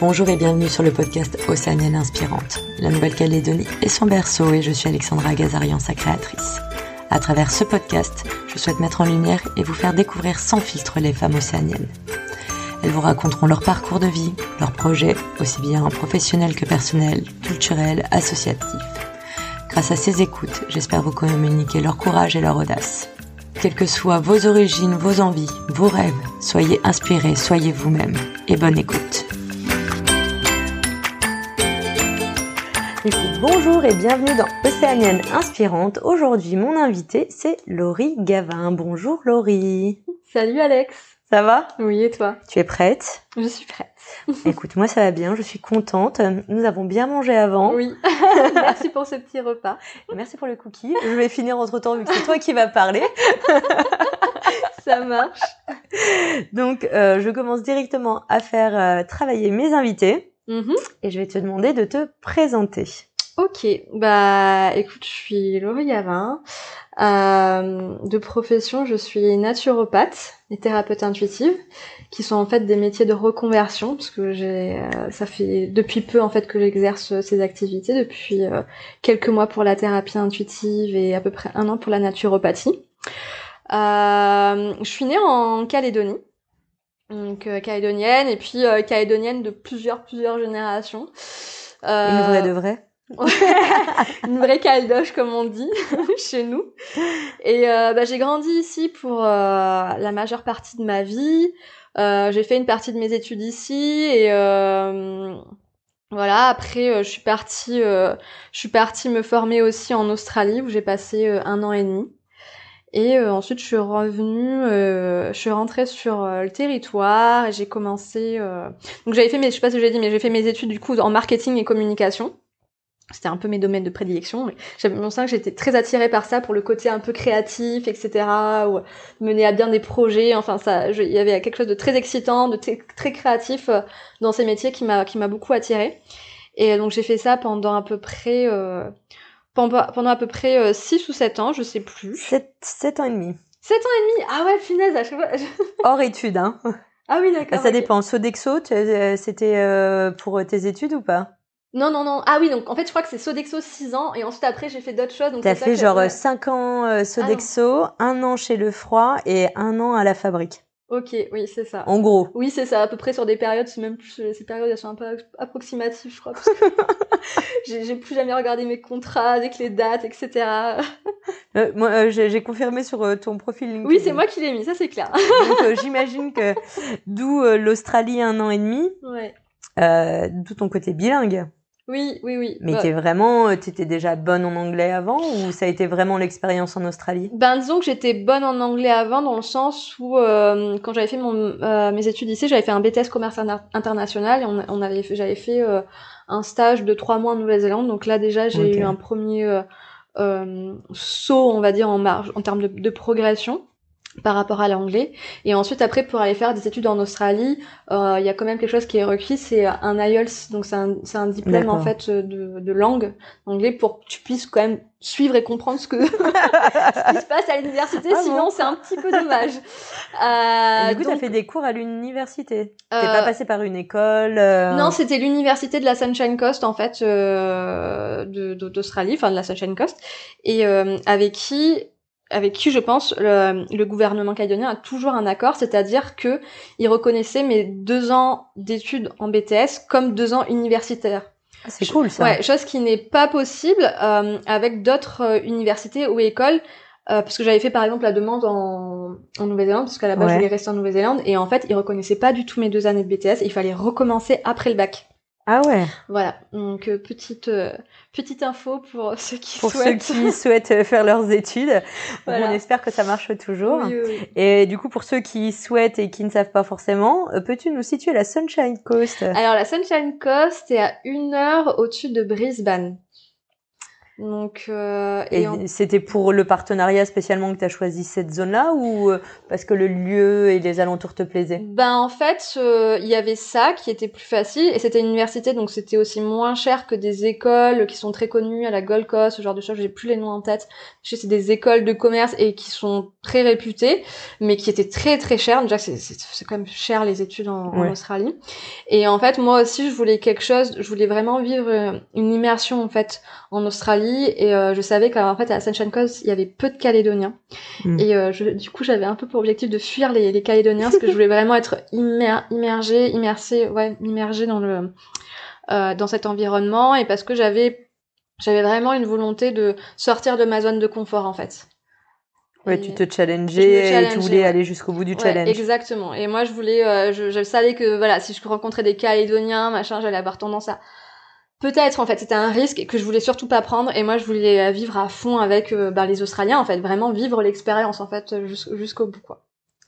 Bonjour et bienvenue sur le podcast Océanienne Inspirante. La Nouvelle-Calédonie est son berceau et je suis Alexandra Gazarian, sa créatrice. À travers ce podcast, je souhaite mettre en lumière et vous faire découvrir sans filtre les femmes océaniennes. Elles vous raconteront leur parcours de vie, leurs projets, aussi bien professionnels que personnels, culturels, associatifs. Grâce à ces écoutes, j'espère vous communiquer leur courage et leur audace. Quelles que soient vos origines, vos envies, vos rêves, soyez inspirés, soyez vous-même et bonne écoute. Bonjour et bienvenue dans Océanienne Inspirante. Aujourd'hui, mon invité, c'est Laurie Gavin. Bonjour Laurie. Salut Alex. Ça va? Oui, et toi? Tu es prête? Je suis prête. Écoute, moi ça va bien, je suis contente. Nous avons bien mangé avant. Oui. Merci pour ce petit repas. Merci pour le cookie. Je vais finir entre temps vu que c'est toi qui vas parler. ça marche. Donc, euh, je commence directement à faire euh, travailler mes invités. Mhm. Et je vais te demander de te présenter. Ok, bah écoute, je suis Laurie Gavin. Euh, de profession, je suis naturopathe et thérapeute intuitive, qui sont en fait des métiers de reconversion, parce que j'ai, euh, ça fait depuis peu en fait que j'exerce ces activités, depuis euh, quelques mois pour la thérapie intuitive et à peu près un an pour la naturopathie. Euh, je suis née en Calédonie, donc calédonienne, et puis calédonienne de plusieurs plusieurs générations. Une vraie de vraie une vraie caldoche comme on dit chez nous. Et euh, bah, j'ai grandi ici pour euh, la majeure partie de ma vie. Euh, j'ai fait une partie de mes études ici et voilà. Après, je suis partie, je suis partie me former aussi en Australie où j'ai passé un an et demi. Et ensuite, je suis revenue, je suis rentrée sur le territoire et j'ai commencé. Donc j'avais fait mes, je sais pas si j'ai dit, mais j'ai fait mes études du coup en marketing et communication c'était un peu mes domaines de prédilection. J'avais mon que j'étais très attirée par ça pour le côté un peu créatif, etc. ou mener à bien des projets. Enfin, ça, il y avait quelque chose de très excitant, de très créatif euh, dans ces métiers qui m'a qui m'a beaucoup attirée. Et donc j'ai fait ça pendant à peu près euh, pendant, pendant à peu près 6 euh, ou 7 ans, je sais plus. 7, 7 ans et demi. 7 ans et demi? Ah ouais, finesse, à chaque fois. Hors études, hein. Ah oui, d'accord. Ça dépend. Sodexo, c'était pour tes études ou pas? Non, non, non. Ah oui, donc en fait, je crois que c'est Sodexo 6 ans et ensuite après, j'ai fait d'autres choses. T'as fait genre 5 ans euh, Sodexo, ah un an chez Le Froid et un an à la fabrique. Ok, oui, c'est ça. En gros. Oui, c'est ça, à peu près sur des périodes, c'est même plus, ces périodes, elles sont un peu approximatives, je crois. j'ai plus jamais regardé mes contrats avec les dates, etc. Euh, moi, euh, j'ai confirmé sur ton profil LinkedIn. Oui, c'est moi qui l'ai mis, ça c'est clair. Donc j'imagine que d'où l'Australie un an et demi. Ouais. d'où ton côté bilingue. Oui, oui, oui. Mais bah t'es vraiment, euh, t'étais déjà bonne en anglais avant ou ça a été vraiment l'expérience en Australie? Ben disons que j'étais bonne en anglais avant dans le sens où euh, quand j'avais fait mon, euh, mes études ici, j'avais fait un BTS commerce international et on, on avait, j'avais fait un stage de trois mois en Nouvelle-Zélande. Donc là déjà j'ai eu un premier saut, on va dire en marge, en termes de, de progression par rapport à l'anglais. Et ensuite, après, pour aller faire des études en Australie, euh, il y a quand même quelque chose qui est requis, c'est un IELTS, donc c'est un, un, diplôme en fait de, de, langue anglais pour que tu puisses quand même suivre et comprendre ce que ce qui se passe à l'université. Ah sinon, c'est un petit peu dommage. Euh, du coup, tu as fait des cours à l'université? T'es pas euh, passé par une école euh Non, c'était l'université de la Sunshine Coast en fait euh, d'Australie, enfin de la Sunshine Coast, et avec qui avec qui je pense le, gouvernement calédonien a toujours un accord, c'est-à-dire que il reconnaissait mes deux ans d'études en BTS comme deux ans universitaires. Ah, c'est cool ça. Ouais, chose qui n'est pas possible euh, avec d'autres euh, universités ou écoles. Euh, parce que j'avais fait par exemple la demande en, en Nouvelle-Zélande, parce qu'à la base je voulais rester en Nouvelle-Zélande, et en fait ils reconnaissaient pas du tout mes deux années de BTS, il fallait recommencer après le bac. Ah ouais. Voilà. Donc euh, petite euh, petite info pour ceux qui pour souhaitent. ceux qui souhaitent faire leurs études. On espère que ça marche toujours. Et du coup pour ceux qui souhaitent et qui ne savent pas forcément, euh, peux-tu nous situer la Sunshine Coast? Alors la Sunshine Coast est à une heure au-dessus de Brisbane. Donc, euh, et, c'était pour le partenariat spécialement que tu as choisi cette zone-là ou euh, parce que le lieu et les alentours te plaisaient? Ben en fait, euh, il y avait ça qui était plus facile et c'était une université donc c'était aussi moins cher que des écoles qui sont très connues à la Gold Coast, ce genre de choses. J'ai plus les noms en tête. Je sais c'est des écoles de commerce et qui sont très réputées, mais qui étaient très très chères. Déjà c'est c'est quand même cher les études en, en, Australie. Et en fait moi aussi je voulais quelque chose, je voulais vraiment vivre une immersion en fait en Australie et euh, je savais qu'en fait à Sunshine Coast il y avait peu de Calédoniens mm. et euh, je, du coup j'avais un peu pour objectif de fuir les, les Calédoniens parce que je voulais vraiment être immer, immergée, immersée, ouais, immergée dans le euh, dans cet environnement et parce que j'avais j'avais vraiment une volonté de sortir de ma zone de confort en fait. Ouais, tu te challengeais et tu voulais aller jusqu'au bout du challenge. Exactement. Et moi, je voulais, euh, je, je, savais que voilà, si je rencontrais des Calédoniens, machin, j'allais avoir tendance à peut-être en fait c'était un risque que je voulais surtout pas prendre et moi je voulais euh, vivre à fond avec euh, bah, les Australiens en fait vraiment vivre l'expérience en fait jusqu'au bout quoi.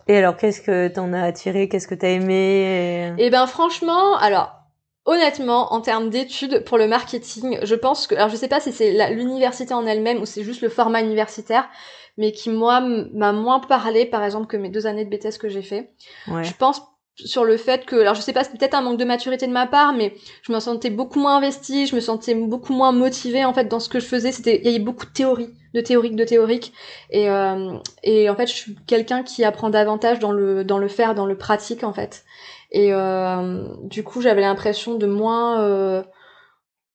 Et alors qu'est-ce que t'en as attiré? Qu'est-ce que t'as aimé? Et... Eh ben franchement alors honnêtement en termes d'études pour le marketing je pense que alors je sais pas si c'est l'université en elle-même ou c'est juste le format universitaire mais qui moi m'a moins parlé par exemple que mes deux années de BTS que j'ai fait. Ouais. Je pense sur le fait que, alors je sais pas, c'est peut-être un manque de maturité de ma part, mais je me sentais beaucoup moins investie, je me sentais beaucoup moins motivée en fait dans ce que je faisais. C'était, il y avait beaucoup de théorie, de théorique, de théorique, et euh, et en fait je suis quelqu'un qui apprend davantage dans le dans le faire, dans le pratique en fait. Et euh, du coup j'avais l'impression de moins euh,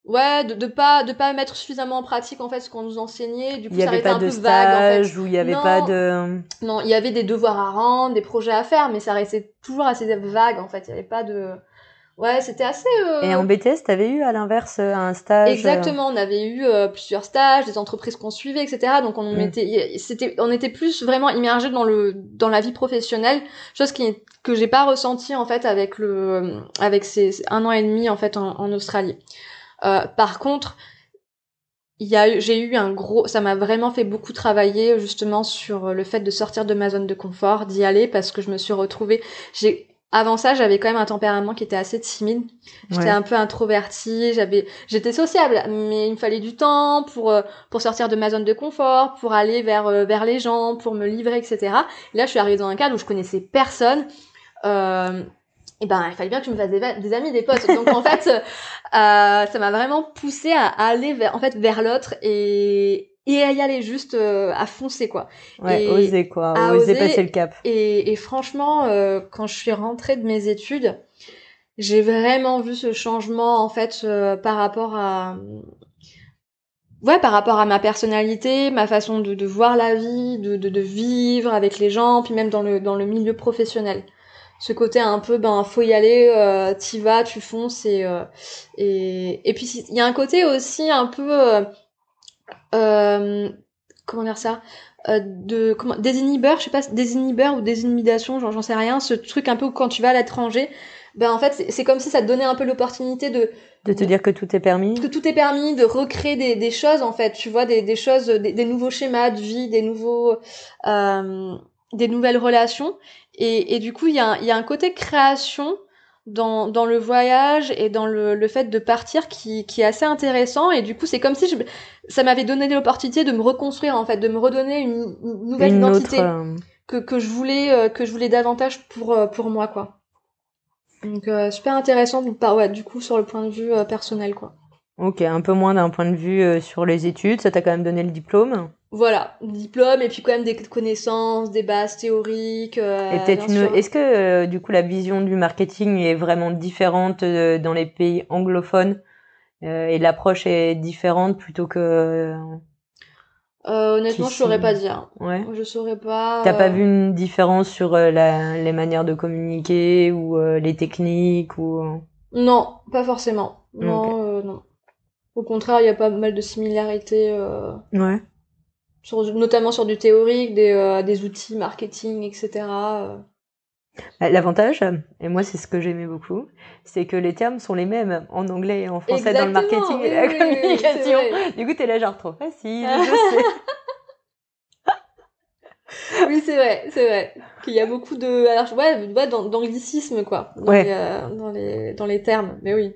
Ouais, de, de pas de pas mettre suffisamment en pratique en fait ce qu'on nous enseignait. Du coup, il y ça avait pas un de peu vague en fait. Ou il y avait pas de. Non, il y avait des devoirs à rendre, des projets à faire, mais ça restait toujours assez vague en fait. Il y avait pas de. Ouais, c'était assez. Euh... Et en BTS, t'avais eu à l'inverse un stage. Euh, Exactement, on avait eu euh, plusieurs stages, des entreprises qu'on suivait, etc. Donc on mm. était, c'était, on était plus vraiment immergé dans le dans la vie professionnelle, chose qui que j'ai pas ressenti en fait avec le avec ces un an et demi en fait en, en Australie. Euh, par contre, il y a j'ai eu un gros ça m'a vraiment fait beaucoup travailler justement sur le fait de sortir de ma zone de confort d'y aller parce que je me suis retrouvée j'ai avant ça j'avais quand même un tempérament qui était assez timide. J'étais un peu introvertie j'avais j'étais sociable mais il me fallait du temps pour euh, pour sortir de ma zone de confort pour aller vers euh, vers les gens pour me livrer etc là je suis arrivée dans un cadre où je connaissais personne. Euh, et ben il fallait bien que je me fasse des, amis, des potes. Donc en fait, euh, ça m'a vraiment poussé à, aller vers, en fait, vers l'autre et et à y aller juste euh, à foncer quoi. Ouais, oser quoi, oser, passer le cap. Et, et franchement, euh, quand je suis rentrée de mes études, j'ai vraiment vu ce changement en fait euh, par rapport à ouais par rapport à ma personnalité ma façon de, de voir la vie de, de, de, vivre avec les gens puis même dans le dans le milieu professionnel ce côté un peu ben faut y aller euh, t'y vas tu fonces et euh, et et puis il y a un côté aussi un peu euh, comment dire ça? Euh, de comment désinhibeur je sais pas désinhibeur ou désinhibidation j'en sais rien ce truc un peu où quand tu vas à l'étranger ben en fait c'est comme si ça te donnait un peu l'opportunité de de te dire que tout est permis. que tout est permis de recréer des, des choses en fait tu vois des, des choses des, des nouveaux schémas de vie des nouveaux euh, des nouvelles relations. Et, et du coup, il y a, y a un côté création dans, dans le voyage et dans le, le fait de partir qui, qui est assez intéressant. Et du coup, c'est comme si je, ça m'avait donné l'opportunité de me reconstruire, en fait, de me redonner une, nouvelle identité euh, que, que, je voulais, euh, que je voulais davantage pour, euh, pour moi, quoi. Donc, super intéressant, ouais, du coup, sur le point de vue personnel, quoi. Ok, un peu moins d'un point de vue sur les études. Ça t'a quand même donné le diplôme? Voilà, diplôme et puis quand même des connaissances, des bases théoriques. Euh, Est-ce que euh, du coup la vision du marketing est vraiment différente euh, dans les pays anglophones et l'approche est différente plutôt que honnêtement, je saurais pas dire. Ouais. Je saurais pas. T'as pas vu une différence sur la, les manières de communiquer ou les techniques ou Non, pas forcément. Non, non. Au contraire, il y a pas mal de similarités. Ouais notamment sur du théorique, des, euh, des outils marketing, etc. Euh. Bah, l'avantage, et moi c'est ce que j'aimais beaucoup, c'est que les termes sont les mêmes en anglais et en français dans le marketing et la communication. du coup, t'es là genre trop facile, je sais. oui, c'est vrai, c'est vrai. Qu'il y a beaucoup de, alors ouais, d'anglicisme quoi, dans, les, euh, dans les dans les termes. Mais oui.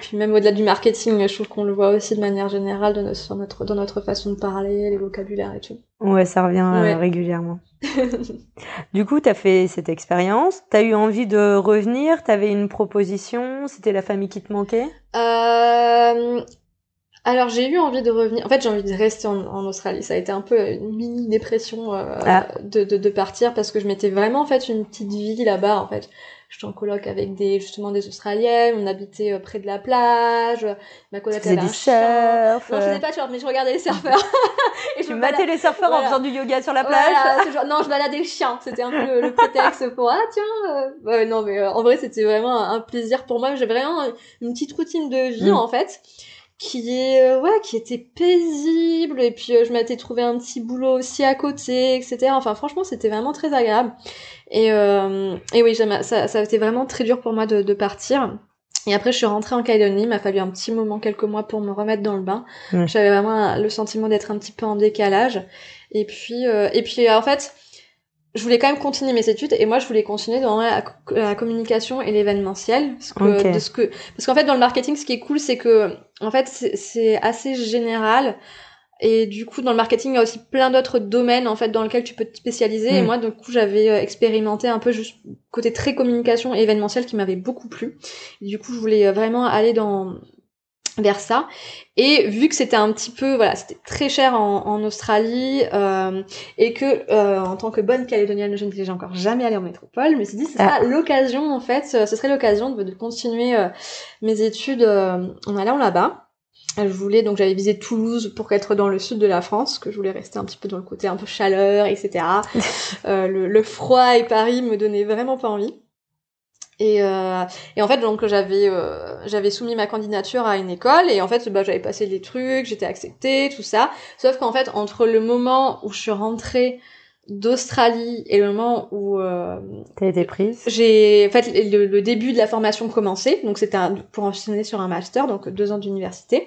Puis même au-delà du marketing, je trouve qu'on le voit aussi de manière générale dans notre, notre, dans notre façon de parler, les vocabulaires et tout. Ouais, ça revient euh, régulièrement. du coup, tu as fait cette expérience, tu as eu envie de revenir, tu avais une proposition, c'était la famille qui te manquait? Euh... Alors j'ai eu envie de revenir. En fait, j'ai envie de rester en, Australie. Ça a été un peu une mini dépression euh, ah. de, de, de, partir parce que je m'étais vraiment fait une petite vie là-bas. En fait, j'étais en coloc avec des justement des Australiennes, on habitait euh, près de la plage, ma coloc avait un surf. Non, je faisais pas de surf, mais je regardais les surfeurs. et je matais les surfeurs en faisant du yoga sur la plage. Non, je baladais le chien, c'était un peu le, prétexte pour ah tiens. Euh... non, mais euh, en vrai, c'était vraiment un plaisir pour moi. J'avais vraiment une petite routine de vie mm. en fait qui est euh, ouais qui était paisible et puis je m'étais trouvé un petit boulot aussi à côté etc enfin franchement c'était vraiment très agréable et, euh, et oui, ça, ça a été vraiment très dur pour moi de, de partir. Et après, je suis rentrée en Calédonie. Il m'a fallu un petit moment, quelques mois, pour me remettre dans le bain. J'avais vraiment le sentiment d'être un petit peu en décalage. Et puis, euh, et puis, en fait, je voulais quand même continuer mes études. Et moi, je voulais continuer dans la, la communication et l'événementiel. Parce que, de ce que, parce qu'en fait, dans le marketing, ce qui est cool, c'est que, en fait, c'est assez général. Et du coup, dans le marketing, il y a aussi plein d'autres domaines en fait dans lesquels tu peux te spécialiser. Et mm. moi, du coup, j'avais euh, expérimenté un peu juste côté très communication et événementiel qui m'avait beaucoup plu. Et du coup, je voulais euh, vraiment aller dans vers ça. Et vu que c'était un petit peu, voilà, c'était très cher en, en Australie euh, et que euh, en tant que bonne calédonienne, je ne suis encore jamais allée en métropole, mais c'est dit, ce sera ah. l'occasion en fait, ce serait l'occasion de, de, continuer mes études en allant là-bas. Je voulais donc j'avais visé Toulouse pour être dans le sud de la France, que je voulais rester un petit peu dans le côté un peu chaleur, etc. euh, le, le, froid et Paris me donnait vraiment pas envie. Et, euh, et en fait donc j'avais euh, j'avais soumis ma candidature à une école et en fait bah, j'avais passé les trucs, j'étais acceptée, tout ça. Sauf qu'en fait entre le moment où je suis rentrée d'Australie et le moment où euh, t'as été prise. j'ai en fait le, début de la formation commençait. Donc c'était pour enchaîner sur un master donc deux ans d'université.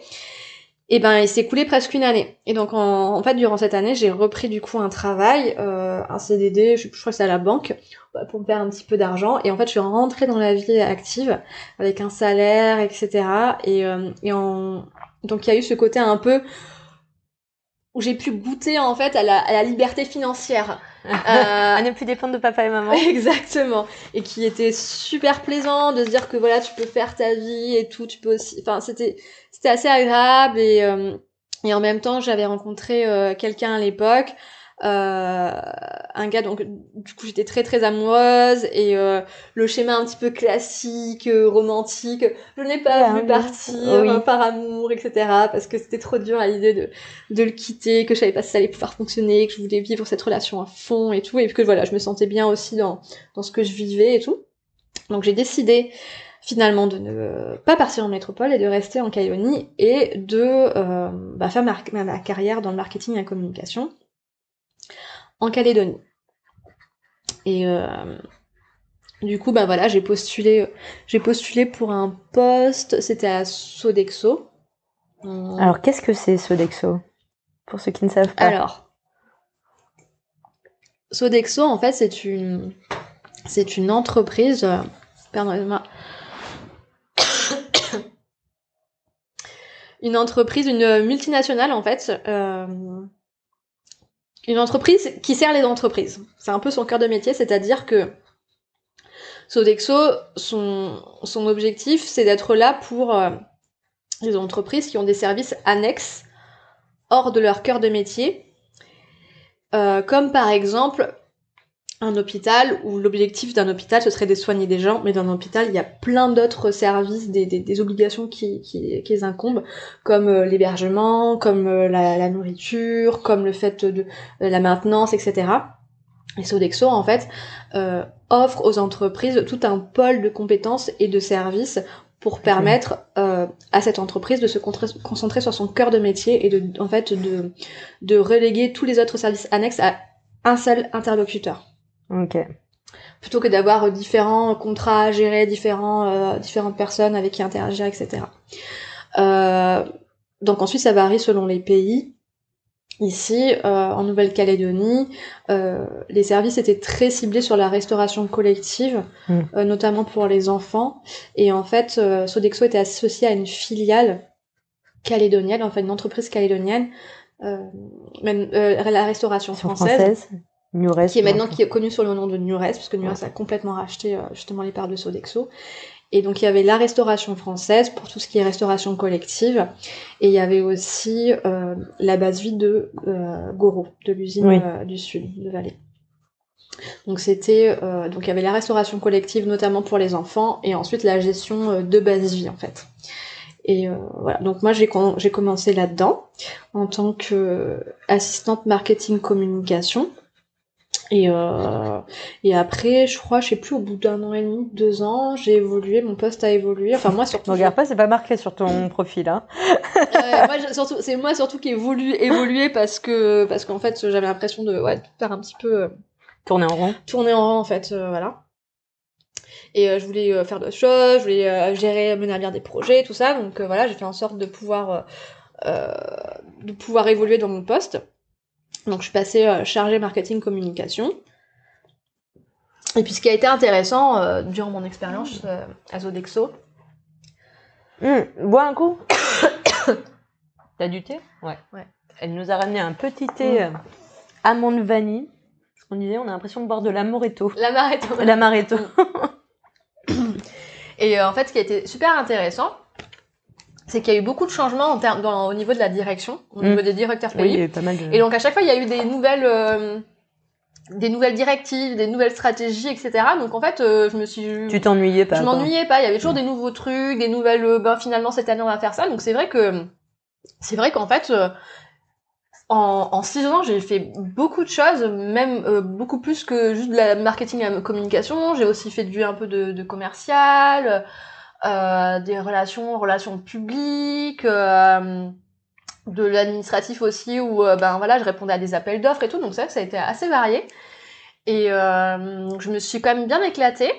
Et ben il s'est coulé presque une année. Et donc en, en fait durant cette année j'ai repris du coup un travail euh, un CDD je, je crois que c'est à la banque pour me faire un petit peu d'argent et en fait je suis rentrée dans la vie active avec un salaire etc et, euh, et en donc il y a eu ce côté un peu où j'ai pu goûter en fait à la, à la liberté financière. euh, à ne plus dépendre de papa et maman. Exactement. Et qui était super plaisant de se dire que voilà, tu peux faire ta vie et tout, tu peux aussi. Enfin, c'était c'était assez agréable et euh, et en même temps, j'avais rencontré euh, quelqu'un à l'époque euh, un gars donc du coup j'étais très très amoureuse et euh, le schéma un petit peu classique euh, romantique je n'ai pas voulu partir par amour etc parce que c'était trop dur à l'idée de de le quitter que je savais pas si ça allait pouvoir fonctionner que je voulais vivre cette relation à fond et tout et que voilà je me sentais bien aussi dans dans ce que je vivais et tout. Donc j'ai décidé finalement de ne pas partir en métropole et de rester en Calédonie et de bah, faire ma, ma, carrière dans le marketing et la communication en Calédonie. Et euh, du coup, bah voilà, j'ai postulé, j'ai postulé pour un poste, c'était à Sodexo. Alors, qu'est-ce que c'est Sodexo? Pour ceux qui ne savent pas. Alors, Sodexo, en fait, c'est une, c'est une entreprise. Euh, pardonnez-moi. une entreprise, une multinationale, en fait. Euh, une entreprise qui sert les entreprises. C'est un peu son cœur de métier, c'est-à-dire que Sodexo, son, objectif, c'est d'être là pour euh, les entreprises qui ont des services annexes hors de leur cœur de métier, euh, comme par exemple un hôpital où l'objectif d'un hôpital ce serait de soigner des gens, mais dans un hôpital il y a plein d'autres services, des, des, des, obligations qui, qui, qui les incombent, comme euh, l'hébergement, comme euh, la, la, nourriture, comme le fait de, euh, la maintenance, etc. Et Sodexo en fait offre aux entreprises tout un pôle de compétences et de services pour permettre à cette entreprise de se concentrer sur son cœur de métier et de en fait de de reléguer tous les autres services annexes à un seul interlocuteur. Ok. Plutôt que d'avoir différents contrats à gérer, différents, euh, différentes personnes avec qui interagir, etc. Euh, donc ensuite, ça varie selon les pays. Ici, euh, en Nouvelle-Calédonie, euh, les services étaient très ciblés sur la restauration collective, Mm. euh, notamment pour les enfants. Et en fait, euh, Sodexo était associé à une filiale calédonienne, enfin une entreprise calédonienne, euh, même euh, la restauration française. Nures, qui est maintenant qui est connue sous le nom de Nures, puisque Nures a complètement racheté euh, justement les parts de Sodexo. Et donc il y avait la restauration française pour tout ce qui est restauration collective, et il y avait aussi euh, la base vide de euh, Goro, de l'usine Oui. euh, du sud de Valais. Donc c'était euh, donc il y avait la restauration collective notamment pour les enfants, et ensuite la gestion euh, de base vie en fait. Et euh, voilà, donc moi j'ai com- j'ai commencé là-dedans en tant que assistante marketing communication. Et, euh, et après, je crois, je sais plus, au bout d'un an et demi, deux ans, j'ai évolué, mon poste a évolué. Enfin, moi surtout. Ne regarde pas, c'est pas marqué sur ton profil. Hein. Euh, moi, surtout, c'est moi surtout qui ai voulu évoluer parce que, parce qu'en fait, j'avais l'impression de, ouais, de faire un petit peu euh, Tourner en rond. tourner en rond, en fait, euh, voilà. Et euh, je voulais faire d'autres choses, je voulais gérer, mener à bien des projets, tout ça. Donc voilà, j'ai fait en sorte de pouvoir, de pouvoir évoluer dans mon poste. Donc je suis passée euh, chargée marketing communication. Et puis ce qui a été intéressant euh, durant mon expérience euh, à Sodexo, Hum, bois un coup. T'as du thé? Ouais. Ouais. Elle nous a ramené un petit thé Mm. euh, amande vanille. Ce qu'on disait, on a l'impression de boire de l'amaretto. la Maréto. L'amaretto. Et euh, en fait, ce qui a été super intéressant, c'est qu'il y a eu beaucoup de changements en termes, dans, au niveau de la direction, au Mm. niveau des directeurs Oui, pays. a eu pas mal de. Et donc à chaque fois, il y a eu des nouvelles, euh, des nouvelles directives, des nouvelles stratégies, etc. Donc en fait, euh, je me suis, Tu t'ennuyais pas je m'ennuyais pas. Il y avait toujours des nouveaux trucs, des nouvelles. euh, ben finalement cette année on va faire ça. Donc c'est vrai que, c'est vrai qu'en fait. euh, en, en six ans, j'ai fait beaucoup de choses, même euh, beaucoup plus que juste de la marketing et la communication. J'ai aussi fait du un peu de, de commercial, des relations, relations publiques, euh, de l'administratif aussi, où euh, ben voilà, je répondais à des appels d'offres et tout. Donc c'est ça a été assez varié. Et euh, je me suis quand même bien éclatée.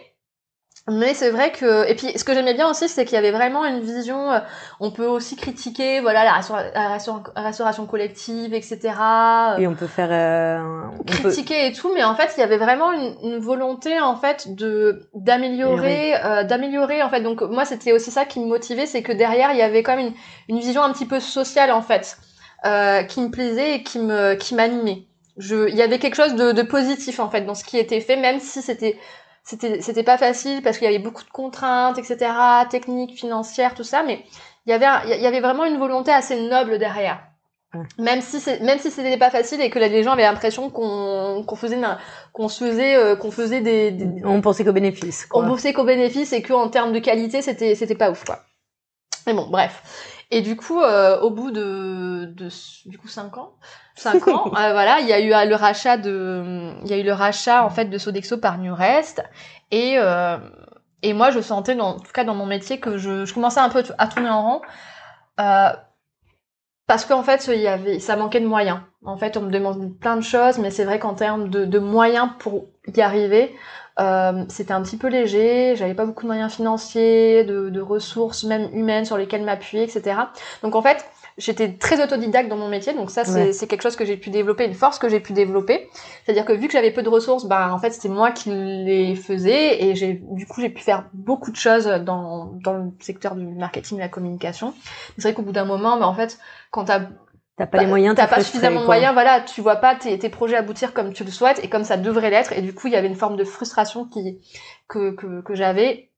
Mais c'est vrai que et puis ce que j'aimais bien aussi c'est qu'il y avait vraiment une vision euh, on peut aussi critiquer voilà la, restaura- la restaura- restauration collective etc euh, Et on peut faire. euh, peut- critiquer et tout mais en fait il y avait vraiment une, une volonté en fait de d'améliorer euh, d'améliorer en fait donc moi c'était aussi ça qui me motivait c'est que derrière il y avait quand même une, une vision un petit peu sociale en fait euh, qui me plaisait et qui me qui m'animait je il y avait quelque chose de, de positif en fait dans ce qui était fait même si c'était c'était c'était pas facile parce qu'il y avait beaucoup de contraintes etc techniques financières tout ça mais il y avait il y avait vraiment une volonté assez noble derrière Ouais. même si c'est même si c'était pas facile et que là, les gens avaient l'impression qu'on qu'on faisait qu'on faisait euh, qu'on faisait des, des- On pensait qu'au bénéfice. on bossait qu'aux bénéfices et qu'en termes de qualité c'était c'était pas ouf quoi mais bon bref et du coup euh, au bout de, de du coup cinq ans cinq ans. Euh, voilà il y a eu euh, le rachat de il y a eu le rachat en fait de Sodexo par Nurest et euh, et moi je sentais dans, en tout cas dans mon métier que je, je commençais un peu à tourner en rond. Euh, parce qu'en fait il y avait ça manquait de moyens. En fait on me demande plein de choses mais c'est vrai qu'en termes de, de moyens pour y arriver euh, c'était un petit peu léger, j'avais pas beaucoup de moyens financiers, de, de ressources même humaines sur lesquelles m'appuyer, etc. Donc en fait, j'étais très autodidacte dans mon métier, donc ça c'est Ouais. quelque chose que j'ai pu développer, une force que j'ai pu développer. C'est-à-dire que vu que j'avais peu de ressources, ben en fait c'était moi qui les faisais et j'ai du coup j'ai pu faire beaucoup de choses dans, dans le secteur du marketing, de la communication. C'est vrai qu'au bout d'un moment, ben en fait quand t'as T'as pas les moyens. T'as pas suffisamment de moyens, voilà, tu vois pas tes, tes projets aboutir comme tu le souhaites et comme ça devrait l'être. Et du coup, il y avait une forme de frustration qui que que, que j'avais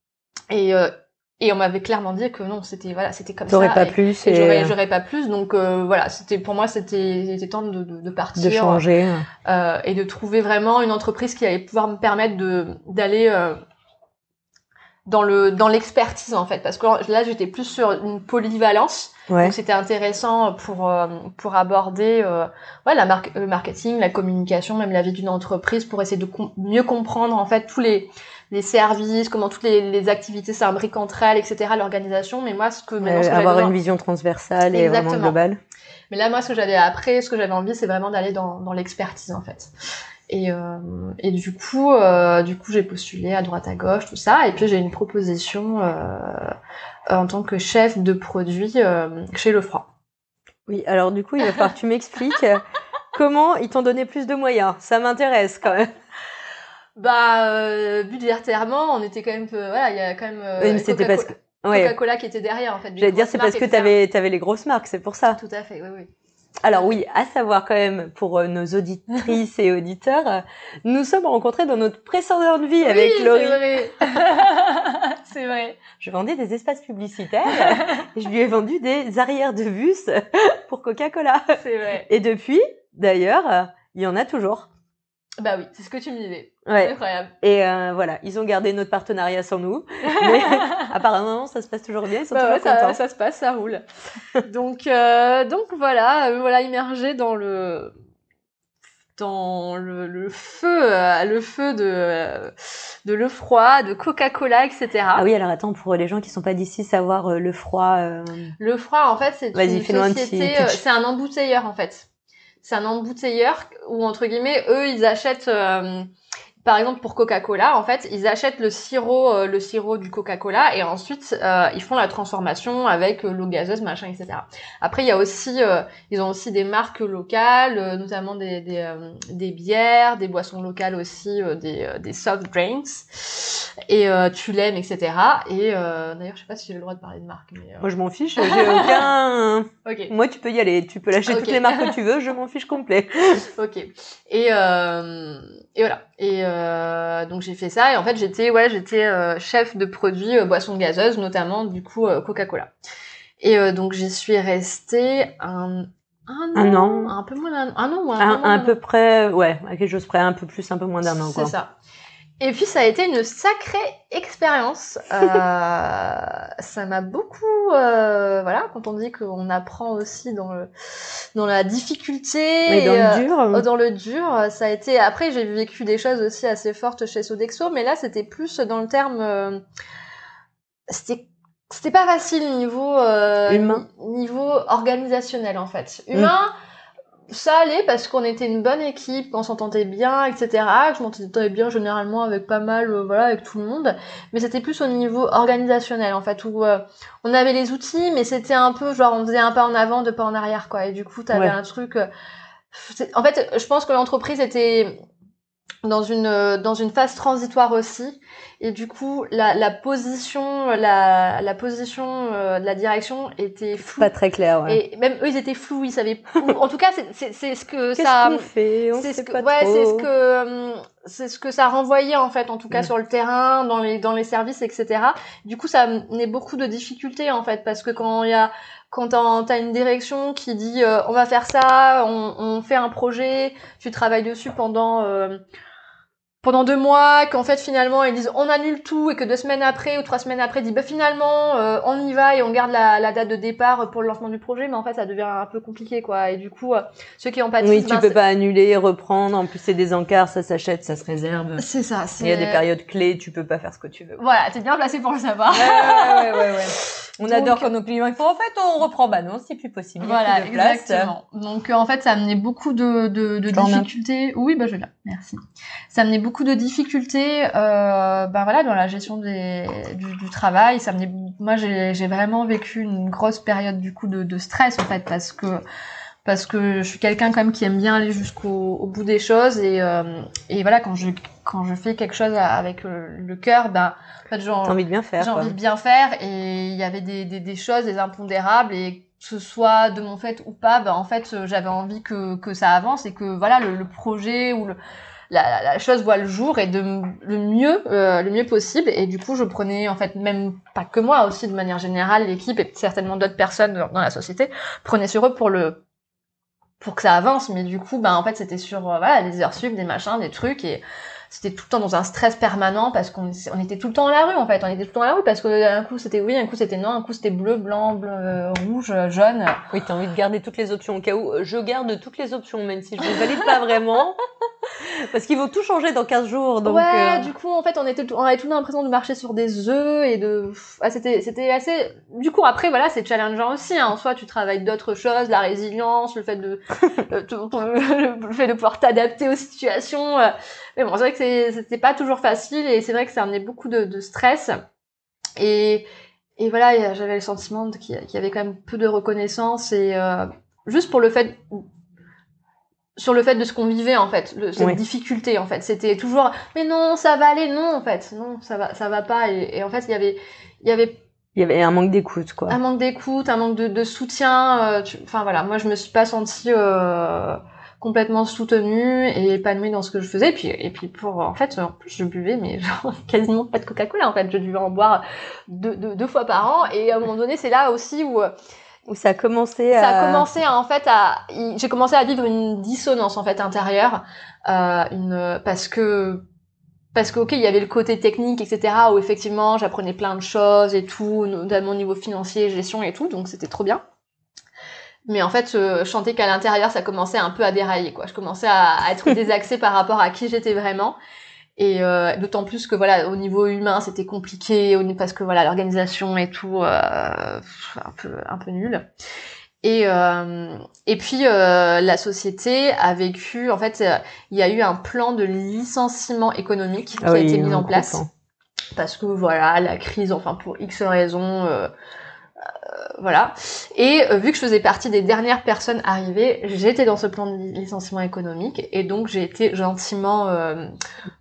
et euh, et on m'avait clairement dit que non, c'était voilà, c'était comme ça. Pas et, plus. et Et, j'aurais j'aurais pas plus. Donc euh, voilà, c'était pour moi c'était c'était temps de, de, de partir de changer. euh, et de trouver vraiment une entreprise qui allait pouvoir me permettre de d'aller euh, dans le dans l'expertise en fait parce que là j'étais plus sur une polyvalence Ouais. donc c'était intéressant pour euh, pour aborder euh, ouais la marque le marketing la communication même la vie d'une entreprise pour essayer de com- mieux comprendre en fait tous les les services comment toutes les, les activités s'imbriquent entre elles etc l'organisation mais moi ce que maintenant ce que Euh, avoir une vision transversale et vraiment globale. mais là, moi, ce que j'avais après, ce que j'avais envie, c'est vraiment d'aller dans, dans l'expertise, en fait. Et, euh, et du coup, euh, du coup, j'ai postulé à droite à gauche, tout ça. Et puis, j'ai une proposition euh, en tant que chef de produit chez Lefroy. Oui, alors du coup, il va falloir que tu m'expliques comment ils t'ont donné plus de moyens. Ça m'intéresse quand même. Bah, euh, budgétairement, on était quand même, euh, voilà, il y a quand même Oui, mais c'était parce que. Ouais. Coca-Cola qui était derrière en fait. J'allais dire, c'est parce que t'avais avais les grosses marques, c'est pour ça. Tout à fait, oui, oui. Alors oui, à savoir quand même pour euh, nos auditrices et auditeurs, euh, nous sommes rencontrés dans notre précédente vie avec oui, Laurie. C'est vrai. c'est vrai. Je vendais des espaces publicitaires et je lui ai vendu des arrières de bus pour Coca-Cola. C'est vrai. Et depuis, d'ailleurs, euh, il y en a toujours. Bah oui, c'est ce que tu me disais. C'est Ouais. incroyable. Et euh, voilà, ils ont gardé notre partenariat sans nous, mais apparemment ça se passe toujours bien, ils sont Bah toujours ça, contents. ça se passe, ça roule. donc, euh, donc voilà, euh, voilà, immergé dans le dans le, le feu, euh, le feu de de le froid, de Coca-Cola, etc. Ah oui, alors attends, pour les gens qui sont pas d'ici, savoir euh, le froid. euh, Le froid, en fait, c'est une fais-nous un petit société, c'est un embouteilleur, en fait. C'est un embouteilleur où, entre guillemets, eux, ils achètent, euh, par exemple, pour Coca-Cola, en fait, ils achètent le sirop, euh, le sirop du Coca-Cola et ensuite, euh, ils font la transformation avec euh, l'eau gazeuse, machin, etc. Après, il y a aussi, euh, ils ont aussi des marques locales, euh, notamment des, des, euh, des bières, des boissons locales aussi, euh, des, euh, des soft drinks et euh, Tulem, etc. Et euh, d'ailleurs, je sais pas si j'ai le droit de parler de marque, mais euh, Moi je m'en fiche, j'ai aucun. ok. Moi tu peux y aller, tu peux lâcher toutes les marques que tu veux, je m'en fiche complet. Ok. Et euh, et voilà. Et euh, donc j'ai fait ça et en fait j'étais ouais j'étais euh, chef de produits euh, boissons gazeuses notamment du coup euh, Coca-Cola. Et euh, donc j'y suis restée un un an, Un an. un peu moins d'un un an ou un, peu Un, moins un peu an. près, ouais, à quelque chose près, un peu plus, un peu moins d'un an C'est ça. Et puis ça a été une sacrée expérience. Euh, ça m'a beaucoup, euh, voilà, quand on dit qu'on apprend aussi dans le dans la difficulté. Mais dans et, euh, le dur. Oh, Dans le dur, ça a été. Après, j'ai vécu des choses aussi assez fortes chez Sodexo, mais là, c'était plus dans le terme. euh, C'était. C'était pas facile niveau euh, Humain. ni- niveau organisationnel en fait. Humain, ça allait parce qu'on était une bonne équipe, qu'on s'entendait bien, etc. Que je m'entendais bien généralement avec pas mal, euh, voilà, avec tout le monde. Mais c'était plus au niveau organisationnel en fait où euh, on avait les outils, mais c'était un peu genre on faisait un pas en avant, deux pas en arrière quoi. Et du coup, t'avais Ouais. un truc. euh, En fait, je pense que l'entreprise était dans une euh, dans une phase transitoire aussi. Et du coup la, la position la, la position euh, de la direction était floue. Pas très clair, ouais. et même eux ils étaient flous ils savaient en tout cas c'est- c'est ce que ça fait? On sait ce que pas ouais c'est ce que hum, c'est ce que ça renvoyait en fait en tout cas Mm. sur le terrain dans les dans les services etc du coup ça amenait beaucoup de difficultés en fait parce que quand il y a quand t'as une direction qui dit euh, on va faire ça on, on fait un projet tu travailles dessus pendant euh, pendant deux mois, qu'en fait finalement ils disent on annule tout et que deux semaines après ou trois semaines après ils disent bah finalement euh, on y va et on garde la, la date de départ pour le lancement du projet, mais en fait ça devient un peu compliqué quoi. Et du coup euh, ceux qui ont pas Oui, tu peux pas annuler, reprendre. En plus, c'est des encarts, ça s'achète, ça se réserve. C'est ça. Il y a des périodes clés, tu peux pas faire ce que tu veux. Voilà, t'es bien placé pour le savoir. ouais, ouais, ouais, ouais. On Donc- adore quand nos clients ils font en fait on reprend bah non c'est plus possible Voilà, plus exactement. Donc euh, en fait, ça amenait beaucoup de, de, difficultés. Oui, bah je viens. Merci. Ça amenait beaucoup de difficultés, euh, bah voilà, dans la gestion des, du, du travail. Ça moi, j'ai j'ai vraiment vécu une grosse période du coup de, de stress en fait, parce que parce que je suis quelqu'un quand même qui aime bien aller jusqu'au au bout des choses. Et euh, et voilà quand je quand je fais quelque chose avec le, le cœur, ben en fait, T'as envie de bien faire j'ai envie de bien faire. Et il y avait des, des, des choses, des impondérables. Et que ce soit de mon fait ou pas, ben en fait euh, j'avais envie que, que ça avance et que voilà le, le projet ou le, la, chose voit le jour et de le mieux euh, le mieux possible. Et du coup je prenais en fait même pas que moi aussi de manière générale l'équipe et certainement d'autres personnes dans, la société prenaient sur eux pour le pour que ça avance. Mais du coup ben en fait c'était sur euh, voilà des heures sup des machins des trucs. Et c'était tout le temps dans un stress permanent parce qu'on on était tout le temps à la rue en fait on était tout le temps à la rue parce que un coup c'était oui un coup c'était non un coup c'était bleu blanc bleu euh, rouge euh, jaune Oui, t'as envie de garder toutes les options au cas où. Je garde toutes les options, même si je ne valide pas vraiment. Parce qu'ils vont tout changer dans 15 jours. Donc, ouais euh, du coup en fait on était tout- on avait tout l'impression de marcher sur des œufs et de ah, c'était c'était assez du coup après voilà c'est challengeant aussi hein. en soi tu travailles d'autres choses la résilience le fait de euh, le fait de pouvoir t'adapter aux situations euh. Mais bon c'est vrai que c'était pas toujours facile et c'est vrai que ça amenait beaucoup de, de stress et et voilà j'avais le sentiment qu'il y avait quand même peu de reconnaissance et euh, juste pour le fait sur le fait de ce qu'on vivait en fait, le, cette Oui. difficulté en fait. C'était toujours mais non, ça va aller, non en fait, non, ça va, ça va pas. Et, et en fait, il y avait, il y avait Il y avait un manque d'écoute, quoi. un manque d'écoute, un manque de, de soutien. euh, Enfin voilà, moi je me suis pas sentie euh, complètement soutenue et épanouie dans ce que je faisais. Et puis, et puis pour en fait, en plus je buvais mais genre quasiment pas de Coca-Cola en fait. Je devais en boire deux, deux, deux fois par an. Et à un moment donné, c'est là aussi où Où ça a commencé ça à... a commencé à, en fait à j'ai commencé à vivre une dissonance en fait intérieure euh, une parce que parce que ok il y avait le côté technique etc où effectivement j'apprenais plein de choses et tout notamment au niveau financier gestion et tout donc c'était trop bien mais en fait euh, je sentais qu'à l'intérieur ça commençait un peu à dérailler quoi. Je commençais à, à être désaxée par rapport à qui j'étais vraiment. Et euh, d'autant plus que voilà au niveau humain c'était compliqué parce que voilà l'organisation et tout euh, un peu un peu nul. Et euh, et puis euh, la société a vécu en fait euh, il y a eu un plan de licenciement économique qui Ah a oui, été mis en place. parce que voilà la crise enfin pour X raisons euh, euh, voilà et euh, vu que je faisais partie des dernières personnes arrivées j'étais dans ce plan de li- licenciement économique et donc j'ai été gentiment euh,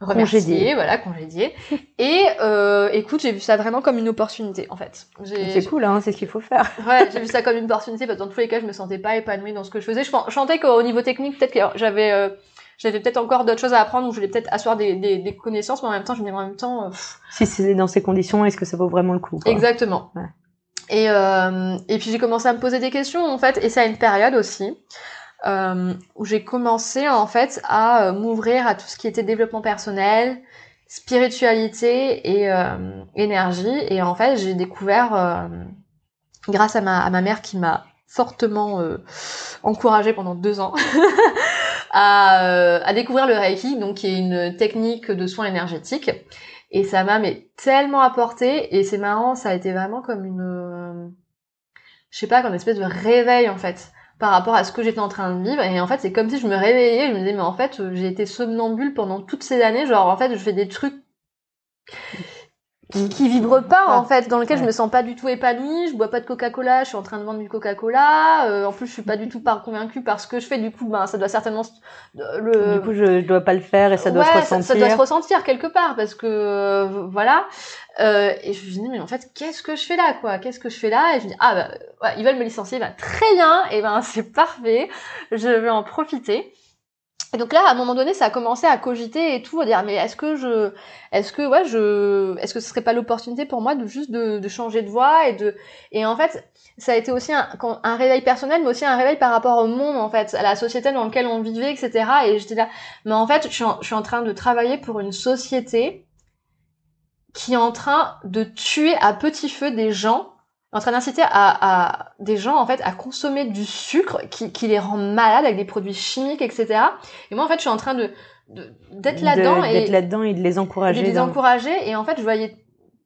remerciée Congédiée. voilà congédiée et euh, écoute j'ai vu ça vraiment comme une opportunité en fait C'est cool, hein, c'est ce qu'il faut faire. Ouais, j'ai vu ça comme une opportunité parce que dans tous les cas, je me sentais pas épanouie dans ce que je faisais. Je, sentais qu'au niveau technique, peut-être que j'avais euh, j'avais peut-être encore d'autres choses à apprendre ou je voulais peut-être asseoir des, des, des connaissances, mais en même temps, je me disais en même temps, euh, pff, Si c'est dans ces conditions, est-ce que ça vaut vraiment le coup quoi? Exactement. Ouais. Et euh, et puis j'ai commencé à me poser des questions en fait, et ça a une période aussi euh, où j'ai commencé en fait à euh, m'ouvrir à tout ce qui était développement personnel, spiritualité et euh, énergie. Et en fait, j'ai découvert, euh, grâce à ma, à ma mère qui m'a fortement euh, encouragée pendant deux ans à, à découvrir le Reiki, donc qui est une technique de soins énergétiques. Et ça m'a tellement apporté. Et c'est marrant, ça a été vraiment comme une, euh, je sais pas, comme une espèce de réveil en fait par rapport à ce que j'étais en train de vivre. Et en fait, c'est comme si je me réveillais. Je me disais, mais en fait, euh, j'ai été somnambule pendant toutes ces années. Genre, en fait, je fais des trucs qui, qui vibrent pas, Ah. en fait, dans lesquels je me sens pas du tout épanouie. Je bois pas de Coca-Cola. Je suis en train de vendre du Coca-Cola. Euh, en plus, je suis pas du tout pas convaincue par ce que je fais. Du coup, ben, ça doit certainement euh, le, Du coup, je, je dois pas le faire et ça doit ouais, se Ça, ressentir. ça doit se ressentir quelque part parce que euh, voilà. Euh, et je me dis mais en fait qu'est-ce que je fais là quoi? Qu'est-ce que je fais là? Et je me dis ah bah ouais, ils veulent me licencier, bah très bien. Et ben c'est parfait. Je vais en profiter. Et donc là, à un moment donné, ça a commencé à cogiter et tout, à dire mais est-ce que je, est-ce que ouais, je, est-ce que ce serait pas l'opportunité pour moi de juste de, de changer de voie et de, et en fait, ça a été aussi un, un réveil personnel, mais aussi un réveil par rapport au monde en fait, à la société dans laquelle on vivait, etc. Et j'étais là, mais en fait, je suis en, je suis en train de travailler pour une société qui est en train de tuer à petit feu des gens, en train d'inciter à, à des gens en fait à consommer du sucre qui, qui les rend malades avec des produits chimiques, etc. Et moi en fait, je suis en train de de- d'être De- là-dedans et D'être là-dedans et de les de encourager. les dans- encourager. Et en fait, je voyais,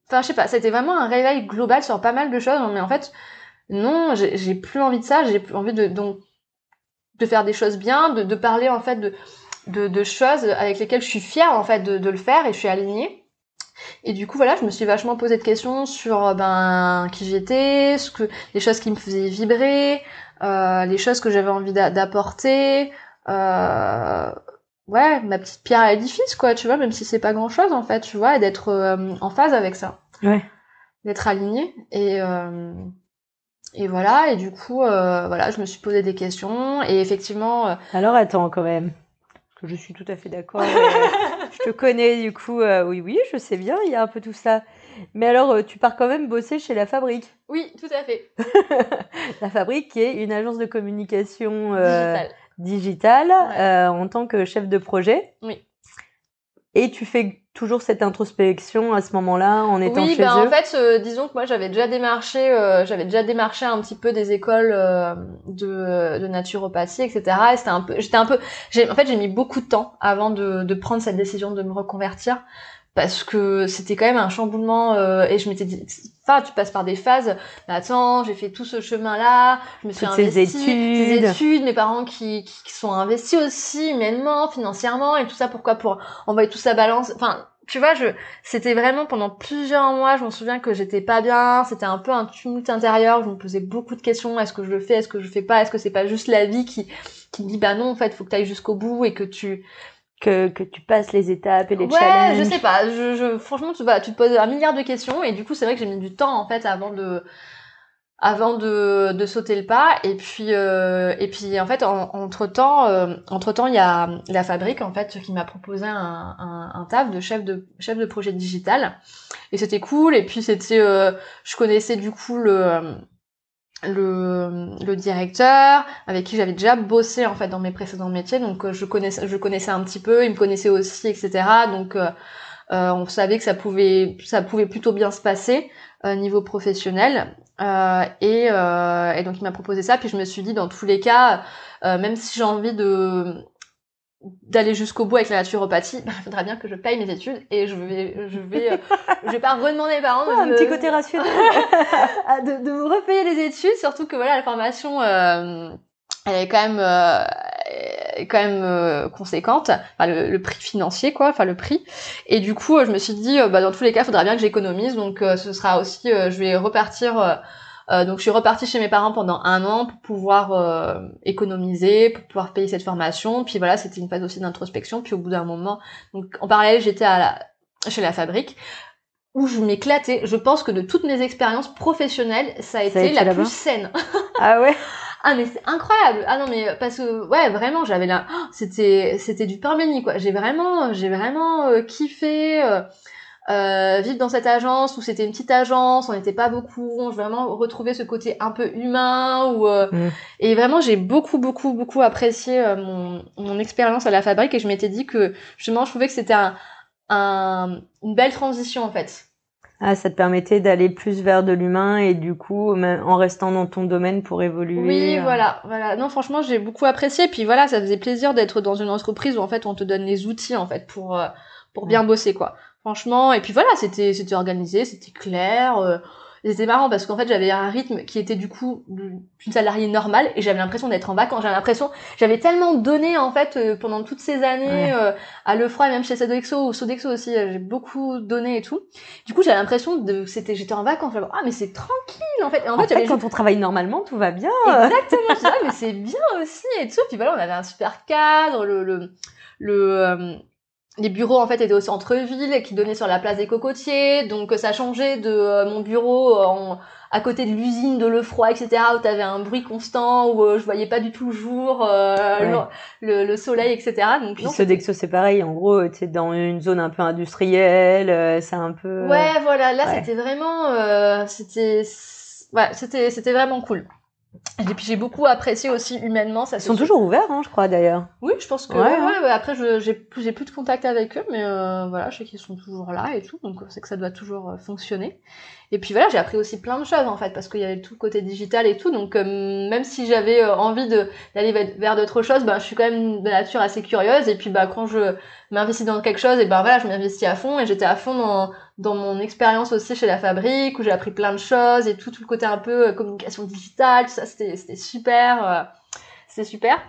enfin, je sais pas, c'était vraiment un réveil global sur pas mal de choses. Mais en fait, non, j'ai j'ai plus envie de ça. J'ai plus envie de donc de faire des choses bien, de, de parler en fait de, de de choses avec lesquelles je suis fière en fait de, de le faire et je suis alignée. Et du coup, voilà, je me suis vachement posé de questions sur euh, ben qui j'étais, ce que les choses qui me faisaient vibrer, euh, les choses que j'avais envie d'a- d'apporter. Euh, ouais, ma petite pierre à l'édifice, quoi, tu vois, même si c'est pas grand chose, en fait, tu vois, et d'être euh, en phase avec ça. Ouais. D'être aligné. Et, euh, et voilà, et du coup, euh, voilà, je me suis posé des questions, et effectivement, Alors attends quand même. Que je suis tout à fait d'accord. euh, je te connais du coup. euh, oui, oui, je sais bien, il y a un peu tout ça. Mais alors, euh, tu pars quand même bosser chez La Fabrique. oui, tout à fait, La Fabrique qui est une agence de communication euh, digital. digitale Ouais. euh, en tant que chef de projet. Oui. Et tu fais toujours cette introspection à ce moment-là en étant Oui, chez ben eux? en fait, euh, disons que moi j'avais déjà démarché, euh, j'avais déjà démarché un petit peu des écoles euh, de, de naturopathie, etc. Et c'était un peu, j'étais un peu, j'ai, en fait, j'ai mis beaucoup de temps avant de, de prendre cette décision de me reconvertir parce que c'était quand même un chamboulement euh, et je m'étais dit, enfin, tu passes par des phases. Mais attends, j'ai fait tout ce chemin-là, je me suis Toutes ces investie, ces études. études, mes parents qui, qui, qui sont investis aussi humainement, financièrement et tout ça. Pourquoi pour envoyer tout ça balance, enfin tu vois, je, c'était vraiment pendant plusieurs mois, je m'en souviens que j'étais pas bien, c'était un peu un tumulte intérieur, je me posais beaucoup de questions, est-ce que je le fais, est-ce que je le fais pas, est-ce que c'est pas juste la vie qui, qui me dit, bah non, en fait, faut que tu ailles jusqu'au bout et que tu, que, que tu passes les étapes et les ouais, challenges. je sais pas, je, je, franchement, tu, vas tu te poses un milliard de questions et du coup, c'est vrai que j'ai mis du temps, en fait, avant de, avant de, de sauter le pas et puis euh, et puis en fait entre temps euh, entre temps il y a la fabrique en fait qui m'a proposé un, un, un, taf de chef de chef de projet digital et c'était cool et puis c'était euh, je connaissais du coup le le, le directeur avec qui j'avais déjà bossé en fait dans mes précédents métiers. Donc euh, je connaissais je connaissais un petit peu il me connaissait aussi etc donc euh, on savait que ça pouvait ça pouvait plutôt bien se passer niveau professionnel. Euh, et, euh, et, donc il m'a proposé ça, puis je me suis dit dans tous les cas, euh, même si j'ai envie de d'aller jusqu'au bout avec la naturopathie, bah, il faudra bien que je paye mes études et je vais je vais euh, je vais pas redemander mes parents un petit côté rationnel de, de me repayer les études, surtout que voilà la formation euh, elle est quand même euh, quand même euh, conséquente, enfin le, le, prix financier quoi, enfin le prix. Et du coup, je me suis dit, bah dans tous les cas, il faudra bien que j'économise, donc ce sera aussi, je vais repartir. Donc je suis repartie chez mes parents pendant un an pour pouvoir économiser, pour pouvoir payer cette formation. Puis voilà, c'était une phase aussi d'introspection. Puis au bout d'un moment, donc en parallèle, j'étais à la, chez la fabrique où je m'éclatais. Je pense que de toutes mes expériences professionnelles, ça a, ça été, a été la plus saine. Ah ouais? Ah mais c'est incroyable. Ah non mais parce que ouais vraiment j'avais là oh, c'était c'était du pain béni quoi. J'ai vraiment j'ai vraiment euh, kiffé euh, vivre dans cette agence où c'était une petite agence, on n'était pas beaucoup, j'ai vraiment retrouvé ce côté un peu humain où euh, mm. et vraiment j'ai beaucoup beaucoup beaucoup apprécié euh, mon mon expérience à la fabrique et je m'étais dit que justement je trouvais que c'était un, un une belle transition en fait ah, ça te permettait d'aller plus vers de l'humain et du coup, en restant dans ton domaine pour évoluer. Oui, voilà, voilà. Non, franchement, j'ai beaucoup apprécié. Puis voilà, ça faisait plaisir d'être dans une entreprise où en fait on te donne les outils en fait pour pour bien bosser quoi. Franchement, et puis voilà, c'était c'était organisé, c'était clair. Euh, c'était marrant parce qu'en fait j'avais un rythme qui était du coup d'une salariée normale et j'avais l'impression d'être en vacances. J'avais l'impression j'avais tellement donné en fait euh, pendant toutes ces années euh, à Lefroy et même chez Sodexo ou Sodexo aussi euh, j'ai beaucoup donné et tout. Du coup j'avais l'impression de c'était j'étais en vacances. Ah mais c'est tranquille en fait. En, fait, quand on travaille normalement tout va bien. Exactement je mais c'est bien aussi et tout. Puis voilà on avait un super cadre le le, le les bureaux en fait étaient au centre-ville qui donnaient sur la place des cocotiers. Donc ça changeait de euh, mon bureau en, à côté de l'usine de Lefroy etc où t'avais un bruit constant où euh, je voyais pas du tout le jour euh, le, le, soleil etc donc puis ce Dexo c'est pareil. En gros tu dans une zone un peu industrielle c'est un peu ouais voilà. Là c'était vraiment c'était ouais c'était c'était vraiment cool et puis j'ai beaucoup apprécié aussi humainement. Ça Ils sont toujours ouverts, hein, je crois d'ailleurs. Oui, je pense que. Ouais, ouais, ouais. Après, j'ai plus, de contact avec eux, mais euh, voilà, je sais qu'ils sont toujours là et tout, donc c'est que ça doit toujours euh, fonctionner. Et puis voilà, j'ai appris aussi plein de choses en fait, parce qu'il y avait tout le côté digital et tout. Donc euh, même si j'avais euh, envie d'aller vers d'autres choses, bah, je suis quand même de nature assez curieuse. Et puis bah quand je m'investis dans quelque chose, et ben voilà, je m'investis à fond. Et j'étais à fond dans, dans mon expérience aussi chez la fabrique, où j'ai appris plein de choses et tout, tout le côté un peu euh, communication digitale, tout ça, c'était super, c'était super.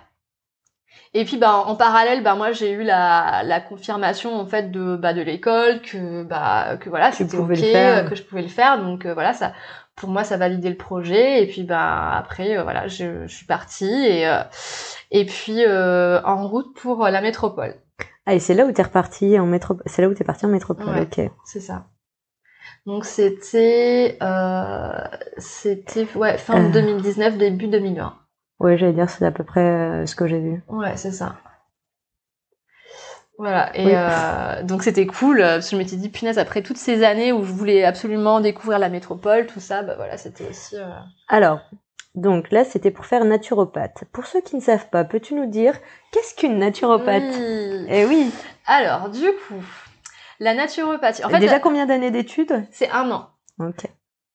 Et puis bah en parallèle bah moi j'ai eu la, la confirmation en fait de bah de l'école que bah que voilà c'était ok euh, que je pouvais le faire donc euh, voilà ça pour moi ça validait le projet et puis bah après euh, voilà je, je, suis partie et et puis en route pour la métropole. Ah et c'est là où t'es reparti en métropole c'est là où t'es parti en métropole ok. C'est ça. Donc c'était c'était ouais fin 2019 début 2020. Oui, j'allais dire, c'est à peu près euh, ce que j'ai vu. Ouais, c'est ça. Voilà, et euh, donc c'était cool, euh, parce que je m'étais dit, punaise, après toutes ces années où je voulais absolument découvrir la métropole, tout ça, bah voilà, c'était aussi... Alors, donc là, c'était pour faire naturopathe. Pour ceux qui ne savent pas, peux-tu nous dire, qu'est-ce qu'une naturopathe oui. Eh oui Alors, du coup, la naturopathie... En fait, Déjà combien d'années d'études? C'est un an. Ok.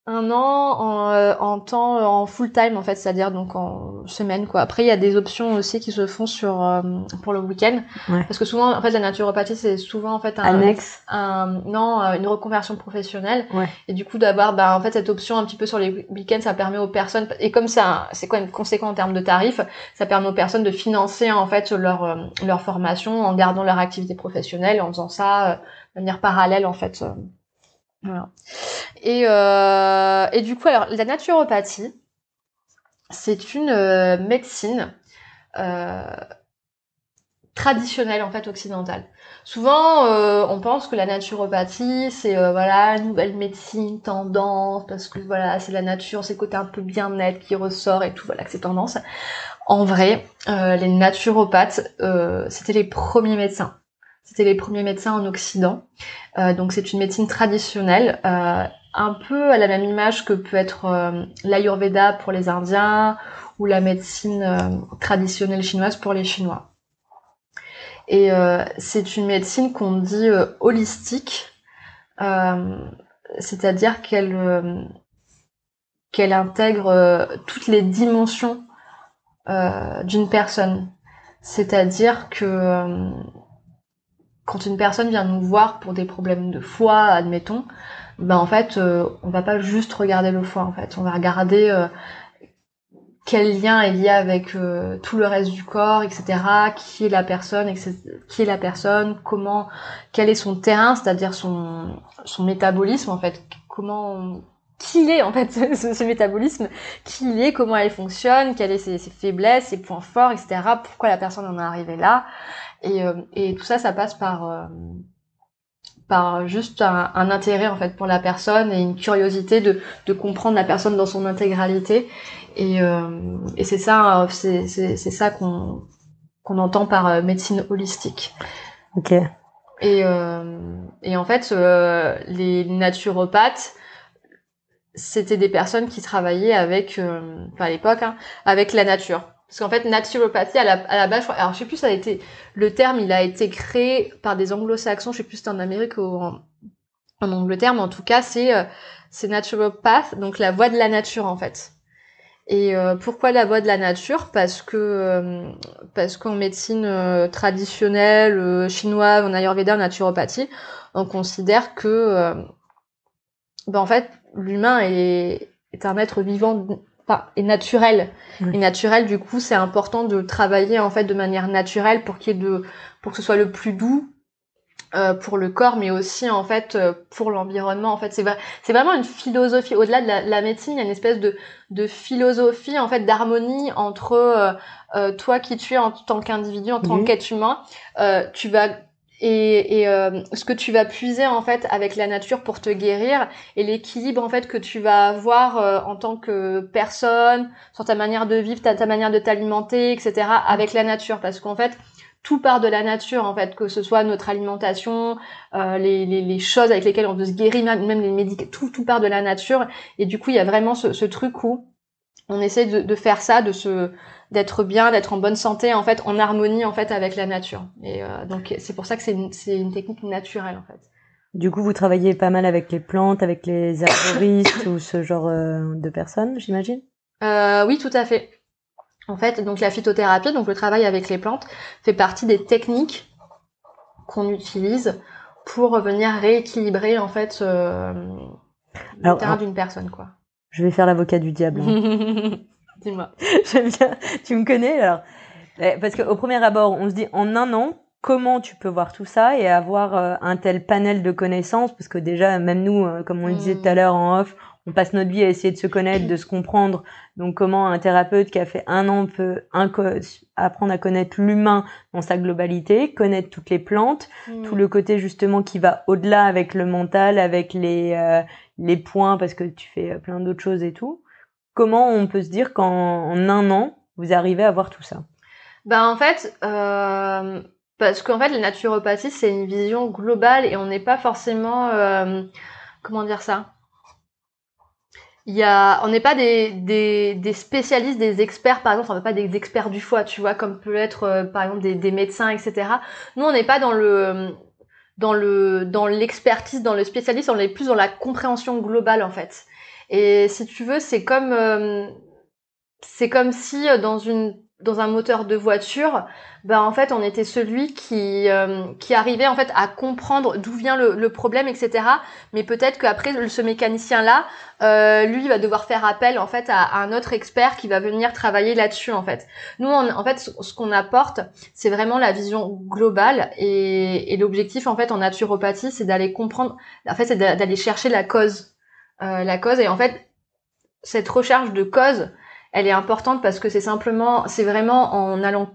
Un an en, euh, en temps en full time en fait c'est-à-dire donc en semaine quoi après il y a des options aussi qui se font sur euh, pour le week-end Ouais. parce que souvent en fait la naturopathie c'est souvent en fait un, Annexe. un non euh, une reconversion professionnelle Ouais. et du coup d'avoir bah en fait cette option un petit peu sur les week-ends ça permet aux personnes et comme ça c'est quoi conséquent en termes de tarifs ça permet aux personnes de financer en fait leur euh, leur formation en gardant leur activité professionnelle en faisant ça euh, de manière parallèle en fait euh. Voilà et euh, et du coup alors la naturopathie c'est une euh, médecine euh, traditionnelle en fait occidentale. Souvent, euh, on pense que la naturopathie, c'est euh, voilà nouvelle médecine, tendance, parce que voilà c'est la nature, c'est côté un peu bien-être qui ressort et tout, voilà que c'est tendance. En vrai, les naturopathes, c'était les premiers médecins. C'était les premiers médecins en Occident. Euh, donc c'est une médecine traditionnelle, euh, un peu à la même image que peut être euh, l'Ayurveda pour les Indiens ou la médecine traditionnelle chinoise pour les Chinois. Et c'est une médecine qu'on dit holistique, c'est-à-dire qu'elle qu'elle intègre toutes les dimensions d'une personne. C'est-à-dire que quand une personne vient nous voir pour des problèmes de foie, admettons, ben en fait, euh, on va pas juste regarder le foie. En fait, on va regarder euh, quel lien est lié avec euh, tout le reste du corps, etc. Qui est la personne, etc. qui est la personne, comment, quel est son terrain, c'est-à-dire son métabolisme en fait, comment qui est en fait ce, métabolisme, qui est, comment elle fonctionne, quelles sont ses, ses faiblesses, ses points forts, etc. Pourquoi la personne en est arrivée là, et, euh, et tout ça, ça passe par euh, par juste un, un intérêt en fait pour la personne et une curiosité de, de comprendre la personne dans son intégralité. Et, euh, et c'est ça c'est c'est c'est ça qu'on qu'on entend par euh, médecine holistique. Ok. et euh, et en fait euh, les naturopathes c'était des personnes qui travaillaient avec euh, enfin à l'époque hein, avec la nature parce qu'en fait naturopathie à la, à la base je crois- alors je sais plus ça a été le terme il a été créé par des anglo-saxons je sais plus si c'était en Amérique ou en, Angleterre mais en tout cas c'est euh, c'est naturopath donc la voie de la nature en fait. Et euh, pourquoi la voie de la nature? Parce que euh, parce qu'en médecine euh, traditionnelle euh, chinoise, en ayurveda, en naturopathie, on considère que euh, ben, en fait l'humain est, est un être vivant, enfin est naturel. Et naturel, du coup, c'est important de travailler en fait de manière naturelle pour qu'il de pour que ce soit le plus doux euh, pour le corps, mais aussi en fait euh, pour l'environnement. En fait, c'est vrai, c'est vraiment une philosophie. Au-delà de la, la médecine, il y a une espèce de de philosophie en fait d'harmonie entre euh, toi qui tu es en tant qu'individu, en tant qu'être humain. Euh, tu vas et, et euh, ce que tu vas puiser en fait avec la nature pour te guérir et l'équilibre en fait que tu vas avoir euh, en tant que personne sur ta manière de vivre, ta, ta manière de t'alimenter, etc. avec la nature parce qu'en fait tout part de la nature en fait que ce soit notre alimentation, euh, les, les, les choses avec lesquelles on veut se guérir, même, les médicaments, tout tout part de la nature et du coup il y a vraiment ce, ce truc où on essaie de, de faire ça, de se d'être bien, d'être en bonne santé, en fait, en harmonie en fait avec la nature. Et euh, donc c'est pour ça que c'est une, une technique naturelle en fait. Du coup, vous travaillez pas mal avec les plantes, avec les herboristes ou ce genre euh, de personnes, j'imagine? Euh, oui, tout à fait. En fait, donc la phytothérapie, donc le travail avec les plantes, fait partie des techniques qu'on utilise pour venir rééquilibrer en fait le Alors, terrain d'une personne, quoi. Je vais faire l'avocat du diable. hein. Dis-moi. J'aime bien. Tu me connais alors Eh, Parce qu'au premier abord, on se dit en un an, comment tu peux voir tout ça et avoir euh, un tel panel de connaissances? Parce que déjà, même nous, euh, comme on le disait tout à l'heure en off, on passe notre vie à essayer de se connaître, de se comprendre. Donc, comment un thérapeute qui a fait un an peut apprendre à connaître l'humain dans sa globalité, connaître toutes les plantes, tout le côté justement qui va au-delà avec le mental, avec les euh, les points parce que tu fais euh, plein d'autres choses et tout. Comment on peut se dire qu'en en un an vous arrivez à voir tout ça? Ben en fait, euh, parce qu'en fait la naturopathie c'est une vision globale et on n'est pas forcément euh, comment dire ça? Il y a, on n'est pas des, spécialistes, des experts par exemple, on n'est pas des experts du foie, tu vois, comme peut être par exemple des, des médecins, etc. Nous on n'est pas dans le dans le dans l'expertise, dans le spécialiste, on est plus dans la compréhension globale en fait. Et si tu veux, c'est comme euh, c'est comme si euh, dans une dans un moteur de voiture, ben en fait on était celui qui euh, qui arrivait en fait à comprendre d'où vient le, le, problème, etc. Mais peut-être qu'après ce mécanicien là, euh, lui va devoir faire appel en fait à, un autre expert qui va venir travailler là-dessus en fait. Nous en fait ce qu'on apporte c'est vraiment la vision globale et, et l'objectif en fait en naturopathie c'est d'aller comprendre, en fait c'est d'aller chercher la cause, euh, la cause et en fait cette recherche de cause elle est importante parce que c'est simplement, c'est vraiment en allant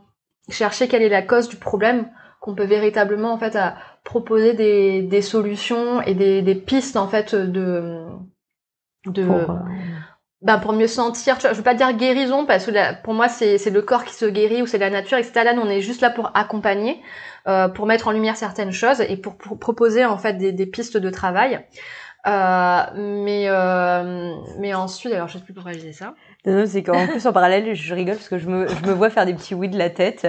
chercher quelle est la cause du problème qu'on peut véritablement en fait à proposer des, des solutions et des, des pistes en fait de de pour, euh, ben pour mieux sentir. Tu vois, je veux pas dire guérison parce que pour moi c'est c'est le corps qui se guérit ou c'est la nature etc là on est juste là pour accompagner euh, pour mettre en lumière certaines choses et pour, pour proposer en fait des, des pistes de travail. Euh, mais euh, mais ensuite alors je sais plus pourquoi je disais ça non, non c'est qu'en plus en parallèle, je rigole parce que je me, je me vois faire des petits oui de la tête.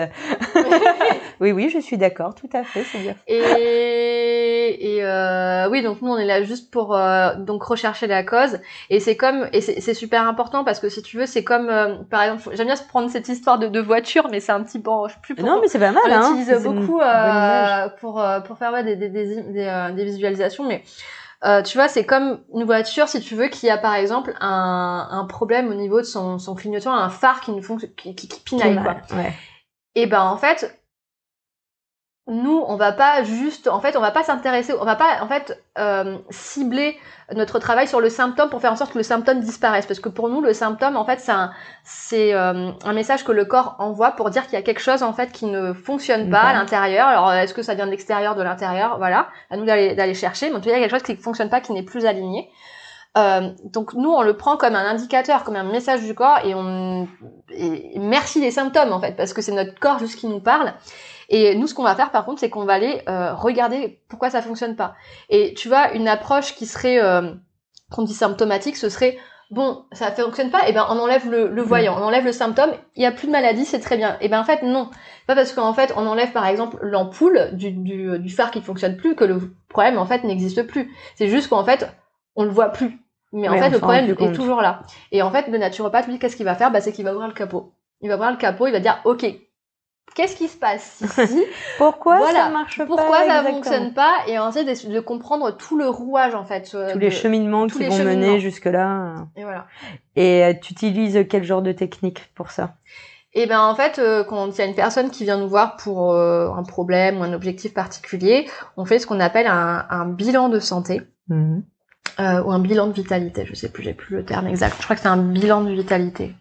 oui, oui, je suis d'accord, tout à fait, c'est bien. Et, et euh, oui, donc nous on est là juste pour euh, donc rechercher la cause. Et c'est comme et c'est super important parce que si tu veux, c'est comme euh, par exemple, j'aime bien se prendre cette histoire de, de voiture, mais c'est un petit bon, je plus. Pour, non, mais c'est pas mal. On hein, l'utilise beaucoup euh, pour pour faire ouais, des des, des, des, des visualisations, mais euh, tu vois, c'est comme une voiture, si tu veux, qui a par exemple un, un problème au niveau de son, son clignotant, un phare qui ne fonctionne, qui, qui, qui pinaille, quoi. Ouais. Et ben en fait, nous, on va pas juste, en fait, on va pas s'intéresser, on va pas, en fait, euh, cibler notre travail sur le symptôme pour faire en sorte que le symptôme disparaisse. Parce que pour nous, le symptôme, en fait, c'est un, c'est euh, un message que le corps envoie pour dire qu'il y a quelque chose, en fait, qui ne fonctionne pas à l'intérieur. Alors, est-ce que ça vient de l'extérieur, de l'intérieur? Voilà, à nous d'aller, d'aller chercher. Mais en tout cas, il y a quelque chose qui ne fonctionne pas, qui n'est plus aligné. Euh, donc nous, on le prend comme un indicateur, comme un message du corps, et on et merci les symptômes en fait, parce que c'est notre corps juste qui nous parle. Et nous, ce qu'on va faire, par contre, c'est qu'on va aller euh, regarder pourquoi ça fonctionne pas. Et tu vois, une approche qui serait, euh, qu'on dit symptomatique, ce serait bon, ça fonctionne pas, et ben on enlève le, le voyant, on enlève le symptôme, il y a plus de maladie, c'est très bien. Et ben en fait non, pas parce qu'en fait on enlève par exemple l'ampoule du, du, du phare qui fonctionne plus que le problème en fait n'existe plus. C'est juste qu'en fait on le voit plus. Mais en fait le problème est toujours là. Et en fait le naturopathe lui qu'est-ce qu'il va faire? Bah c'est qu'il va ouvrir le capot. Il va ouvrir le capot, il va dire ok, qu'est-ce qui se passe ici? Pourquoi ça marche pas Pourquoi ça fonctionne pas Et ensuite de, de, comprendre tout le rouage en fait. Euh, tous les cheminements qui vont mener jusque là. Et voilà. Et euh, tu utilises quel genre de technique pour ça? Et eh ben en fait, euh, quand il y a une personne qui vient nous voir pour un problème ou un objectif particulier, on fait ce qu'on appelle un, un, bilan de santé. Mmh. ou un bilan de vitalité, je sais plus, j'ai plus le terme exact. Je crois que c'est un bilan de vitalité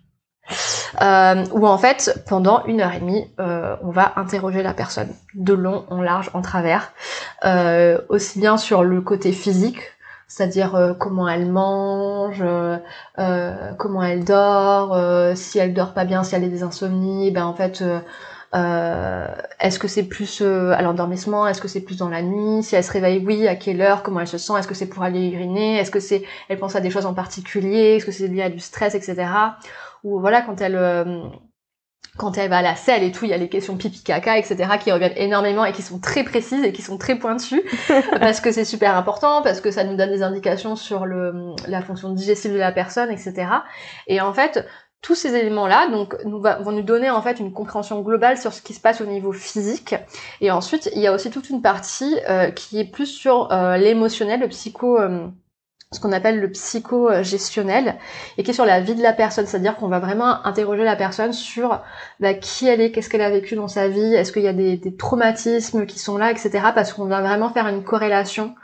euh, où en fait pendant une heure et demie euh, on va interroger la personne de long en large en travers euh, aussi bien sur le côté physique c'est-à-dire euh, comment elle mange, euh, euh, comment elle dort, si elle dort pas bien, si elle a des insomnies, ben en fait est-ce que c'est plus à l'endormissement, est-ce que c'est plus dans la nuit, si elle se réveille, oui, à quelle heure, comment elle se sent, est-ce que c'est pour aller uriner, est-ce que c'est elle pense à des choses en particulier, est-ce que c'est lié à du stress, etc ou voilà quand elle euh, quand elle va à la selle et tout, il y a les questions pipi caca, etc., qui reviennent énormément et qui sont très précises et qui sont très pointues, parce que c'est super important, parce que ça nous donne des indications sur le, la fonction digestive de la personne, etc. Et en fait, tous ces éléments-là, donc, nous va, vont nous donner en fait une compréhension globale sur ce qui se passe au niveau physique. Et ensuite, il y a aussi toute une partie euh, qui est plus sur euh, l'émotionnel, le psycho ce qu'on appelle le psycho-gestionnel et qui est sur la vie de la personne, c'est-à-dire qu'on va vraiment interroger la personne sur bah, qui elle est, qu'est-ce qu'elle a vécu dans sa vie, est-ce qu'il y a des, des, traumatismes qui sont là, etc. Parce qu'on va vraiment faire une corrélation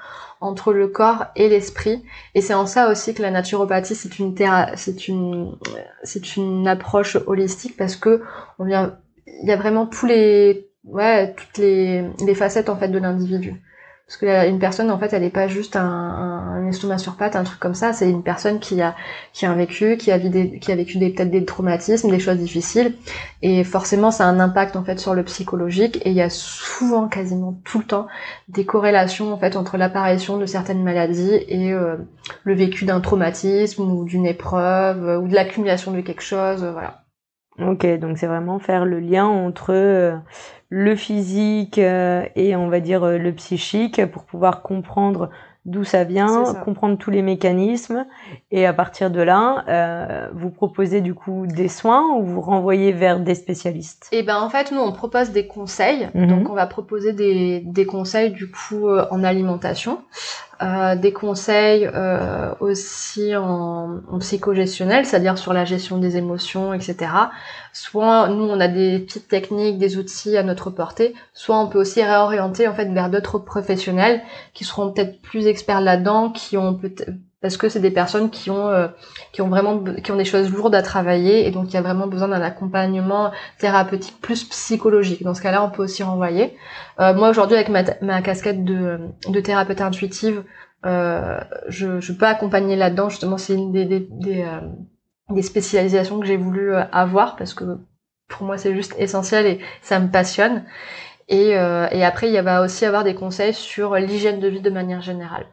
entre le corps et l'esprit. Et c'est en ça aussi que la naturopathie, c'est une c'est une, c'est une approche holistique parce que on vient, il y a vraiment tous les, ouais, toutes les, les facettes en fait de l'individu. Parce que une personne, en fait, elle n'est pas juste un, un, estomac sur pattes, un truc comme ça. C'est une personne qui a qui a un vécu, qui a, vécu, des peut-être des traumatismes, des choses difficiles, et forcément, ça a un impact en fait sur le psychologique. Et il y a souvent, quasiment tout le temps, des corrélations en fait entre l'apparition de certaines maladies et euh, le vécu d'un traumatisme ou d'une épreuve ou de l'accumulation de quelque chose. voilà. Ok, donc c'est vraiment faire le lien entre euh, le physique euh, et on va dire le psychique pour pouvoir comprendre d'où ça vient, comprendre tous les mécanismes. Et à partir de là, euh, vous proposez du coup des soins ou vous renvoyez vers des spécialistes? Eh ben en fait nous on propose des conseils, mhm. donc on va proposer des, des conseils du coup euh, en alimentation, euh, des conseils euh, aussi en, en psychogestionnel, c'est-à-dire sur la gestion des émotions, etc. Soit nous on a des petites techniques, des outils à notre portée, soit on peut aussi réorienter en fait vers d'autres professionnels qui seront peut-être plus experts là-dedans, qui ont peut-être parce que c'est des personnes qui ont euh, qui ont vraiment qui ont des choses lourdes à travailler et donc il y a vraiment besoin d'un accompagnement thérapeutique plus psychologique. Dans ce cas-là, on peut aussi renvoyer. Euh, moi aujourd'hui avec ma, casquette de, de thérapeute intuitive, euh, je, je peux accompagner là-dedans. Justement, c'est une des, des, des, euh, spécialisations que j'ai voulu avoir parce que pour moi c'est juste essentiel et ça me passionne. Et, euh, et, après, il va aussi avoir des conseils sur l'hygiène de vie de manière générale.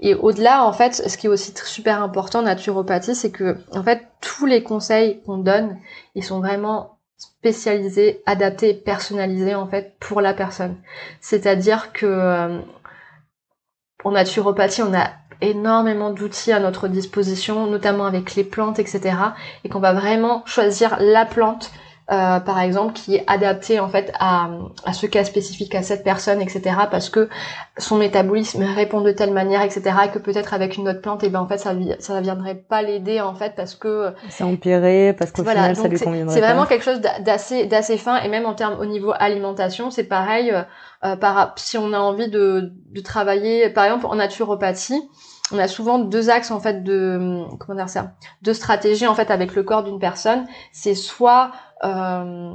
Et au-delà, en fait, ce qui est aussi super important en naturopathie, c'est que, en fait, tous les conseils qu'on donne, ils sont vraiment spécialisés, adaptés, personnalisés, en fait, pour la personne. C'est-à-dire que, euh, en naturopathie, on a énormément d'outils à notre disposition, notamment avec les plantes, etc. Et qu'on va vraiment choisir la plante euh, par exemple, qui est adapté en fait à, à ce cas spécifique à cette personne, etc. Parce que son métabolisme répond de telle manière, etc. Et que peut-être avec une autre plante, et eh ben en fait ça ça viendrait pas l'aider en fait parce que c'est empiré parce qu'au final ça lui conviendrait. C'est vraiment quelque chose d'assez d'assez fin et même en termes au niveau alimentation, c'est pareil. Euh, euh, par, si on a envie de, de travailler, par exemple en naturopathie, on a souvent deux axes en fait de comment dire ça, deux stratégies en fait avec le corps d'une personne. C'est soit euh,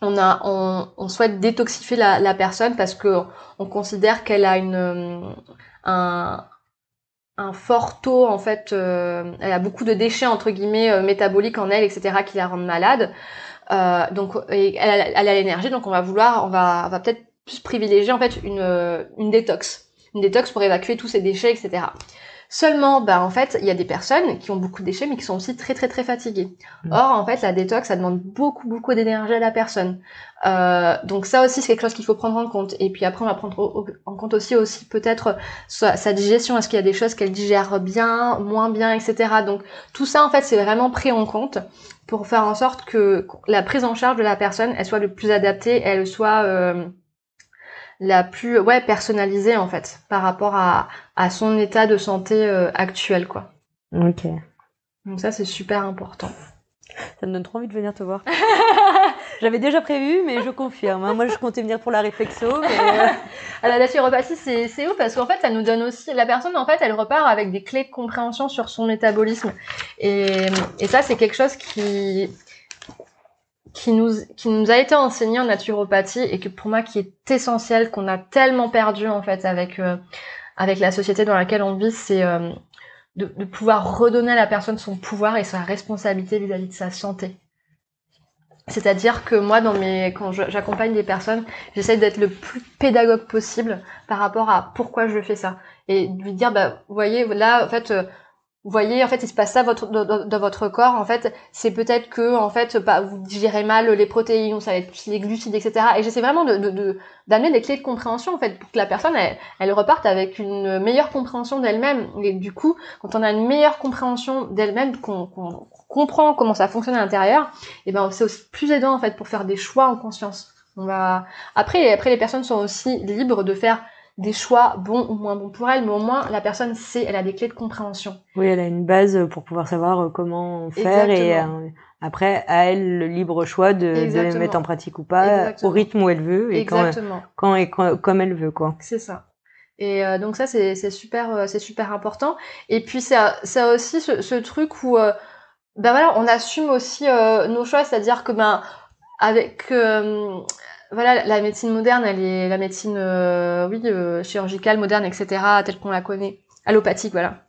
on souhaite détoxifier la, personne parce que on considère qu'elle a une un, fort taux en fait euh, elle a beaucoup de déchets entre guillemets euh, métaboliques en elle etc qui la rendent malade. Euh, donc elle, a, l'énergie donc on va vouloir on va peut-être plus privilégier une une détox. Une détox pour évacuer tous ces déchets etc Seulement, bah en fait, il y a des personnes qui ont beaucoup de déchets, mais qui sont aussi très très très fatiguées. Mm. Or, en fait, la détox, ça demande beaucoup beaucoup d'énergie à la personne. Euh, donc ça aussi, c'est quelque chose qu'il faut prendre en compte. Et puis après, on va prendre en compte aussi aussi peut-être sa, sa, digestion. Est-ce qu'il y a des choses qu'elle digère bien, moins bien, etc. Donc tout ça, en fait, c'est vraiment pris en compte pour faire en sorte que la prise en charge de la personne, elle soit le plus adaptée, elle soit euh, la plus ouais personnalisée en fait par rapport à, à son état de santé euh, actuel quoi. Ok. Donc ça c'est super important. Ça me donne trop envie de venir te voir. J'avais déjà prévu, mais je confirme. Hein. Moi, je comptais venir pour la réflexo. Mais... Euh, la naturopathie, c'est, c'est ouf parce qu'en fait, ça nous donne aussi. La personne, en fait, elle repart avec des clés de compréhension sur son métabolisme. Et, et ça, c'est quelque chose qui, qui nous, qui nous a été enseigné en naturopathie et que pour moi qui est essentiel, qu'on a tellement perdu en fait avec, euh, avec la société dans laquelle on vit, c'est euh, de, de, pouvoir redonner à la personne son pouvoir et sa responsabilité vis-à-vis de sa santé. C'est-à-dire que moi, dans mes, quand j'accompagne des personnes, j'essaye d'être le plus pédagogue possible par rapport à pourquoi je fais ça. Et de lui dire, bah, vous voyez, là, en fait, euh, vous voyez, en fait, il se passe ça dans, votre corps. En fait, c'est peut-être que, en fait, bah, vous digérez mal les protéines, ça va être plus les glucides, etc. Et j'essaie vraiment de, de, d'amener des clés de compréhension, en fait, pour que la personne, elle, elle reparte avec une meilleure compréhension d'elle-même. Et du coup, quand on a une meilleure compréhension d'elle-même, qu'on, comprend comment ça fonctionne à l'intérieur, et ben, c'est aussi plus aidant, en fait, pour faire des choix en conscience. On va, après, après, les personnes sont aussi libres de faire des choix bons ou moins bons pour elle, mais au moins la personne sait, elle a des clés de compréhension. Oui, elle a une base pour pouvoir savoir euh, comment faire et euh, après à elle le libre choix de, de mettre en pratique ou pas au rythme où elle veut et quand, quand et comme elle veut quoi. C'est ça. Et euh, donc ça c'est super c'est super important. Et puis ça ça aussi ce, ce truc où ben voilà on assume aussi nos choix, c'est-à-dire que ben avec voilà, la médecine moderne, elle est la médecine, euh, oui, euh, chirurgicale, moderne, etc., telle qu'on la connaît, allopathique, voilà.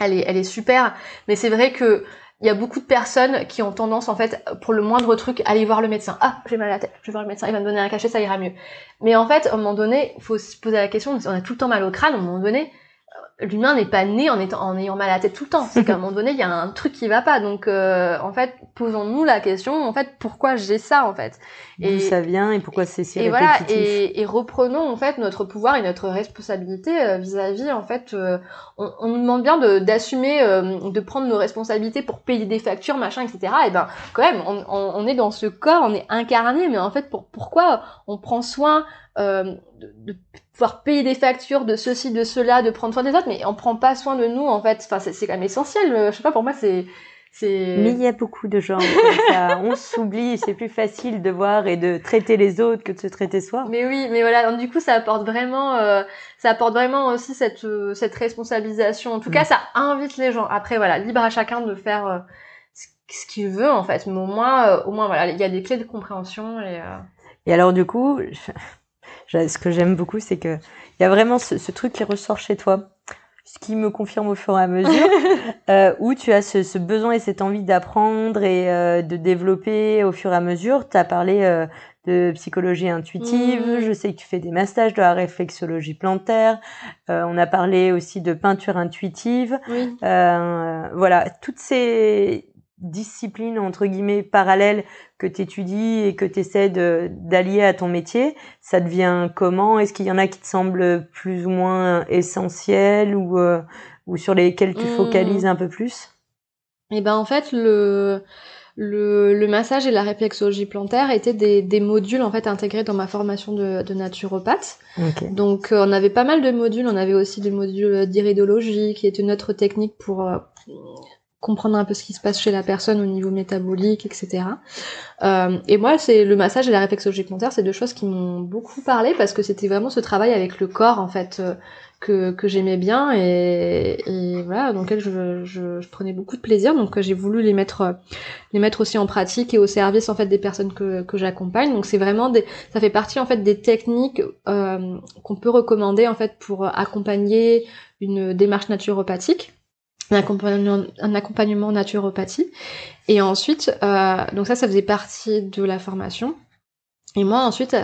Elle est, elle est super, mais c'est vrai que il y a beaucoup de personnes qui ont tendance, en fait, pour le moindre truc, à aller voir le médecin. Ah, j'ai mal à la tête, je vais voir le médecin, il va me donner un cachet, ça ira mieux. Mais en fait, à un moment donné, faut se poser la question, on a tout le temps mal au crâne, à un moment donné, l'humain n'est pas né en, étant, en ayant mal à la tête tout le temps. C'est qu'à un moment donné, il y a un truc qui va pas. Donc, euh, en fait, posons-nous la question, en fait, pourquoi j'ai ça, en fait? D'où ça vient et pourquoi c'est si et répétitif? voilà, et, et, reprenons, en fait, notre pouvoir et notre responsabilité euh, vis-à-vis, en fait, euh, on, on, nous demande bien d'assumer, de, de, prendre nos responsabilités pour payer des factures, machin, etc. Et ben, quand même, on, on, on, est dans ce corps, on est incarné, mais en fait, pour, pourquoi on prend soin de, de pouvoir payer des factures de ceci, de cela, de prendre soin des autres, mais on prend pas soin de nous en fait. Enfin, c'est quand même essentiel. Euh, je sais pas, pour moi, c'est mais il y a beaucoup de gens comme ça. On s'oublie, c'est plus facile de voir et de traiter les autres que de se traiter soi. Mais oui, mais voilà. Donc, du coup, ça apporte vraiment, euh, ça apporte vraiment aussi cette euh, cette responsabilisation. En tout cas, mm. ça invite les gens. Après, voilà, libre à chacun de faire euh, ce qu'il veut en fait. Mais au moins, au moins, voilà, il y a des clés de compréhension et. Et alors, du coup, ce que j'aime beaucoup, c'est que il y a vraiment ce, ce, truc qui ressort chez toi, ce qui me confirme au fur et à mesure, euh, où tu as ce, ce, besoin et cette envie d'apprendre et euh, de développer au fur et à mesure. Tu as parlé euh, de psychologie intuitive, mmh. je sais que tu fais des massages de la réflexologie plantaire, euh, on a parlé aussi de peinture intuitive. Oui. Euh, voilà, toutes ces disciplines entre guillemets parallèles que tu étudies et que tu essaies d'allier à ton métier, ça devient comment? Est-ce qu'il y en a qui te semblent plus ou moins essentiels ou, euh, ou sur lesquels tu mmh. focalises un peu plus? Eh ben en fait le le, le, massage et la réflexologie plantaire étaient des, des, modules en fait intégrés dans ma formation de, de naturopathe. Donc euh, on avait pas mal de modules, on avait aussi des modules d'iridologie qui était notre technique pour euh, comprendre un peu ce qui se passe chez la personne au niveau métabolique, etc. Euh, et moi, c'est le massage et la réflexologie plantaire, c'est deux choses qui m'ont beaucoup parlé parce que c'était vraiment ce travail avec le corps en fait euh, que, que j'aimais bien et, et, voilà dans lequel je, je, je, prenais beaucoup de plaisir. Donc j'ai voulu les mettre les mettre aussi en pratique et au service en fait des personnes que, que j'accompagne. Donc c'est vraiment des ça fait partie en fait des techniques euh, qu'on peut recommander en fait pour accompagner une démarche naturopathique un accompagnement, un accompagnement naturopathie. Et ensuite, euh, donc ça, ça faisait partie de la formation. Et moi, ensuite,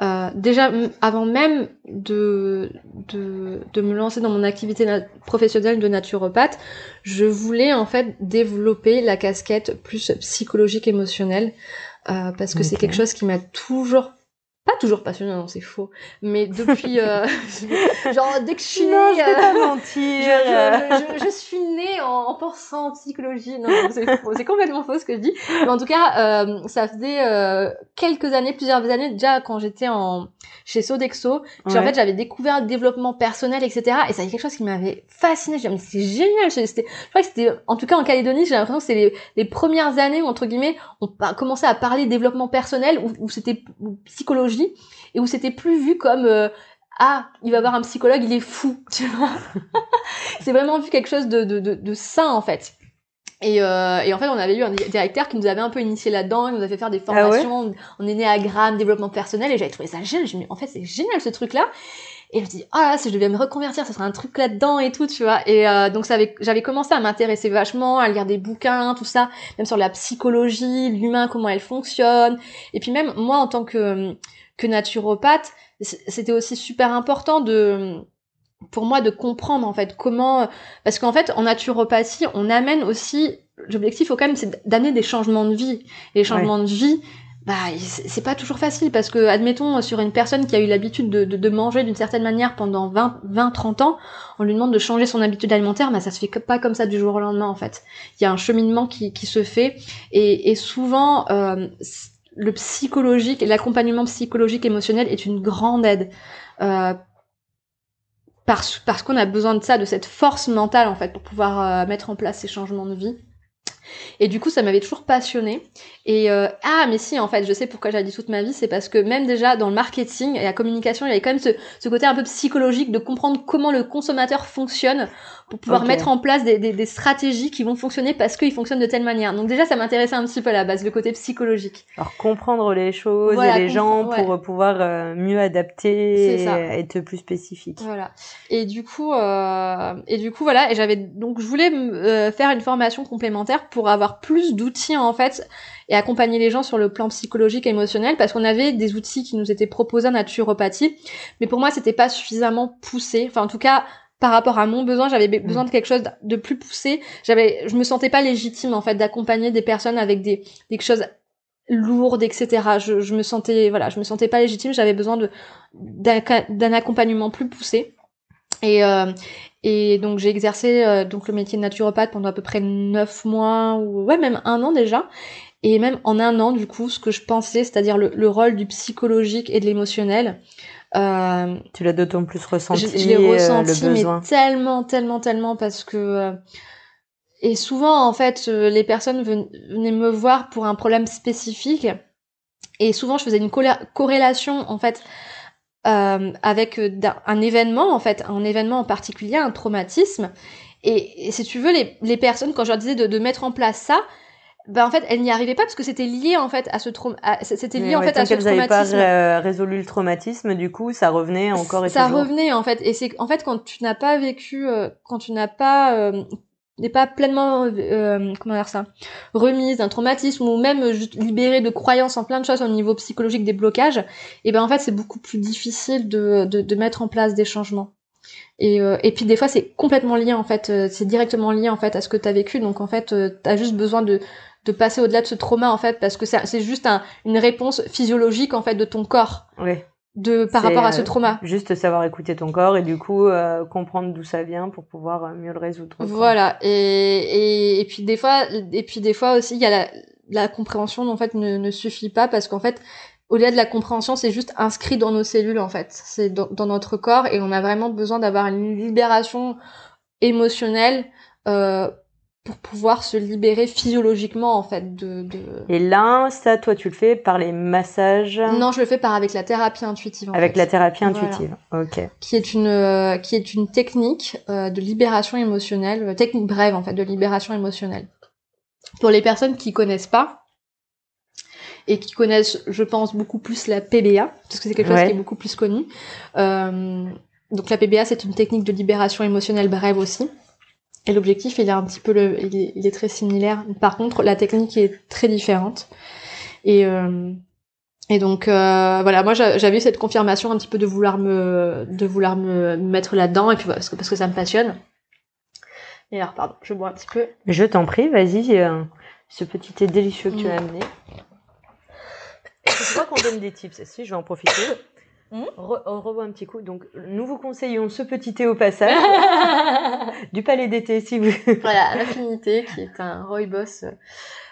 euh, déjà, avant même de, de, de, me lancer dans mon activité professionnelle de naturopathe, je voulais en fait développer la casquette plus psychologique émotionnelle, euh, parce que c'est quelque chose qui m'a toujours pas toujours passionnant, non, c'est faux. Mais depuis, euh, genre dès que je suis née, non, je vais pas euh, mentir. Je, je, je, suis née en, en pensant en psychologie. Non, c'est c'est complètement faux ce que je dis. Mais en tout cas, euh, ça faisait euh, quelques années, plusieurs années déjà quand j'étais en chez Sodexo. Ouais. En fait, j'avais découvert le développement personnel, etc. Et ça quelque chose qui m'avait fasciné. Je me c'est génial. C'était, je crois que c'était, en tout cas en Calédonie, j'ai l'impression que c'est les, les, premières années où entre guillemets, on commençait à parler développement personnel, où, où c'était psychologie et où c'était plus vu comme euh, ah il va voir un psychologue il est fou tu vois c'est vraiment vu quelque chose de, de, de, de sain en fait et, euh, et, en fait, on avait eu un directeur qui nous avait un peu initié là-dedans, il nous avait fait faire des formations, ah ouais? on est né à développement personnel, et j'avais trouvé ça génial. Je me dis, en fait, c'est génial ce truc-là. Et je me dis, oh là, si je devais me reconvertir, ce serait un truc là-dedans et tout, tu vois. Et euh, donc, j'avais commencé à m'intéresser vachement, à lire des bouquins, tout ça, même sur la psychologie, l'humain, comment elle fonctionne. Et puis même, moi, en tant que que naturopathe, c'était aussi super important de pour moi de comprendre en fait comment parce qu'en fait en naturopathie on amène aussi l'objectif quand même c'est d'amener des changements de vie et les changements ouais. de vie bah c'est pas toujours facile parce que admettons sur une personne qui a eu l'habitude de, de, de, manger d'une certaine manière pendant 20 20 30 ans on lui demande de changer son habitude alimentaire bah ça se fait pas comme ça du jour au lendemain en fait il y a un cheminement qui, qui se fait et, et souvent euh, le psychologique l'accompagnement psychologique émotionnel est une grande aide. Euh, parce, parce qu'on a besoin de ça, de cette force mentale en fait, pour pouvoir euh, mettre en place ces changements de vie. Et du coup, ça m'avait toujours passionné. Et euh, ah, mais si, en fait, je sais pourquoi j'ai dit toute ma vie, c'est parce que même déjà dans le marketing et la communication, il y avait quand même ce, ce côté un peu psychologique de comprendre comment le consommateur fonctionne pour pouvoir okay. mettre en place des, des, des, stratégies qui vont fonctionner parce qu'ils fonctionnent de telle manière. Donc déjà, ça m'intéressait un petit peu à la base, le côté psychologique. Alors comprendre les choses voilà, et les gens pour ouais. pouvoir euh, mieux adapter et être plus spécifique. Voilà. Et du coup, euh, et du coup, voilà. Et j'avais donc je voulais euh, faire une formation complémentaire pour avoir plus d'outils en fait et accompagner les gens sur le plan psychologique et émotionnel parce qu'on avait des outils qui nous étaient proposés en naturopathie, mais pour moi c'était pas suffisamment poussé. Enfin en tout cas par rapport à mon besoin, j'avais besoin de quelque chose de plus poussé. J'avais, je me sentais pas légitime en fait d'accompagner des personnes avec des, des choses lourdes, etc. Je, je me sentais, voilà, je me sentais pas légitime. J'avais besoin de d'un accompagnement plus poussé. Et euh, et donc j'ai exercé euh, donc le métier de naturopathe pendant à peu près neuf mois ou ouais même un an déjà. Et même en un an, du coup, ce que je pensais, c'est-à-dire le, le, rôle du psychologique et de l'émotionnel, euh, tu l'as d'autant plus ressenti. Je, je l'ai euh, ressenti, mais tellement, tellement, tellement parce que euh, et souvent en fait les personnes venaient me voir pour un problème spécifique et souvent je faisais une corrélation en fait euh, avec un événement en fait, un événement en particulier, un traumatisme. Et, si tu veux, les, les personnes quand je leur disais de, de mettre en place ça, bah en fait elle n'y arrivait pas parce que c'était lié en fait à ce trauma c'était lié en fait à ce traumatisme. pas résolu le traumatisme du coup ça revenait encore et ça revenait en fait et c'est en fait quand tu n'as pas vécu euh, quand tu n'as pas euh, n'est pas pleinement euh, comment dire ça remise d'un traumatisme ou même juste libéré de croyances en plein de choses au niveau psychologique des blocages et ben en fait c'est beaucoup plus difficile de, de, de mettre en place des changements. Et, euh, et puis des fois c'est complètement lié en fait c'est directement lié en fait à ce que tu as vécu. Donc en fait tu as juste besoin de de passer au-delà de ce trauma en fait parce que c'est juste un, une réponse physiologique en fait de ton corps. Oui. de par rapport à ce euh, trauma. juste savoir écouter ton corps et du coup euh, comprendre d'où ça vient pour pouvoir euh, mieux le résoudre voilà. Et, et, et puis des fois et puis des fois aussi il y a la, la compréhension en fait ne, ne suffit pas parce qu'en fait au-delà de la compréhension, c'est juste inscrit dans nos cellules en fait, c'est dans, dans, notre corps et on a vraiment besoin d'avoir une libération émotionnelle euh, pour pouvoir se libérer physiologiquement en fait de, de... Et là, ça, toi, tu le fais par les massages Non, je le fais par avec la thérapie intuitive. avec la thérapie intuitive, ok. Qui est une euh, qui est une technique euh, de libération émotionnelle, euh, technique brève en fait de libération émotionnelle. Pour les personnes qui connaissent pas et qui connaissent, je pense, beaucoup plus la PBA parce que c'est quelque chose qui est beaucoup plus connu. donc la PBA, c'est une technique de libération émotionnelle brève aussi. Et l'objectif, il est un petit peu le, il est, très similaire. Par contre, la technique est très différente. Et euh, et donc euh, voilà, moi j'avais eu cette confirmation un petit peu de vouloir me de vouloir me mettre là-dedans et puis parce que parce que ça me passionne. Et alors pardon, je bois un petit peu. Je t'en prie, vas-y, euh, ce petit thé délicieux que tu as mm. amené. Je crois qu'on donne des tips. Si, je vais en profiter. Hmm on revoit un petit coup. Donc, nous vous conseillons ce petit thé au passage du Palais d'été, si vous. voilà, l'affinité qui est un rooibos euh,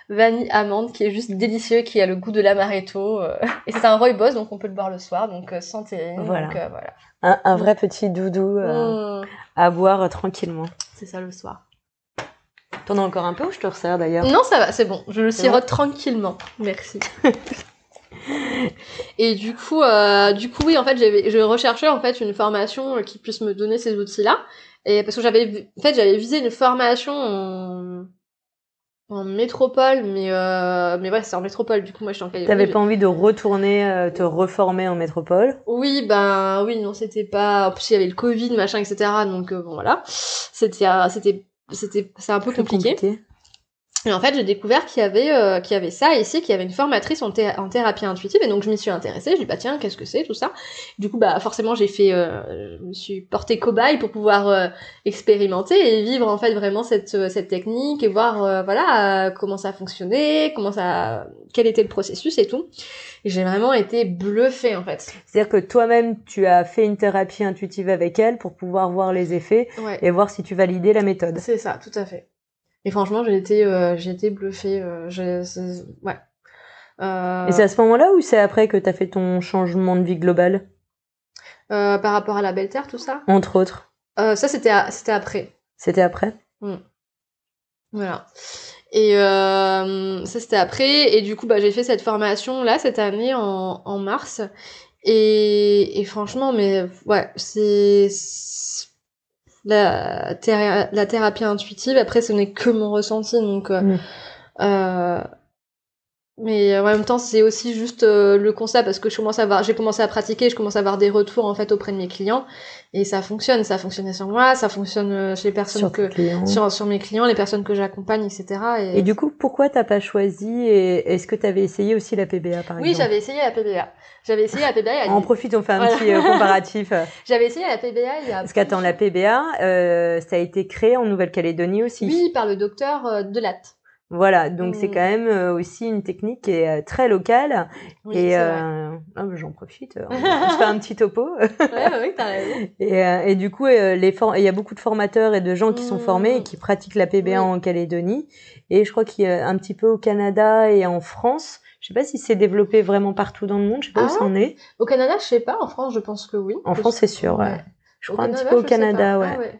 vanille amande qui est juste délicieux, qui a le goût de l'amaretto. Euh, et c'est un rooibos, donc on peut le boire le soir, donc euh, santé. Voilà. voilà. Un, vrai petit doudou hmm. à boire tranquillement. C'est ça le soir. T'en as encore un peu ou je te resserre d'ailleurs? Non, ça va, c'est bon. Je le sirote tranquillement. Merci. Et du coup, euh, du coup, oui, en fait, j'avais, je recherchais en fait une formation qui puisse me donner ces outils-là. Et parce que j'avais, en fait, j'avais visé une formation en, en métropole, mais euh, mais ouais, c'est en métropole. Du coup, moi, je suis en Californie. T'avais pas envie de retourner, euh, te reformer en métropole? Oui, ben oui, non, c'était pas. En plus, il y avait le Covid, machin, etc. Donc euh, bon, voilà, c'était, c'était, c'était, c'est un peu compliqué. Et en fait, j'ai découvert qu'il y avait euh, qu'il y avait ça ici, qu'il y avait une formatrice en, en, thérapie intuitive, et donc je m'y suis intéressée. Je dis bah tiens, qu'est-ce que c'est tout ça? Du coup, bah forcément, j'ai fait, euh, je me suis portée cobaye pour pouvoir euh, expérimenter et vivre en fait vraiment cette euh, cette technique et voir voilà comment ça fonctionnait, comment ça, quel était le processus et tout. Et j'ai vraiment été bluffée en fait. C'est-à-dire que toi-même, tu as fait une thérapie intuitive avec elle pour pouvoir voir les effets et voir si tu validais la méthode. C'est ça, tout à fait. Et franchement, j'ai été, euh, j'ai été bluffée. Euh, ouais. Euh... Et c'est à ce moment-là ou c'est après que tu as fait ton changement de vie global? Par rapport à la belle terre, tout ça? Entre autres. Ça, c'était, c'était après. C'était après? Mm. Voilà. Et ça, c'était après. Et du coup, bah, j'ai fait cette formation là cette année en, en mars. Et, et franchement, mais ouais, c'est la, la thérapie intuitive. Après, ce n'est que mon ressenti, donc euh, mm. euh, mais en même temps c'est aussi juste euh, le constat parce que je commence à avoir j'ai commencé à pratiquer je commence à avoir des retours en fait auprès de mes clients et ça fonctionne ça fonctionne sur moi ça fonctionne euh, chez les personnes Sur que sur, sur mes clients les personnes que j'accompagne etc et, Et du coup, pourquoi t'as pas choisi et est-ce que t'avais essayé aussi la PBA par oui exemple? j'avais essayé la PBA j'avais essayé la PBA il y a On profite, on fait un Voilà. petit euh, comparatif. j'avais essayé la PBA il y a Parce qu'attends, la PBA, euh, ça a été créé en Nouvelle-Calédonie aussi. oui par le docteur euh, Delatte Voilà, donc c'est Mm. quand même euh, aussi une technique qui est euh, très locale. oui, et euh, ah, bah, j'en profite, on, on se fait un petit topo. ouais t'as raison Et, euh, et du coup, euh, les il y a beaucoup de formateurs et de gens qui sont formés et qui pratiquent la PBA Oui. en Calédonie. Et je crois qu'il y a un petit peu au Canada et en France. Je sais pas si c'est développé vraiment partout dans le monde. Je sais pas Ah. où ça en est. au Canada je sais pas en France je pense que oui En France, c'est sûr. Ouais. ouais. Je Au crois un petit peu au Canada, pas. ouais. Ah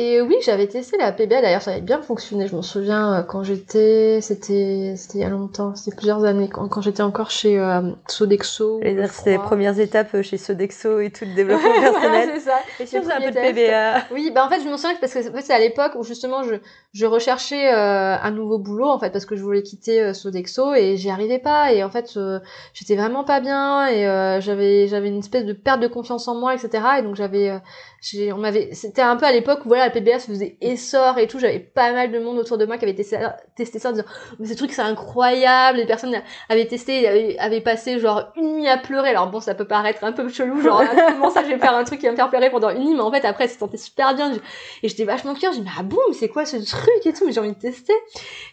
Et oui, j'avais testé la PBA d'ailleurs, ça avait bien fonctionné. Je m'en souviens euh, quand j'étais, c'était, c'était il y a longtemps, c'était plusieurs années, quand, quand j'étais encore chez euh, Sodexo. C'est les premières étapes euh, chez Sodexo et tout le développement personnel. c'est ça. Et c'est un peu de. PBA. Oui, bah en fait, je m'en souviens parce que en fait, c'est à l'époque où justement je, je recherchais euh, un nouveau boulot en fait parce que je voulais quitter euh, Sodexo et j'y arrivais pas. Et en fait euh, j'étais vraiment pas bien et euh, j'avais j'avais une espèce de perte de confiance en moi etc et donc j'avais euh, j'ai on m'avait c'était un peu à l'époque où voilà la PBA se faisait essor et tout. J'avais pas mal de monde autour de moi qui avait testé, testé ça en disant mais ce truc c'est incroyable. Les personnes avaient testé avaient, avaient passé genre une nuit à pleurer. Alors bon ça peut paraître un peu chelou genre ah, comment ça je vais faire un truc qui va me faire pleurer pendant une nuit? Mais en fait après ça sentait super bien. Et j'étais vachement curieuse j'ai dit mais ah bon mais c'est quoi ce truc? Et tout mais j'ai envie de tester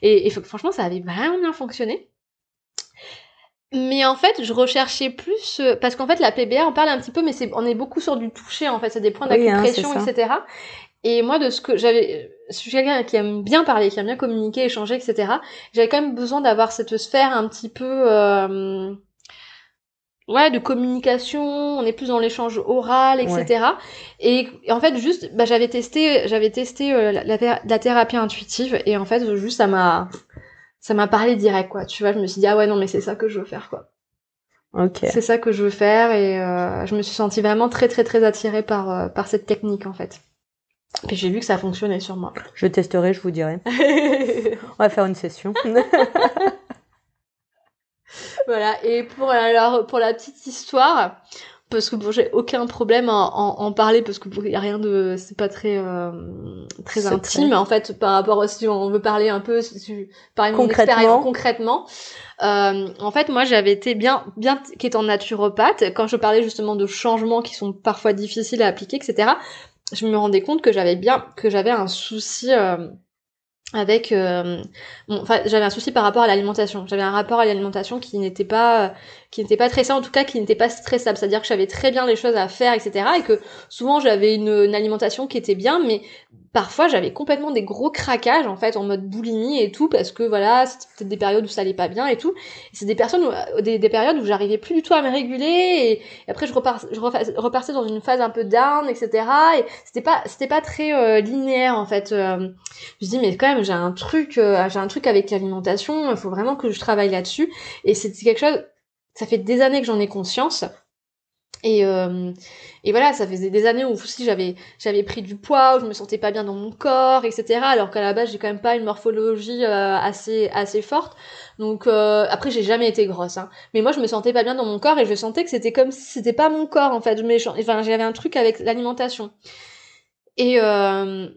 et, franchement ça avait vraiment bien fonctionné mais en fait, je recherchais plus euh, parce qu'en fait la PBA on parle un petit peu, mais c'est on est beaucoup sur du toucher en fait, c'est des points Oui, hein, d'acupression, etc. Et moi de ce que j'avais, je suis quelqu'un qui aime bien parler, qui aime bien communiquer, échanger, etc. J'avais quand même besoin d'avoir cette sphère un petit peu euh, ouais de communication. On est plus dans l'échange oral, etc. Et, et en fait juste, bah, j'avais testé, j'avais testé euh, la, la thé- la thérapie intuitive et en fait juste ça m'a ça m'a parlé direct quoi. Tu vois, je me suis dit ah ouais non mais c'est ça que je veux faire quoi. Ok. C'est ça que je veux faire et euh, je me suis sentie vraiment très très très attirée par euh, par cette technique en fait. Et j'ai vu que ça fonctionnait sur moi. Je testerai, je vous dirai. On va faire une session. voilà. Et pour alors pour la petite histoire, parce que bon, j'ai aucun problème à en, en parler parce que il y a rien de c'est pas très euh, très intime en fait par rapport à si on veut parler un peu si tu mon Concrètement. expérience concrètement. Euh, en fait, moi, j'avais été bien, bien qu'étant naturopathe, quand je parlais justement de changements qui sont parfois difficiles à appliquer, etc. Je me rendais compte que j'avais bien, que j'avais un souci euh, avec, euh, j'avais un souci par rapport à l'alimentation. J'avais un rapport à l'alimentation qui n'était pas, qui n'était pas sain, en tout cas, qui n'était pas stressable. C'est-à-dire que j'avais très bien les choses à faire, etc. Et que souvent j'avais une, une alimentation qui était bien, mais parfois j'avais complètement des gros craquages en fait en mode boulimie et tout parce que voilà c'était peut-être des périodes où ça allait pas bien et tout c'est des personnes où- des, des périodes où j'arrivais plus du tout à me réguler et, après je, repars, je repartais dans une phase un peu down etc et c'était pas c'était pas très euh, linéaire en fait Euh, je me dis mais quand même j'ai un truc euh, j'ai un truc avec l'alimentation il faut vraiment que je travaille là-dessus et c'est quelque chose ça fait des années que j'en ai conscience et, euh, et voilà, ça faisait des années où aussi j'avais j'avais pris du poids, où je me sentais pas bien dans mon corps, etc. Alors qu'à la base j'ai quand même pas une morphologie euh, assez assez forte. Donc euh, après j'ai jamais été grosse, hein. mais moi je me sentais pas bien dans mon corps et je sentais que c'était comme si c'était pas mon corps en fait. M'échan- Enfin j'avais un truc avec l'alimentation. Et euh,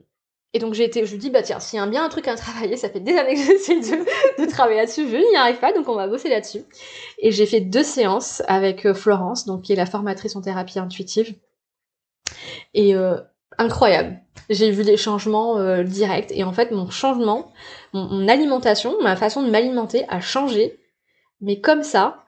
et donc j'ai été, je lui dis bah tiens s'il y a bien un truc à travailler, ça fait des années que j'essaie de, travailler là-dessus, je n'y arrive pas, donc on va bosser là-dessus. Et j'ai fait deux séances avec euh, Florence, donc qui est la formatrice en thérapie intuitive. Et euh, incroyable. J'ai vu les changements euh, directs. Et en fait, mon changement, mon alimentation, ma façon de m'alimenter a changé. Mais comme ça,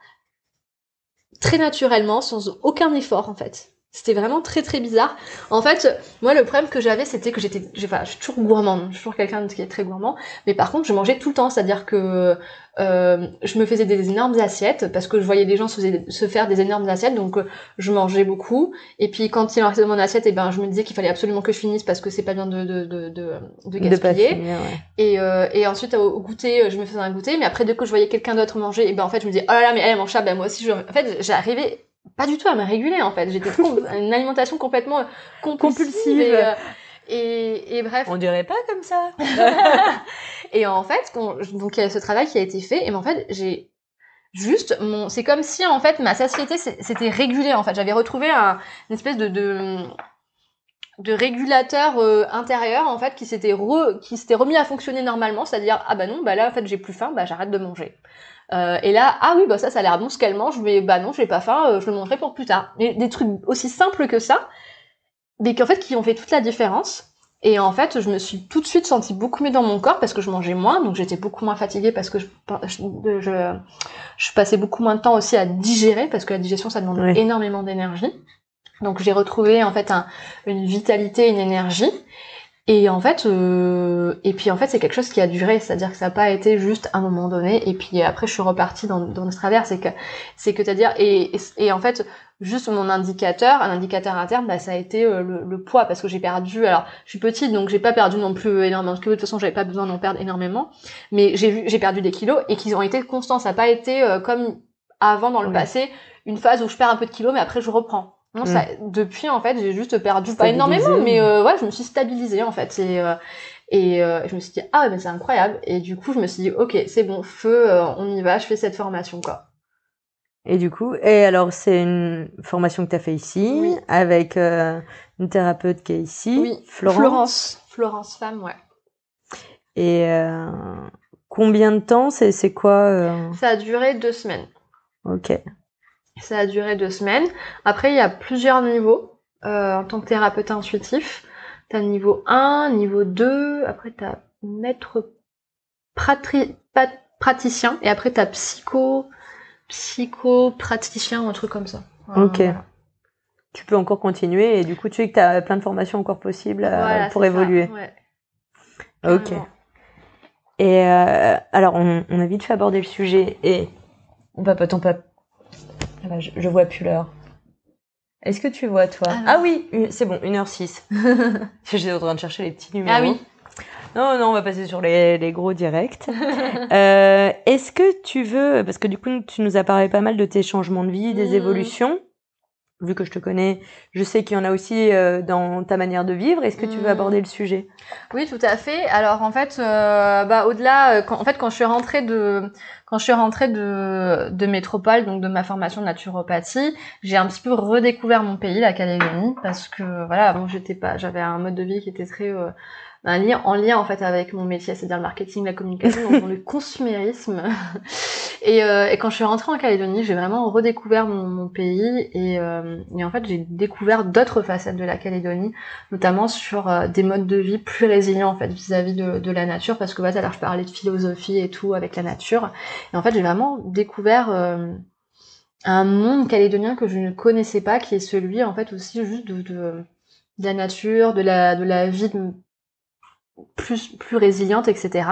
très naturellement, sans aucun effort en fait. C'était vraiment très très bizarre. En fait, moi le problème que j'avais c'était que j'étais, enfin, je suis toujours gourmande, je suis toujours quelqu'un qui est très gourmand, mais par contre je mangeais tout le temps, c'est-à-dire que euh, je me faisais des énormes assiettes parce que je voyais les gens se, faisaient- se faire des énormes assiettes, donc euh, je mangeais beaucoup. Et puis quand il en restait dans mon assiette, et ben je me disais qu'il fallait absolument que je finisse parce que c'est pas bien de de de de, de De gaspiller. finir, ouais. Et, euh, et ensuite au, au goûter, je me faisais un goûter, mais après dès que je voyais quelqu'un d'autre manger, et ben en fait je me disais oh là là mais elle mange ça, ben moi aussi je. En fait j'arrivais pas du tout à me réguler en fait. J'étais une alimentation complètement compulsive. Compulsive. Et, euh, et, et bref. On dirait pas comme ça. et en fait, donc il y a ce travail qui a été fait, et en fait, j'ai juste mon, c'est comme si en fait ma satiété s'était régulée. En fait, j'avais retrouvé un, une espèce de, de de régulateur euh, intérieur en fait qui s'était re, qui s'était remis à fonctionner normalement, c'est-à-dire ah bah non bah là en fait j'ai plus faim, bah j'arrête de manger. Euh, et là ah oui bah ça ça a l'air bon ce qu'elle mange, mais bah non j'ai pas faim, euh, je le mangerai pour plus tard. Mais des trucs aussi simples que ça, mais qu'en fait qui ont fait toute la différence. Et en fait, je me suis tout de suite sentie beaucoup mieux dans mon corps parce que je mangeais moins, donc j'étais beaucoup moins fatiguée parce que je, je, je, passais beaucoup moins de temps aussi à digérer parce que la digestion ça demande énormément d'énergie. Donc j'ai retrouvé en fait un, une vitalité, une énergie. Et en fait, euh, et puis en fait, c'est quelque chose qui a duré, c'est-à-dire que ça n'a pas été juste un moment donné. Et puis après, je suis repartie dans, dans ce travers, c'est que, c'est que, c'est-à-dire, et, et, en fait, juste mon indicateur, un indicateur interne, bah, ça a été euh, le, le, poids, parce que j'ai perdu. Alors, je suis petite, donc j'ai pas perdu non plus énormément, parce que de toute façon, j'avais pas besoin d'en perdre énormément. Mais j'ai vu, j'ai perdu des kilos et qu'ils ont été constants. Ça n'a pas été euh, comme avant dans le passé, une phase où je perds un peu de kilos, mais après je reprends. Ça, mm. depuis en fait, j'ai juste perdu pas énormément, mais euh, ouais, je me suis stabilisée en fait. Et, euh, et euh, je me suis dit ah mais c'est incroyable. Et du coup, je me suis dit ok, c'est bon, feu, on y va, je fais cette formation quoi. Et du coup, et alors c'est une formation que tu as fait ici avec une thérapeute qui est ici, oui. Florence. Florence, Florence femme, ouais. Et combien de temps C'est c'est quoi Ça a duré deux semaines. Ok. Ça a duré deux semaines. Après, il y a plusieurs niveaux euh, en tant que thérapeute intuitif. T'as niveau 1, niveau 2, après t'as maître praticien, et après t'as psycho, psycho-praticien ou un truc comme ça. ok. Tu peux encore continuer et du coup tu sais que tu as plein de formations encore possibles euh, pour évoluer. ouais. Ok. Et euh, alors on, on, a vite fait aborder le sujet et on papote, on papote bah, je, vois plus l'heure. Est-ce que tu vois, toi? Ah, ah oui, c'est bon, 1h06. J'étais en train de chercher les petits numéros. Ah oui. Non, non, on va passer sur les, les gros directs. euh, Est-ce que tu veux, parce que du coup, tu nous as parlé pas mal de tes changements de vie, des mmh. évolutions vu que je te connais, je sais qu'il y en a aussi euh, dans ta manière de vivre. Est-ce que tu veux hmm. aborder le sujet? Oui, tout à fait. Alors en fait, euh, bah au-delà, euh, en fait, quand je suis rentrée de quand je suis rentrée de, de métropole, donc de ma formation de naturopathie, j'ai un petit peu redécouvert mon pays, la Calédonie, parce que voilà, bon, j'étais pas, j'avais un mode de vie qui était très un lien en lien en fait avec mon métier, c'est-à-dire le marketing, la communication, donc le consumérisme. et, euh, et, quand je suis rentrée en Calédonie, j'ai vraiment redécouvert mon, mon pays et, euh, et, en fait j'ai découvert d'autres facettes de la Calédonie, notamment sur euh, des modes de vie plus résilients en fait vis-à-vis de, de, la nature, parce que bah, alors je parlais de philosophie et tout avec la nature, et en fait j'ai vraiment découvert euh, un monde calédonien que je ne connaissais pas, qui est celui en fait aussi juste de, de de la nature, de la, de la vie de, plus, plus résiliente, etc.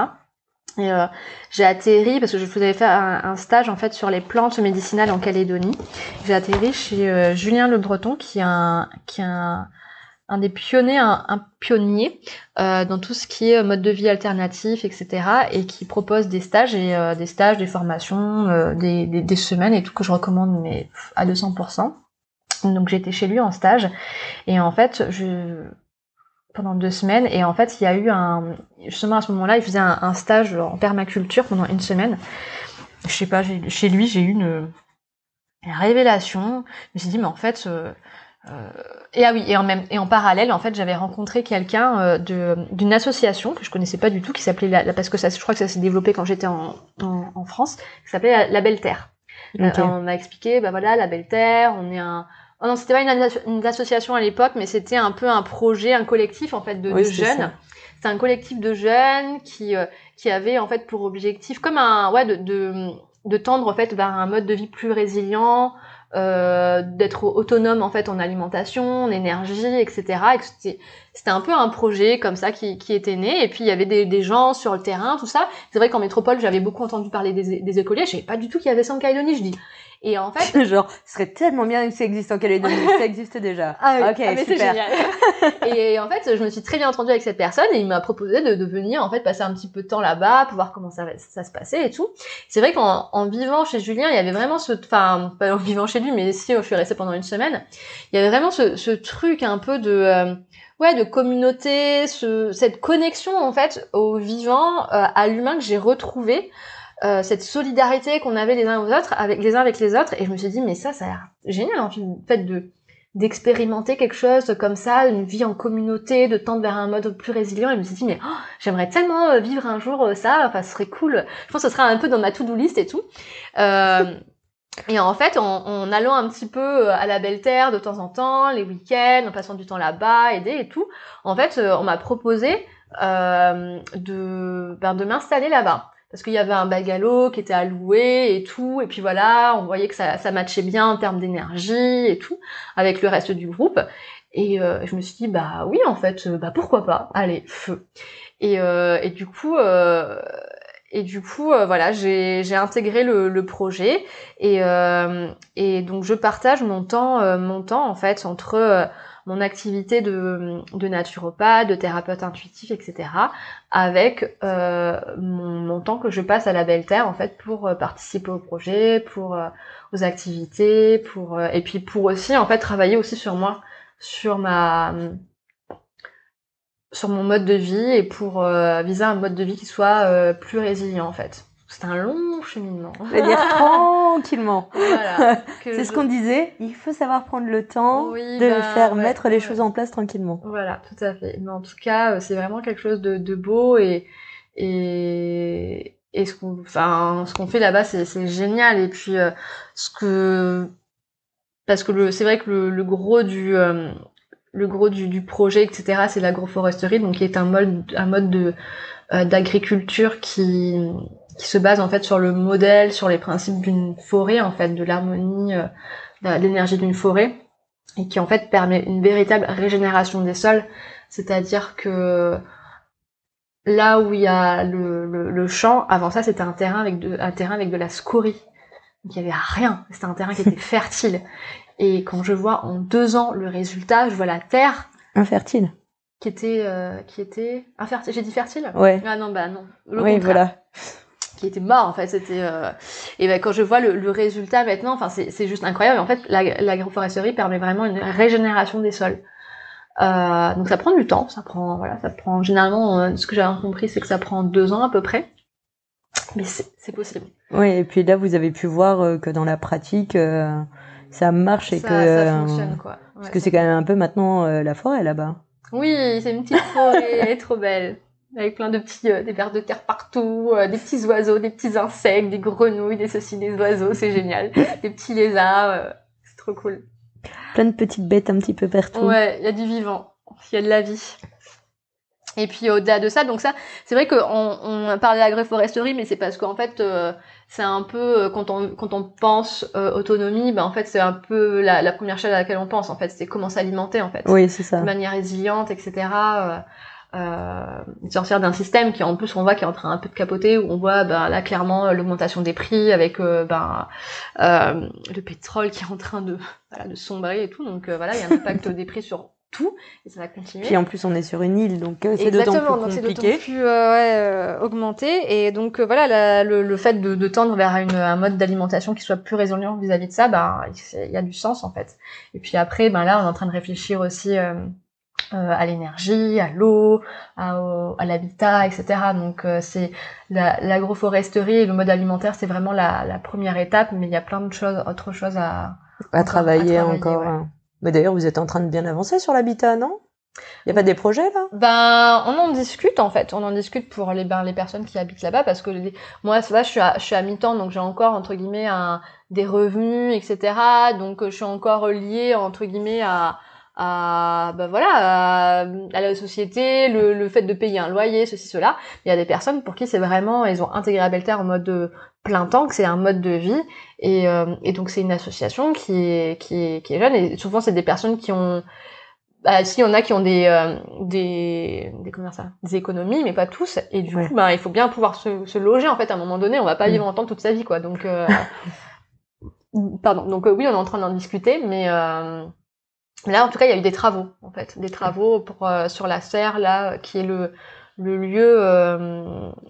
Et euh, j'ai atterri parce que je faisais faire un, un, stage en fait sur les plantes médicinales en Calédonie. J'ai atterri chez euh, Julien Le Breton qui est un qui est un, des pionniers, un, pionnier euh, dans tout ce qui est mode de vie alternatif, etc. et qui propose des stages et des stages, des formations, des, des, des, semaines et tout que je recommande mais à 200%. Donc j'étais chez lui en stage et en fait je pendant deux semaines. Et en fait il y a eu un justement à ce moment-là il faisait un, stage en permaculture pendant une semaine. Je sais pas chez lui j'ai eu une, révélation. Je me suis dit mais en fait euh, euh, et ah oui et en même et en parallèle en fait j'avais rencontré quelqu'un euh, de d'une association que je connaissais pas du tout qui s'appelait la, parce que ça je crois que ça s'est développé quand j'étais en, en, France qui s'appelait la, Belle Terre. On m'a expliqué bah voilà la Belle Terre on est un Oh non, c'était pas une, association à l'époque, mais c'était un peu un projet, un collectif en fait de, jeunes. C'est un collectif de jeunes qui euh, qui avait en fait pour objectif comme un ouais de de, de tendre en fait vers un mode de vie plus résilient, euh, d'être autonome en fait en alimentation, en énergie, etc. Et c'était un peu un projet comme ça qui, qui était né. Et puis il y avait des, des gens sur le terrain, tout ça. C'est vrai qu'en métropole, j'avais beaucoup entendu parler des, des écoliers. Je savais pas du tout qu'il y avait ça en Calédonie. Je dis Et en fait, genre, ce serait tellement bien que ça existe en Calédonie, ça existe déjà. Ah oui, ok, ah, mais c'est super. génial. et en fait, je me suis très bien entendue avec cette personne et il m'a proposé de, de venir en fait passer un petit peu de temps là-bas pour voir comment ça, ça se passait et tout. C'est vrai qu'en en vivant chez Julien, il y avait vraiment ce, enfin, pas en vivant chez lui, mais si je suis restée pendant une semaine, il y avait vraiment ce, ce truc un peu de euh, ouais de communauté, ce, cette connexion en fait au vivant, euh, à l'humain que j'ai retrouvé. Euh, cette solidarité qu'on avait les uns aux autres, avec les uns avec les autres, et je me suis dit mais ça, ça a l'air génial en fait, le fait de d'expérimenter quelque chose comme ça, une vie en communauté, de tendre vers un mode plus résilient. Et je me suis dit mais oh, j'aimerais tellement euh, vivre un jour euh, ça, enfin ce serait cool. Je pense que ce sera un peu dans ma to-do list et tout. Euh, et en fait, en, en, allant un petit peu euh, à la belle terre de temps en temps, les week-ends, en passant du temps là-bas, aider et tout, en fait, on m'a proposé euh, de, ben, de m'installer là-bas. Parce qu'il y avait un bagalo qui était louer et tout, et puis voilà, on voyait que ça, ça matchait bien en termes d'énergie et tout, avec le reste du groupe. Et euh, je me suis dit, bah oui, en fait, euh, bah pourquoi pas, allez, feu. Et, euh, et du coup, euh, et du coup, euh, voilà, j'ai intégré le, le projet et euh, et donc je partage mon temps mon temps en fait entre mon activité de de naturopathe, de thérapeute intuitif, etc. avec euh, mon, mon temps que je passe à la Belle Terre en fait pour euh, participer au projet, pour euh, aux activités, pour euh, et puis pour aussi en fait travailler aussi sur moi, sur ma sur mon mode de vie et pour viser un mode de vie qui soit plus résilient en fait. C'est un long cheminement. Je vais dire tranquillement. Voilà. C'est ce qu'on disait, il faut savoir prendre le temps Oui, de bah, faire ouais, mettre les choses en place tranquillement. Voilà, tout à fait. Mais en tout cas, euh, c'est vraiment quelque chose de, de beau et et et ce qu'on enfin ce qu'on fait là-bas, c'est génial. Et puis euh, ce que parce que le c'est vrai que le, le gros du euh, le gros du, du projet, etc., c'est l'agroforesterie, donc qui est un mode un mode de euh, d'agriculture qui qui se base en fait sur le modèle, sur les principes d'une forêt, en fait, de l'harmonie, euh, de l'énergie d'une forêt, et qui en fait permet une véritable régénération des sols, c'est-à-dire que là où il y a le, le, le champ, avant ça c'était un terrain avec de, un terrain avec de la scorie, donc il y avait rien, c'était un terrain qui était fertile. Et quand je vois en deux ans le résultat, je vois la terre Infertile. qui était euh, qui était infertile. J'ai dit fertile? Ouais. Ah non bah non. Le oui, contraire voilà. Qui était mort en fait c'était euh... et ben quand je vois le, le résultat maintenant enfin c'est c'est juste incroyable. En fait la- l'agroforesterie permet vraiment une régénération des sols. Euh, donc ça prend du temps ça prend voilà ça prend généralement euh, ce que j'avais compris c'est que ça prend deux ans à peu près. Mais c'est possible. Oui, et puis là, vous avez pu voir que dans la pratique, ça marche et ça, que. ça fonctionne quoi. Parce que c'est quand même un peu maintenant la forêt là-bas. oui c'est une petite forêt elle est trop belle avec plein de petits euh, des vers de terre partout euh, des petits oiseaux des petits insectes des grenouilles des ceci des oiseaux c'est génial des petits lézards euh, c'est trop cool Plein de petites bêtes un petit peu partout. Ouais, il y a du vivant, il y a de la vie. Et puis au-delà de ça, donc ça, c'est vrai qu'on on parle d'agroforesterie, mais c'est parce qu'en fait, c'est un peu quand on quand on pense autonomie, ben en fait c'est un peu la, la première chose à laquelle on pense. En fait, c'est comment s'alimenter en fait, Oui, c'est ça. de manière résiliente, etc. Euh, sortir d'un système qui en plus on voit qui est en train un peu de capoter où on voit ben là clairement l'augmentation des prix avec euh, ben euh, le pétrole qui est en train de voilà, de sombrer et tout donc euh, voilà il y a un impact des prix sur tout et ça va continuer Puis en plus, on est sur une île, donc euh, c'est d'autant plus donc c'est compliqué. d'autant plus euh, ouais, euh, augmenté. Et donc voilà, la- le, le fait de, de tendre vers une, un mode d'alimentation qui soit plus résilient vis-à-vis de ça, ben il y a du sens en fait. Et puis après, ben là, on est en train de réfléchir aussi euh, à l'énergie, à l'eau, à, l'habitat, etc. Donc euh, c'est la- l'agroforesterie et le mode alimentaire, c'est vraiment la, la première étape, mais il y a plein de choses, autres choses à, À travailler à travailler, encore. ouais. hein. Mais d'ailleurs, vous êtes en train de bien avancer sur l'habitat, non? Il y a pas des projets là? Ben, on en discute en fait. On en discute pour les ben, les personnes qui habitent là-bas parce que les- moi, ça va, je suis à, je suis à mi-temps, donc j'ai encore entre guillemets un, des revenus, etc. Donc je suis encore liée entre guillemets à à ben voilà à, à la société, le, le fait de payer un loyer, ceci cela. Il y a des personnes pour qui c'est vraiment ils ont intégré à Belter en mode de plein temps, que c'est un mode de vie et, euh, et donc c'est une association qui est qui est qui est jeune et souvent c'est des personnes qui ont bah, si, il y en a qui ont des, euh, des, des, comment ça, des économies, mais pas tous. Et du Ouais. coup, bah, il faut bien pouvoir se, se loger, en fait, à un moment donné. On va pas Mm. vivre en temps toute sa vie, quoi. Donc, euh, pardon. Donc oui, on est en train d'en discuter, mais là, en tout cas, il y a eu des travaux, en fait, des travaux pour sur la serre là, qui est le le lieu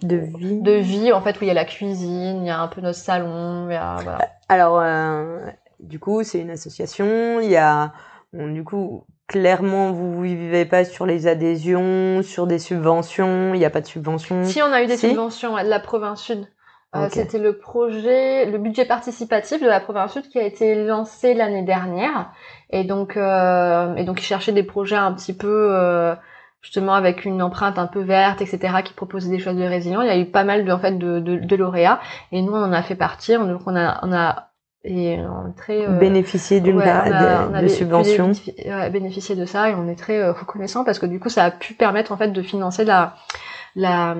de vie de vie en fait où il y a la cuisine il y a un peu notre salon il y a, voilà. alors du coup c'est une association il y a du coup clairement, vous ne vivez pas sur les adhésions, sur des subventions. Il n'y a pas de subventions. Si, on a eu des subventions de la province sud. Euh, c'était le projet, le budget participatif de la province sud qui a été lancé l'année dernière. Et donc, euh, et donc, ils cherchaient des projets un petit peu, euh, justement, avec une empreinte un peu verte, etc., qui proposaient des choses de résilient. Il y a eu pas mal de, en fait, de, de, de lauréats. Et nous, on en a fait partie. Donc, on a, on a et on est très euh, bénéficier d'une ouais, de, subvention bénéficier de ça et on est très euh, reconnaissant parce que du coup ça a pu permettre en fait de financer la la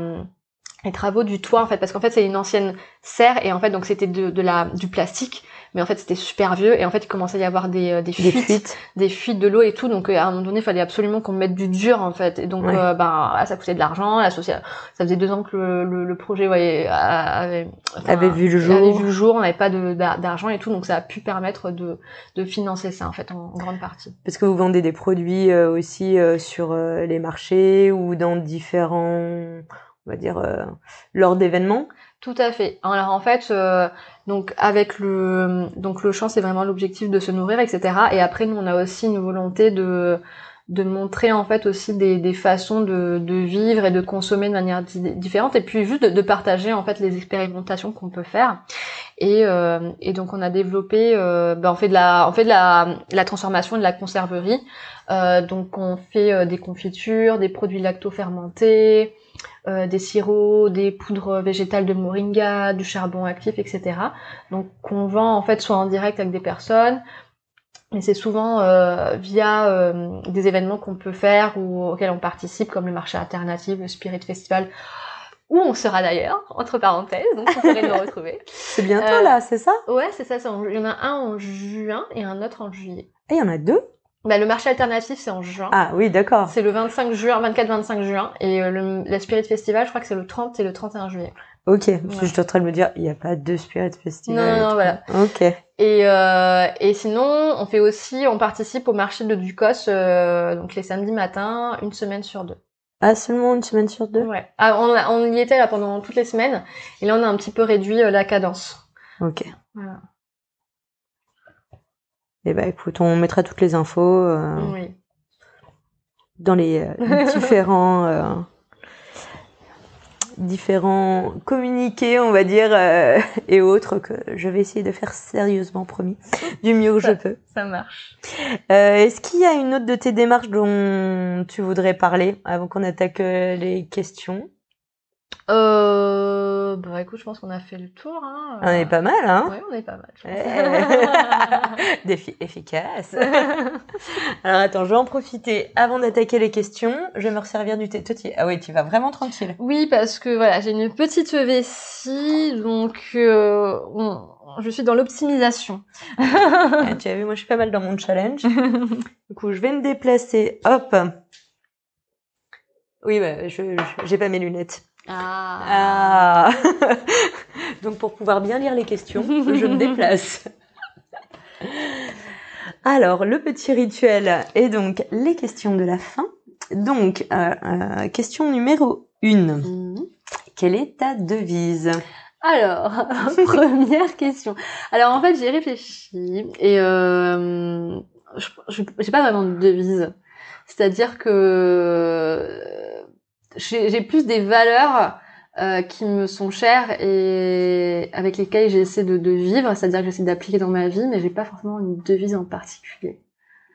les travaux du toit en fait parce qu'en fait c'est une ancienne serre et en fait donc c'était de, de la du plastique mais en fait c'était super vieux et en fait il commençait à y avoir des, euh, des, fuites, des fuites, de l'eau et tout. Donc euh, à un moment donné il fallait absolument qu'on mette du dur en fait. Et donc euh, ben ça coûtait de l'argent. Ça faisait deux ans que le, le, projet ouais, avait, avait vu le jour. avait vu le jour. On n'avait pas d'argent et tout. Donc ça a pu permettre de, de financer ça en fait en, grande partie. Parce que vous vendez des produits aussi sur les marchés ou dans différents on va dire lors d'événements? Tout à fait. Alors en fait, euh, donc avec le donc le champ, c'est vraiment l'objectif de se nourrir, etc. Et après, nous, on a aussi une volonté de de montrer en fait aussi des, des façons de, de vivre et de consommer de manière différente et puis juste de, partager en fait les expérimentations qu'on peut faire et, euh, et donc on a développé euh, ben on fait de la on fait de la, la transformation de la conserverie euh, donc on fait des confitures des produits lacto fermentés euh, des sirops, des poudres végétales de moringa, du charbon actif, etc. Donc qu'on vend en fait soit en direct avec des personnes, mais c'est souvent euh, via euh, des événements qu'on peut faire ou auxquels on participe, comme le marché alternatif, le Spirit Festival, où on sera d'ailleurs, entre parenthèses, donc vous pourrez nous retrouver. C'est bientôt là, c'est ça? Ouais, c'est ça. Il y en a un en juin et un autre en juillet. Et il y en a deux? Bah, le marché alternatif, c'est en juin. Ah oui, d'accord. C'est le 25 juin, 24-25 juin. Et euh, le, la Spirit Festival, je crois que c'est le 30 et le 31 juillet. Ok, parce que je suis en train de me dire, il n'y a pas deux Spirit Festival. Non, non, voilà. Ok. Et, euh, et sinon, on fait aussi, on participe au marché de Ducos, euh, donc les samedis matins, une semaine sur deux. Ah, seulement une semaine sur deux? Ouais. Ah, on, on y était là pendant toutes les semaines, et là on a un petit peu réduit la cadence. Ok. Voilà. Eh ben, écoute, on mettra toutes les infos euh, dans les euh, différents euh, différents communiqués, on va dire, et autres que je vais essayer de faire sérieusement, promis, du mieux que je peux. Ça marche. Est-ce qu'il y a une autre de tes démarches dont tu voudrais parler avant qu'on attaque les questions? Euh, bah écoute, je pense qu'on a fait le tour. Hein. On est pas mal, hein Oui, on est pas mal. Eh. Défi efficace. Alors attends, je vais en profiter avant d'attaquer les questions. Je vais me resservir du thé. Ah oui, tu vas vraiment tranquille. Oui, parce que voilà, j'ai une petite vessie, donc euh, je suis dans l'optimisation. Ah, tu as vu, moi je suis pas mal dans mon challenge. du coup, je vais me déplacer. Hop. Oui, bah, je j'ai pas mes lunettes. Ah. ah. Donc pour pouvoir bien lire les questions, je me déplace. Alors, le petit rituel est donc les questions de la fin. Donc, euh, euh, question numéro une. Mhm. Quelle est ta devise? Alors, première question. Alors en fait, j'ai réfléchi et euh, je j'ai pas vraiment de devise. C'est-à-dire que j'ai plus des valeurs euh, qui me sont chères et avec lesquelles j'essaie de, de vivre, c'est-à-dire que j'essaie d'appliquer dans ma vie, mais j'ai pas forcément une devise en particulier.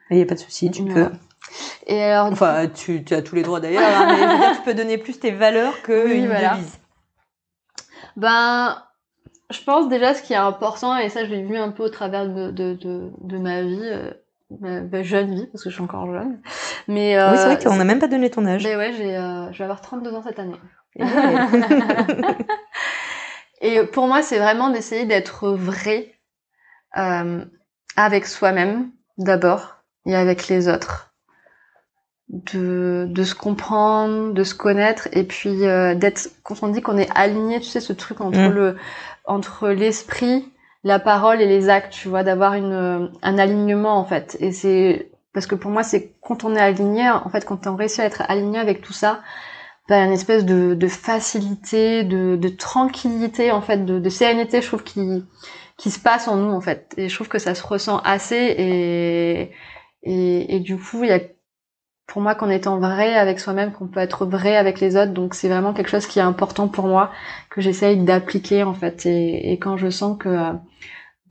Il n'y a pas de souci, tu peux. Et alors, enfin, tu, tu, as tous les droits d'ailleurs, hein, mais tu peux donner plus tes valeurs que une devise. Ben, je pense déjà ce qui est important, et ça je l'ai vu un peu au travers de, de, de, de ma vie, euh, ma, jeune vie, parce que je suis encore jeune. Mais euh, oui, c'est vrai qu'on n'a même pas donné ton âge. Mais ouais, j'ai, euh, je vais avoir 32 ans cette année. Et pour moi, c'est vraiment d'essayer d'être vrai euh, avec soi-même d'abord et avec les autres. De, de se comprendre, de se connaître et puis euh, d'être, quand on dit qu'on est aligné, tu sais, ce truc entre mm. le entre l'esprit la parole et les actes, tu vois, d'avoir une un alignement en fait. Et c'est parce que pour moi, c'est quand on est aligné, en fait, quand on réussit à être aligné avec tout ça, bah, une espèce de, de facilité, de, de, tranquillité, en fait, de, de sérénité, je trouve, qui, qui se passe en nous, en fait. Et je trouve que ça se ressent assez. Et, et, et du coup, il y a pour moi qu'en étant vrai avec soi-même, qu'on peut être vrai avec les autres. Donc c'est vraiment quelque chose qui est important pour moi, que j'essaye d'appliquer en fait. Et, et, quand je sens que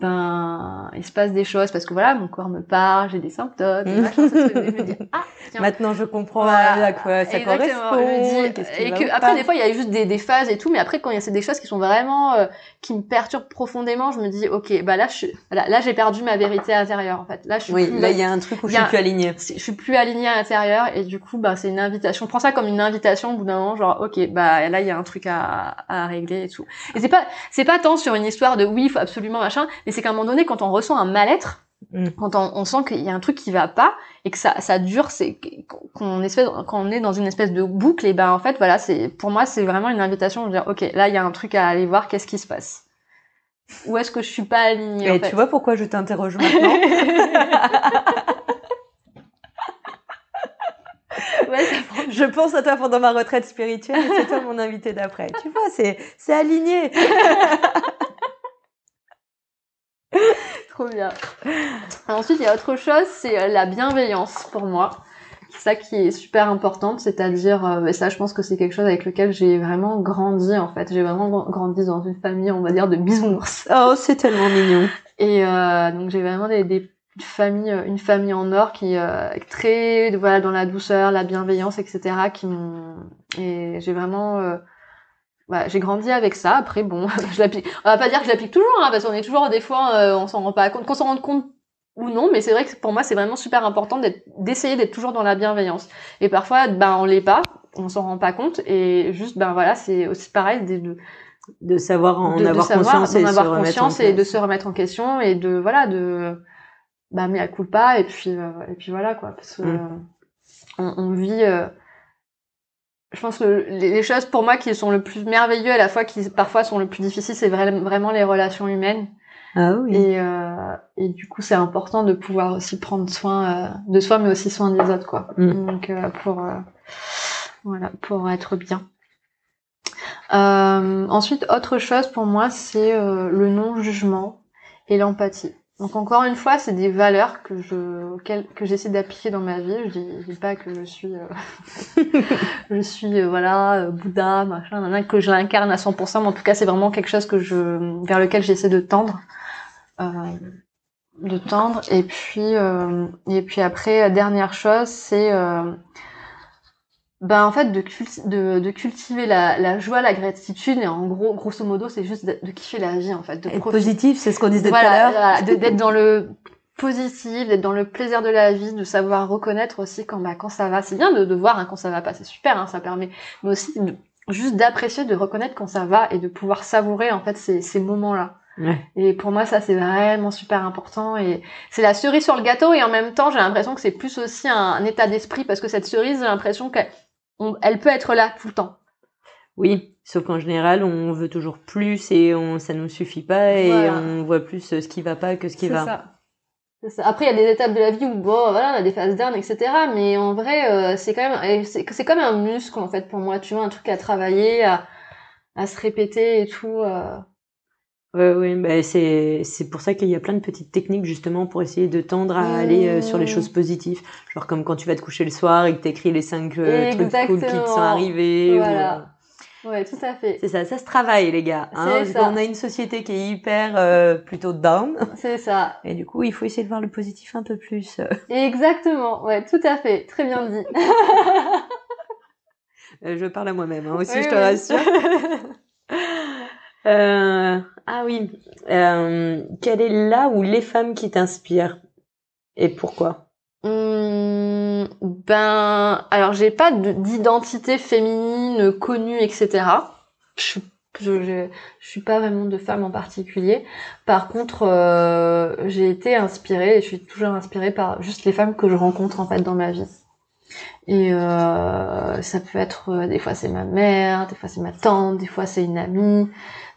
ben il se passe des choses parce que voilà mon corps me parle j'ai des symptômes et je me dis ah maintenant je comprends à quoi ça correspond et que après des fois il y a juste des, des, phases et tout mais après quand il y a des choses qui sont vraiment euh, qui me perturbent profondément je me dis ok bah là je là, là j'ai perdu ma vérité intérieure en fait. Là je suis oui là il y a un truc où je suis plus alignée. je suis plus alignée à l'intérieur et du coup bah c'est une invitation je prends ça comme une invitation au bout d'un moment genre ok bah là il y a un truc à, à régler et tout. Et c'est pas c'est pas tant sur une histoire de oui il faut absolument machin mais c'est qu'à un moment donné, quand on ressent un mal-être, mm. quand on, sent qu'il y a un truc qui va pas et que ça, ça dure, c'est qu'on espèce, quand on est dans une espèce de boucle, et ben en fait voilà, c'est pour moi c'est vraiment une invitation de dire ok là il y a un truc à aller voir, qu'est-ce qui se passe? Où est-ce que je suis pas alignée Et tu vois pourquoi je t'interroge maintenant? Ouais, je pense à toi pendant ma retraite spirituelle c'est toi mon invité d'après. Tu vois, c'est aligné. Trop bien. Ensuite, il y a autre chose, c'est euh, la bienveillance pour moi. C'est ça qui est super importante, c'est-à-dire, euh, et ça, je pense que c'est quelque chose avec lequel j'ai vraiment grandi en fait. J'ai vraiment grandi dans une famille, on va dire, de bisounours. Oh, c'est tellement mignon. Et euh, donc j'ai vraiment des, des familles, une famille en or qui est très, voilà, dans la douceur, la bienveillance, etc. Qui et j'ai vraiment bah, j'ai grandi avec ça. Après, bon, je l'applique. On va pas dire que je l'applique toujours, hein, parce qu'on est toujours des fois, euh, on s'en rend pas compte, qu'on s'en rende compte ou non. Mais c'est vrai que pour moi, c'est vraiment super important d'essayer d'être toujours dans la bienveillance. Et parfois, ben, on l'est pas, on s'en rend pas compte. Et juste, ben voilà, c'est aussi pareil de, de savoir en avoir conscience, et, avoir conscience et de se remettre en question et de voilà de bah mais à coup pas et puis euh, et puis voilà quoi parce que mm. on, on, vit euh, je pense que les choses pour moi qui sont le plus merveilleux à la fois qui parfois sont le plus difficiles, c'est vraiment les relations humaines. Ah oui. Et, euh, et du coup, c'est important de pouvoir aussi prendre soin euh, de soi, mais aussi soin des autres, quoi. Mm. Donc euh, pour voilà, pour être bien. Euh, ensuite, autre chose pour moi, c'est le non jugement et l'empathie. Donc encore une fois, c'est des valeurs que je que j'essaie d'appliquer dans ma vie. Je dis, dis pas que je suis euh, je suis euh, voilà euh, Bouddha machin, que je l'incarne à 100%. Mais en tout cas, c'est vraiment quelque chose que je vers lequel j'essaie de tendre, de tendre. Et puis et puis après, dernière chose, c'est ben en fait de, de, de cultiver la, la, joie, la gratitude et en gros grosso modo c'est juste de, kiffer la vie en fait, de être positif, c'est ce qu'on disait tout à l'heure. d'être dans le positif, d'être dans le plaisir de la vie, de savoir reconnaître aussi quand bah quand ça va. C'est bien de, de voir hein, quand ça va pas, c'est super, hein, ça permet, mais aussi juste d'apprécier, de reconnaître quand ça va et de pouvoir savourer en fait ces, ces moments-là. Ouais. Et pour moi, ça c'est vraiment super important et c'est la cerise sur le gâteau et en même temps, j'ai l'impression que c'est plus aussi un, un état d'esprit parce que cette cerise, j'ai l'impression qu'elle elle peut être là tout le temps. Oui, sauf qu'en général, on veut toujours plus et on, ça nous suffit pas et on voit plus ce qui va pas que ce qui va. Ça. Après, il y a des étapes de la vie où bon, voilà, on a des phases d'armes, etc. Mais en vrai, euh, c'est quand même, c'est comme un muscle en fait pour moi. Tu vois, un truc à travailler, à, à se répéter et tout. Euh... Ouais, oui, bah c'est c'est pour ça qu'il y a plein de petites techniques justement pour essayer de tendre à aller euh, sur les choses positives, genre comme quand tu vas te coucher le soir et que t'écris les cinq euh, trucs cool qui te sont arrivés. Voilà. Ouais, tout à fait. C'est ça, ça se travaille les gars. Hein. On a une société qui est hyper euh, plutôt down. C'est ça. Et du coup, il faut essayer de voir le positif un peu plus. Exactement. Ouais, tout à fait. Très bien dit. je parle à moi-même hein, aussi, je te rassure. Ah oui. Euh, quelle est là ou les femmes qui t'inspirent et pourquoi? Hum, Ben, alors j'ai pas d'identité féminine connue, etc. Je, je, je, suis pas vraiment de femme en particulier. Par contre, euh, j'ai été inspirée et je suis toujours inspirée par juste les femmes que je rencontre en fait dans ma vie. Et euh, ça peut être euh, des fois c'est ma mère, des fois c'est ma tante, des fois c'est une amie,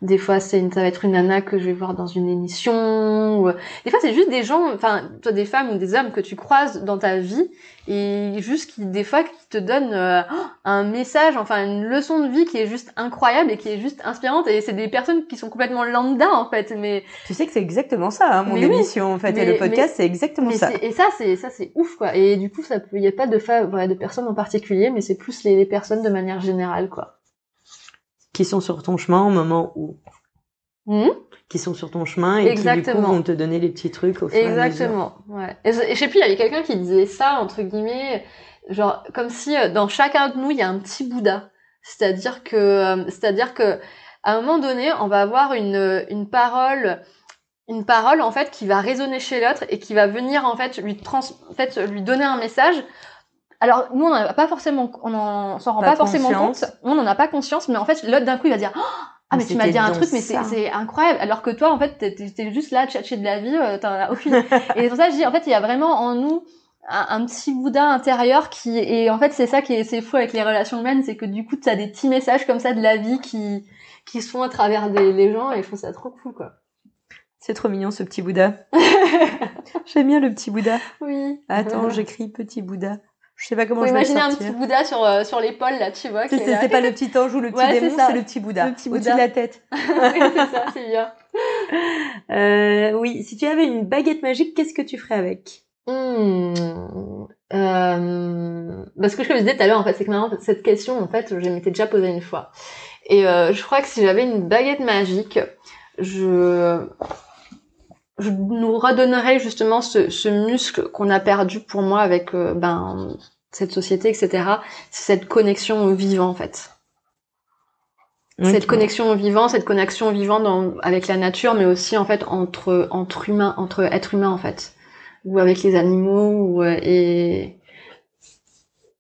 des fois c'est une, ça va être une nana que je vais voir dans une émission. Ou... Des fois c'est juste des gens, enfin toi des femmes ou des hommes que tu croises dans ta vie et juste qui des fois qui te donnent euh, un message, enfin une leçon de vie qui est juste incroyable et qui est juste inspirante et c'est des personnes qui sont complètement lambda en fait. Mais tu sais que c'est exactement ça hein, mon émission en fait et le podcast c'est exactement ça. Et ça c'est ça c'est ouf quoi. Et du coup ça peut, il y a pas de de personnes en particulier, mais c'est plus les, les personnes de manière générale quoi qui sont sur ton chemin au moment où hmm? qui sont sur ton chemin et qui du coup vont te donner les petits trucs au fur Exactement. Ouais. Et je, sais plus, il y avait quelqu'un qui disait ça entre guillemets, genre comme si euh, dans chacun de nous il y a un petit Bouddha. C'est-à-dire que, euh, c'est-à-dire que à un moment donné, on va avoir une une parole une parole en fait qui va résonner chez l'autre et qui va venir en fait lui trans en fait lui donner un message alors nous on n'a pas forcément on s'en rend pas, forcément compte on n'en a pas conscience mais en fait l'autre d'un coup il va dire oh, ah mais, tu m'as dit un truc mais c'est incroyable alors que toi en fait t'es juste là à tchatcher de la vie euh, t'en as aucune et pour ça je dis en fait il y a vraiment en nous un, petit bouddha intérieur qui et en fait c'est ça qui est c'est fou avec les relations humaines c'est que du coup tu as des petits messages comme ça de la vie qui qui sont à travers des, les gens et je trouve ça trop cool quoi c'est trop mignon ce petit Bouddha. J'aime bien le petit Bouddha. Oui. Attends, j'écris petit Bouddha. Je sais pas comment je vais imaginer un petit Bouddha sur euh, sur l'épaule là, tu vois. C'est pas le petit ange ou le petit démon, c'est le petit Bouddha. Le petit Bouddha. Au-dessus de la tête. oui, c'est ça, c'est bien. Euh, oui, si tu avais une baguette magique, qu'est-ce que tu ferais avec? Hmm. euh, Parce que je disais tout à l'heure, en fait, c'est que maintenant cette question, en fait, je m'étais déjà posée une fois. Et euh, je crois que si j'avais une baguette magique, je je nous redonnerais justement ce, ce muscle qu'on a perdu pour moi avec euh, ben cette société, etc. C'est cette connexion au vivant en fait. Cette connexion au vivant, cette connexion au vivant dans, avec la nature, mais aussi en fait entre entre humains, entre êtres humains en fait, ou avec les animaux, ou, euh, et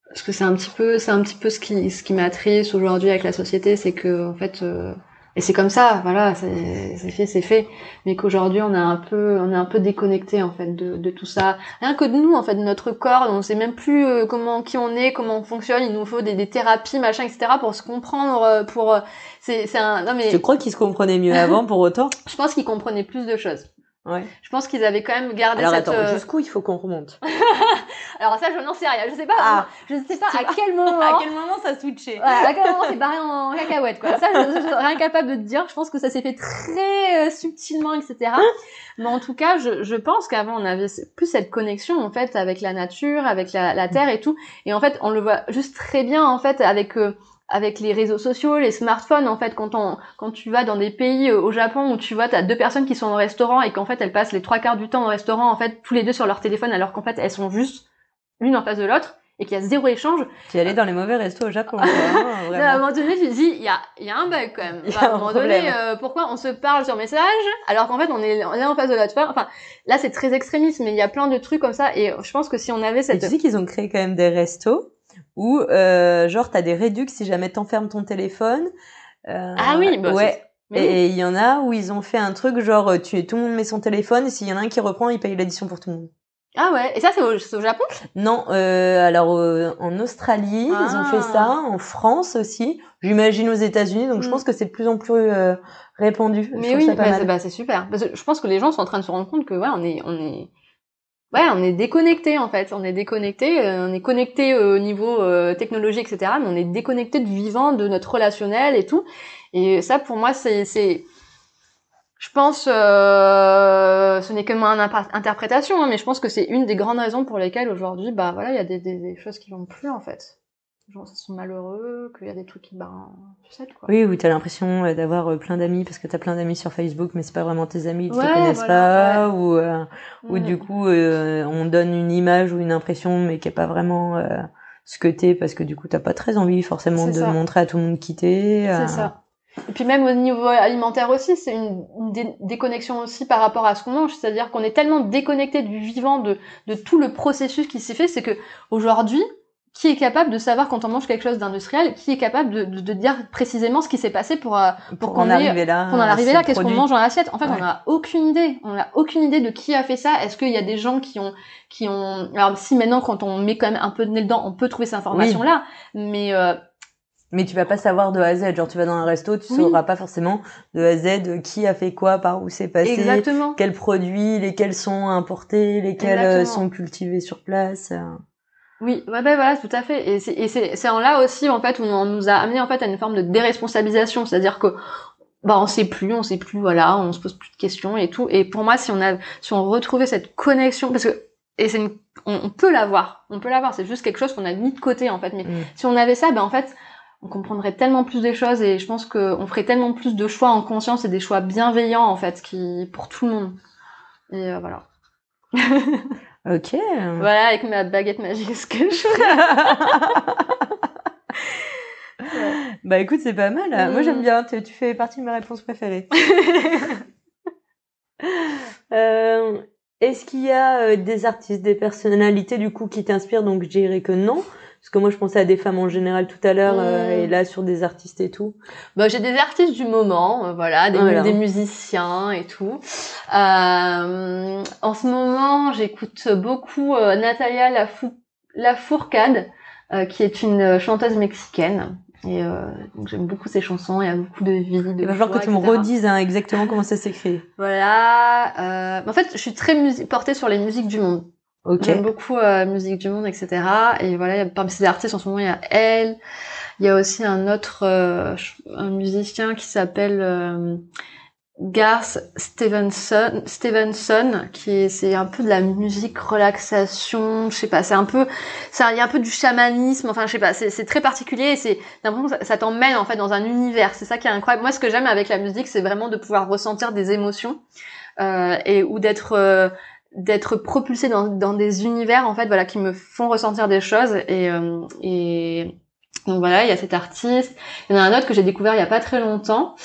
parce que c'est un petit peu, c'est un petit peu ce qui ce qui m'attriste aujourd'hui avec la société, c'est que en fait euh, et c'est comme ça, voilà, c'est fait, c'est fait. Mais qu'aujourd'hui, on est un peu, on est un peu déconnecté en fait de, de, tout ça. Rien que de nous, en fait, de notre corps, on sait même plus euh, comment, qui on est, comment on fonctionne. Il nous faut des, des thérapies, machin, etc. pour se comprendre. Euh, pour, euh, c'est, c'est un. Non mais. Je crois qu'ils se comprenaient mieux avant, pour autant. Je pense qu'ils comprenaient plus de choses. Ouais. Je pense qu'ils avaient quand même gardé Alors cette. attends, euh, jusqu'où il faut qu'on remonte? Alors ça, je n'en sais rien. Je sais pas. Ah, je sais pas à quel moment. à quel moment ça switché. Ouais, à quel moment c'est barré en cacahuète quoi. Ça, je, suis rien capable de te dire. Je pense que ça s'est fait très euh, subtilement, etc. Mais en tout cas, je, je pense qu'avant on avait plus cette connexion en fait avec la nature, avec la, la terre et tout. Et en fait, on le voit juste très bien en fait avec euh, avec les réseaux sociaux, les smartphones, en fait, quand on, quand tu vas dans des pays euh, au Japon où tu vois, t'as deux personnes qui sont au restaurant et qu'en fait elles passent les trois quarts du temps au restaurant, en fait, tous les deux sur leur téléphone, alors qu'en fait elles sont juste l'une en face de l'autre et qu'il y a zéro échange. Tu es allé dans les mauvais restos au Japon. hein, à un moment donné, tu te dis, il y a, y a un bug quand même. à un moment donné, euh, pourquoi on se parle sur message alors qu'en fait on est, on est en face de l'autre. Enfin, là c'est très extrémiste, mais il y a plein de trucs comme ça et je pense que si on avait cette... Et tu sais qu'ils ont créé quand même des restos ou euh, genre t'as des réducs si jamais t'enfermes ton téléphone. Euh, ah oui, bah ouais. Et il y en a où ils ont fait un truc genre tu tout le monde met son téléphone et s'il y en a un qui reprend, il paye l'addition pour tout le monde. Ah ouais, et ça c'est au, au, Japon? Non, euh, alors euh, en Australie ils ont fait ça, ah. en France aussi, j'imagine aux États-Unis, donc je mm. pense que c'est de plus en plus euh, répandu. Mais oui, bah, bah, c'est super. Parce que je pense que les gens sont en train de se rendre compte que ouais, on est on est ouais, on est déconnecté en fait. On est déconnecté, euh, on est connecté au niveau euh, technologie, etc. Mais on est déconnecté du vivant, de notre relationnel et tout. Et ça, pour moi, c'est, c'est, je pense, euh, ce n'est que mon interprétation, hein, mais je pense que c'est une des grandes raisons pour lesquelles aujourd'hui, bah voilà, il y a des, des, des choses qui vont plus en fait gens sont malheureux, qu'il y a des trucs qui, ben, tu sais, quoi. Oui, où t'as l'impression euh, d'avoir euh, plein d'amis parce que t'as plein d'amis sur Facebook, mais c'est pas vraiment tes amis, ils te connaissent pas, ou, euh, ou du coup, on donne une image ou une impression, mais qui est pas vraiment ce que t'es parce que du coup, t'as pas très envie forcément de montrer à tout le monde qui t'es. C'est ça. Et puis même au niveau alimentaire aussi, c'est une, déconnexion aussi par rapport à ce qu'on mange. C'est-à-dire qu'on est tellement déconnecté du vivant, de, de tout le processus qui s'est fait, c'est que aujourd'hui, qui est capable de savoir quand on mange quelque chose d'industriel, qui est capable de, de, de, dire précisément ce qui s'est passé pour euh, pour, qu'on arrive là, pour en arriver là, qu'est-ce qu'on mange dans l'assiette? En fait, on n'a aucune idée. On n'a aucune idée de qui a fait ça. Est-ce qu'il y a des gens qui ont qui ont alors si maintenant quand on met quand même un peu de nez dedans, on peut trouver cette information là, mais euh, mais tu vas pas savoir de A à Z. Genre, tu vas dans un resto, tu sauras pas forcément de A à Z qui a fait quoi, par où c'est passé, Exactement. quels produits, lesquels sont importés, lesquels euh, Exactement. sont cultivés sur place. Oui, ouais, ben voilà, tout à fait. Et c'est, en là aussi, en fait, où on nous a amené, en fait, à une forme de déresponsabilisation. C'est-à-dire que, bah, on sait plus, on sait plus, voilà, on se pose plus de questions et tout. Et pour moi, si on a, si on retrouvait cette connexion, parce que, et c'est une, on, on peut l'avoir, on peut l'avoir, c'est juste quelque chose qu'on a mis de côté, en fait. Mais Mm. si on avait ça, ben, en fait, on comprendrait tellement plus des choses et je pense qu'on ferait tellement plus de choix en conscience et des choix bienveillants, en fait, qui, pour tout le monde. Et euh, voilà. Ok. Voilà, avec ma baguette magique, ce que je fais. Bah écoute, c'est pas mal. Moi Mm. j'aime bien. Tu, tu fais partie de mes réponses préférées. Euh, Est-ce qu'il y a euh, des artistes, des personnalités du coup qui t'inspirent? Donc je dirais que non. Parce que moi je pensais à des femmes en général tout à l'heure euh, et là sur des artistes et tout. Bah, j'ai des artistes du moment, euh, voilà, des, Voilà. des musiciens et tout. Euh, en ce moment, j'écoute beaucoup euh, Natalia Lafou Lafourcade, euh, qui est une chanteuse mexicaine. Et euh, donc j'aime beaucoup ses chansons, il y a beaucoup de vie, de Il va falloir que tu me redises hein, exactement comment ça s'écrit. Voilà. Euh, en fait, je suis très portée sur les musiques du monde. Ok. J'aime beaucoup euh, musique du monde, etc. Et voilà, parmi ces artistes en ce moment, il y a elle. Il y a aussi un autre, euh, un musicien qui s'appelle euh, Garth Stevenson, Stevenson, qui est, c'est un peu de la musique relaxation, je sais pas, c'est un peu, ça, il y a un peu du chamanisme, enfin, je sais pas, c'est, très particulier c'est, l'impression que ça, ça t'emmène en fait dans un univers. C'est ça qui est incroyable. Moi, ce que j'aime avec la musique, c'est vraiment de pouvoir ressentir des émotions euh, et ou d'être euh, d'être propulsé dans, dans des univers en fait voilà qui me font ressentir des choses. Et euh, et donc voilà il y a cet artiste. Il y en a un autre que j'ai découvert il y a pas très longtemps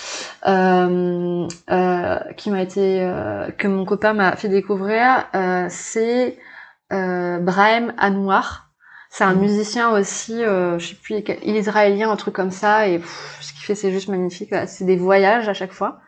euh, euh, qui m'a été euh, que mon copain m'a fait découvrir euh, c'est euh, Brahim Anwar c'est un Mhm. musicien aussi euh, je sais plus il est israélien un truc comme ça. Et pff, ce qu'il fait c'est juste magnifique. Voilà, c'est des voyages à chaque fois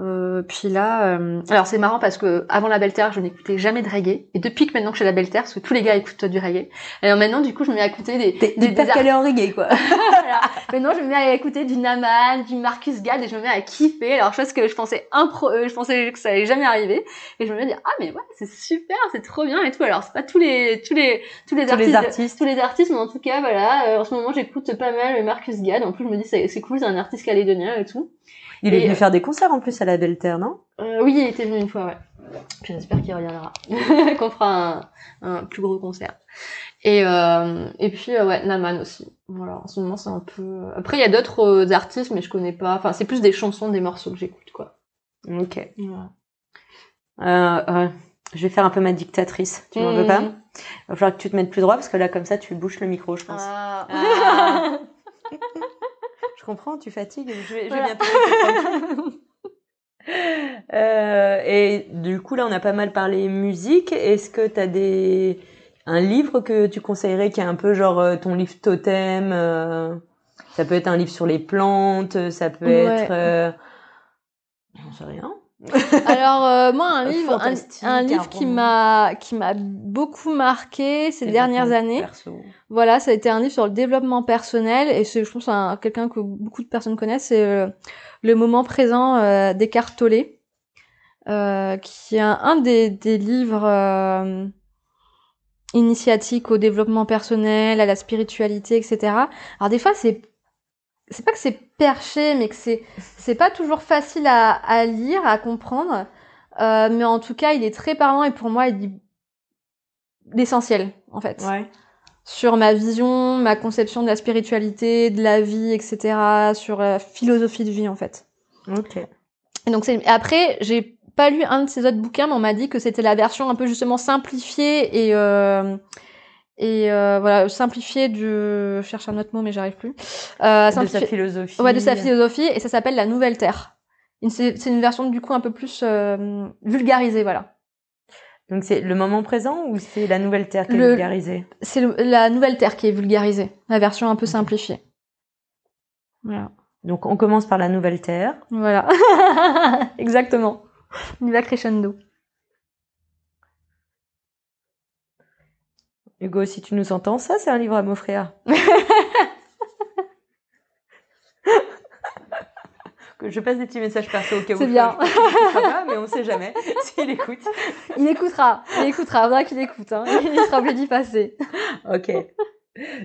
euh, puis là, euh, alors c'est marrant parce que avant la Belle Terre, je n'écoutais jamais de reggae. Et depuis que maintenant que j'ai la Belle Terre, parce que tous les gars écoutent du reggae. Alors maintenant, du coup, je me mets à écouter des, T'es des, des calé en reggae quoi. voilà. Maintenant, je me mets à écouter du Naman, du Marcus Gad, et je me mets à kiffer. Alors chose que je pensais impro, euh, je pensais que ça allait jamais arriver. Et je me mets à dire ah mais ouais, c'est super, c'est trop bien et tout. Alors c'est pas tous les tous les tous les Tous les artistes, artistes. tous les artistes, mais en tout cas voilà. euh, en ce moment, j'écoute pas mal Marcus Gad. En plus, je me dis c'est cool, c'est un artiste calédonien et tout. Il est venu euh, faire des concerts en plus à la Belle Terre, non? Euh, oui, il était venu une fois, ouais. J'espère qu'il reviendra, qu'on fera un, un plus gros concert. Et euh, et puis euh, ouais, Naman aussi. Voilà, en ce moment c'est un peu. Après il y a d'autres euh, artistes, mais je connais pas. Enfin c'est plus des chansons, des morceaux que j'écoute quoi. Ok. Je vais faire un peu ma dictatrice. Tu m'en veux pas? Mhm. Il va falloir que tu te mettes plus droit parce que là, comme ça, tu bouches le micro, je pense. Ah. Ah. Je comprends, tu fatigues. Je vais, Voilà. bientôt. Euh, et du coup, là, on a pas mal parlé musique. Est-ce que tu as des un livre que tu conseillerais qui est un peu genre euh, ton livre totem euh, Ça peut être un livre sur les plantes, ça peut Ouais. être... Euh... J'en sais rien. Alors euh, moi un livre, un, livre qui m'a qui m'a beaucoup marqué ces dernières années. perso. Voilà, ça a été un livre sur le développement personnel et c'est, je pense, un, quelqu'un que beaucoup de personnes connaissent, c'est euh, le moment présent euh, d'Eckhart Tolle, euh, qui est un, un des, des livres euh, initiatiques au développement personnel, à la spiritualité, etc. Alors des fois, c'est c'est pas que c'est perché, mais que c'est c'est pas toujours facile à, à lire, à comprendre. Euh, mais en tout cas, il est très parlant et pour moi, il dit l'essentiel, en fait Ouais. sur ma vision, ma conception de la spiritualité, de la vie, etc., sur la philosophie de vie en fait. Ok. Et donc c'est après j'ai pas lu un de ces autres bouquins, mais on m'a dit que c'était la version un peu justement simplifiée et euh, et euh, voilà simplifiée de je cherche un autre mot mais j'arrive plus. Euh, De sa philosophie. Ouais, de sa philosophie et ça s'appelle la Nouvelle Terre. C'est une version du coup un peu plus euh, vulgarisée, voilà. Donc c'est le moment présent ou c'est la nouvelle Terre qui est vulgarisée? C'est la nouvelle Terre qui est vulgarisée, la version un peu simplifiée. Voilà. Donc on commence par la nouvelle Terre. Voilà, exactement. Va crescendo. Hugo, si tu nous entends, ça c'est un livre à m'offrir. que je passe des petits messages perso au cas où. C'est bien. Pas, mais on sait jamais s'il écoute. Il écoutera. Il écoutera. On qu'il écoute. Hein. Il sera obligé d'y passer. Ok.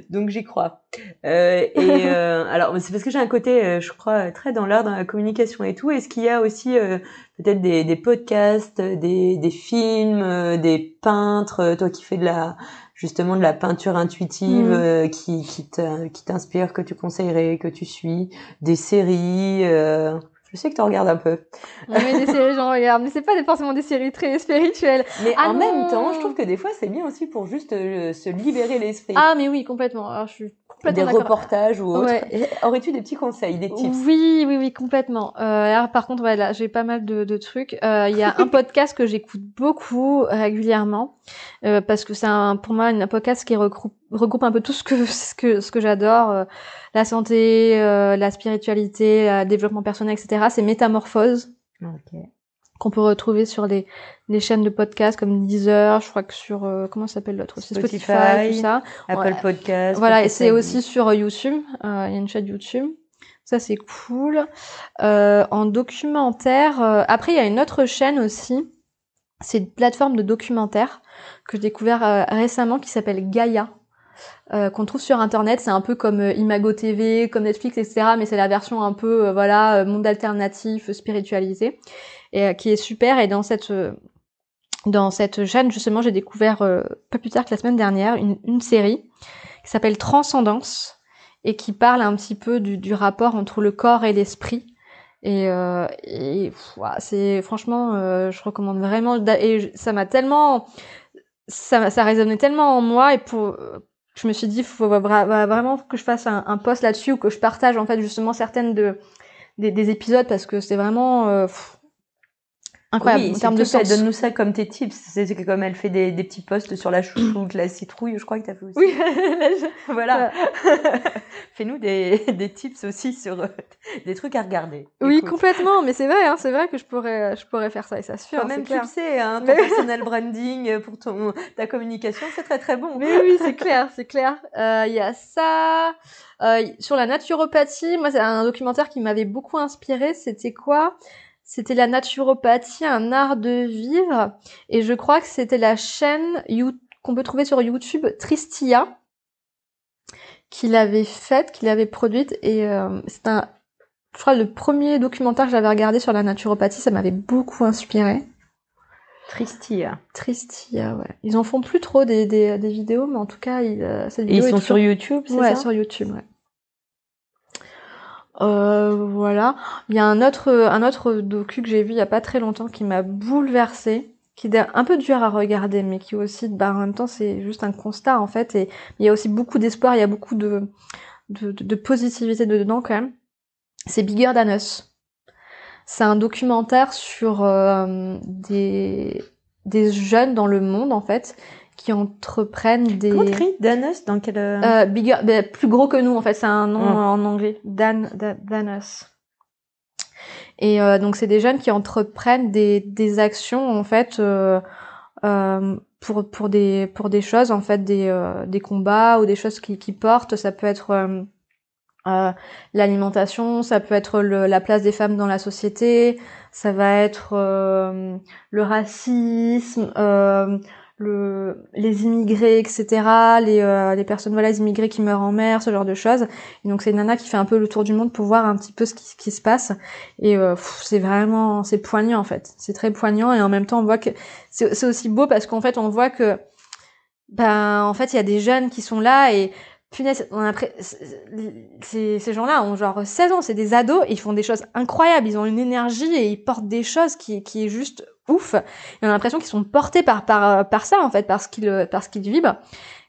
Donc j'y crois. Euh, et euh, alors c'est parce que j'ai un côté, euh, je crois, très dans l'art, dans la communication et tout. Est-ce qu'il y a aussi euh, peut-être des, des, podcasts, des, des films, des peintres, toi qui fais de la justement de la peinture intuitive mm. qui qui t'inspire, que tu conseillerais, que tu suis, des séries. Je sais que tu regardes un peu. Oui, des séries, j'en regarde. Mais c'est pas forcément des séries très spirituelles. Mais ah en même temps, je trouve que des fois, c'est bien aussi pour juste euh, se libérer l'esprit. Ah, mais oui, complètement. Alors, je suis complètement Des reportages ou autre. Aurais-tu des petits conseils, des tips? Oui, oui, oui, complètement. Euh, alors, par contre, voilà, j'ai pas mal de, de trucs. Euh, il y a un podcast que j'écoute beaucoup régulièrement euh, parce que c'est pour moi un podcast qui regroupe, regroupe un peu tout ce que ce que ce que j'adore, euh, la santé, euh, la spiritualité, le développement personnel, etc. C'est Métamorphose. Qu'on peut retrouver sur les, les chaînes de podcast comme Deezer, je crois que sur comment s'appelle l'autre? Spotify, Spotify, tout ça. Apple Podcast. Voilà, et c'est aussi sur YouTube. Il y a une chaîne YouTube. Ça c'est cool. en documentaire, après il y a une autre chaîne aussi. C'est une plateforme de documentaire que j'ai découvert euh, récemment qui s'appelle Gaia. Euh, qu'on trouve sur internet, c'est un peu comme euh, Imago TV, comme Netflix, etc. Mais c'est la version un peu, voilà, monde alternatif, spiritualisé, et qui est super. Et dans cette dans cette chaîne, justement, j'ai découvert pas plus tard que la semaine dernière une, série qui s'appelle Transcendance et qui parle un petit peu du, rapport entre le corps et l'esprit. Et, et c'est franchement, je recommande vraiment. Et ça m'a tellement ça, ça résonnait tellement en moi et pour je me suis dit faut vraiment que je fasse un, post là-dessus ou que je partage en fait justement certaines de des, des épisodes parce que c'est vraiment euh, incroyable oui, en termes de sens. Donne-nous ça comme tes tips. C'est comme elle fait des, des petits posts sur la chouchoute, la citrouille, je crois que tu as fait aussi. Oui, voilà. Fais-nous des, des tips aussi sur euh, des trucs à regarder. Oui, complètement. Mais c'est vrai, hein, c'est vrai que je pourrais, je pourrais faire ça et ça se fait. Quand même, tu le sais, hein, ton personal branding pour ton, ta communication, c'est très très bon. Mais oui, c'est clair, c'est clair. Euh, il y a ça. Euh, sur la naturopathie, moi, c'est un documentaire qui m'avait beaucoup inspiré. C'était quoi? C'était la naturopathie, un art de vivre. Et je crois que c'était la chaîne qu'on peut trouver sur YouTube, Tristia, qui l'avait faite, qui l'avait produite. Et euh, c'est un, je crois, le premier documentaire que j'avais regardé sur la naturopathie, ça m'avait beaucoup inspiré. Tristia. Tristia, ouais. Ils en font plus trop des, des, vidéos, mais en tout cas, ils, euh, ils sont sur YouTube, c'est ouais, sur YouTube, ouais. Euh, voilà. Il y a un autre, un autre docu que j'ai vu il y a pas très longtemps qui m'a bouleversée, qui est un peu dur à regarder, mais qui aussi, bah, en même temps, c'est juste un constat en fait. Et il y a aussi beaucoup d'espoir, il y a beaucoup de, de, de, positivité dedans quand même. C'est Bigger Than. C'est un documentaire sur euh, des, des jeunes dans le monde en fait qui entreprennent des. Comment Danos dans quel euh, euh bigger, bah, plus gros que nous en fait, c'est un nom en anglais. Dan, Danos. Et euh, donc c'est des jeunes qui entreprennent des, des actions en fait euh, euh, pour pour des pour des choses en fait des euh, des combats ou des choses qui qui portent. Ça peut être euh, l'alimentation, ça peut être le, la place des femmes dans la société, ça va être le racisme, le, les immigrés, etc., les, euh, les personnes voilà, les immigrés qui meurent en mer, ce genre de choses. Et donc c'est nana qui fait un peu le tour du monde pour voir un petit peu ce qui, ce qui se passe. Et euh, c'est vraiment, c'est poignant en fait. C'est très poignant et en même temps on voit que c'est aussi beau parce qu'en fait on voit que, ben en fait il y a des jeunes qui sont là et punaise, on a ces, ces gens-là ont genre 16 ans, c'est des ados, et ils font des choses incroyables, ils ont une énergie et ils portent des choses qui, qui est juste ouf. Et on a l'impression qu'ils sont portés par, par, par ça, en fait, parce qu'ils, parce qu'ils vivent.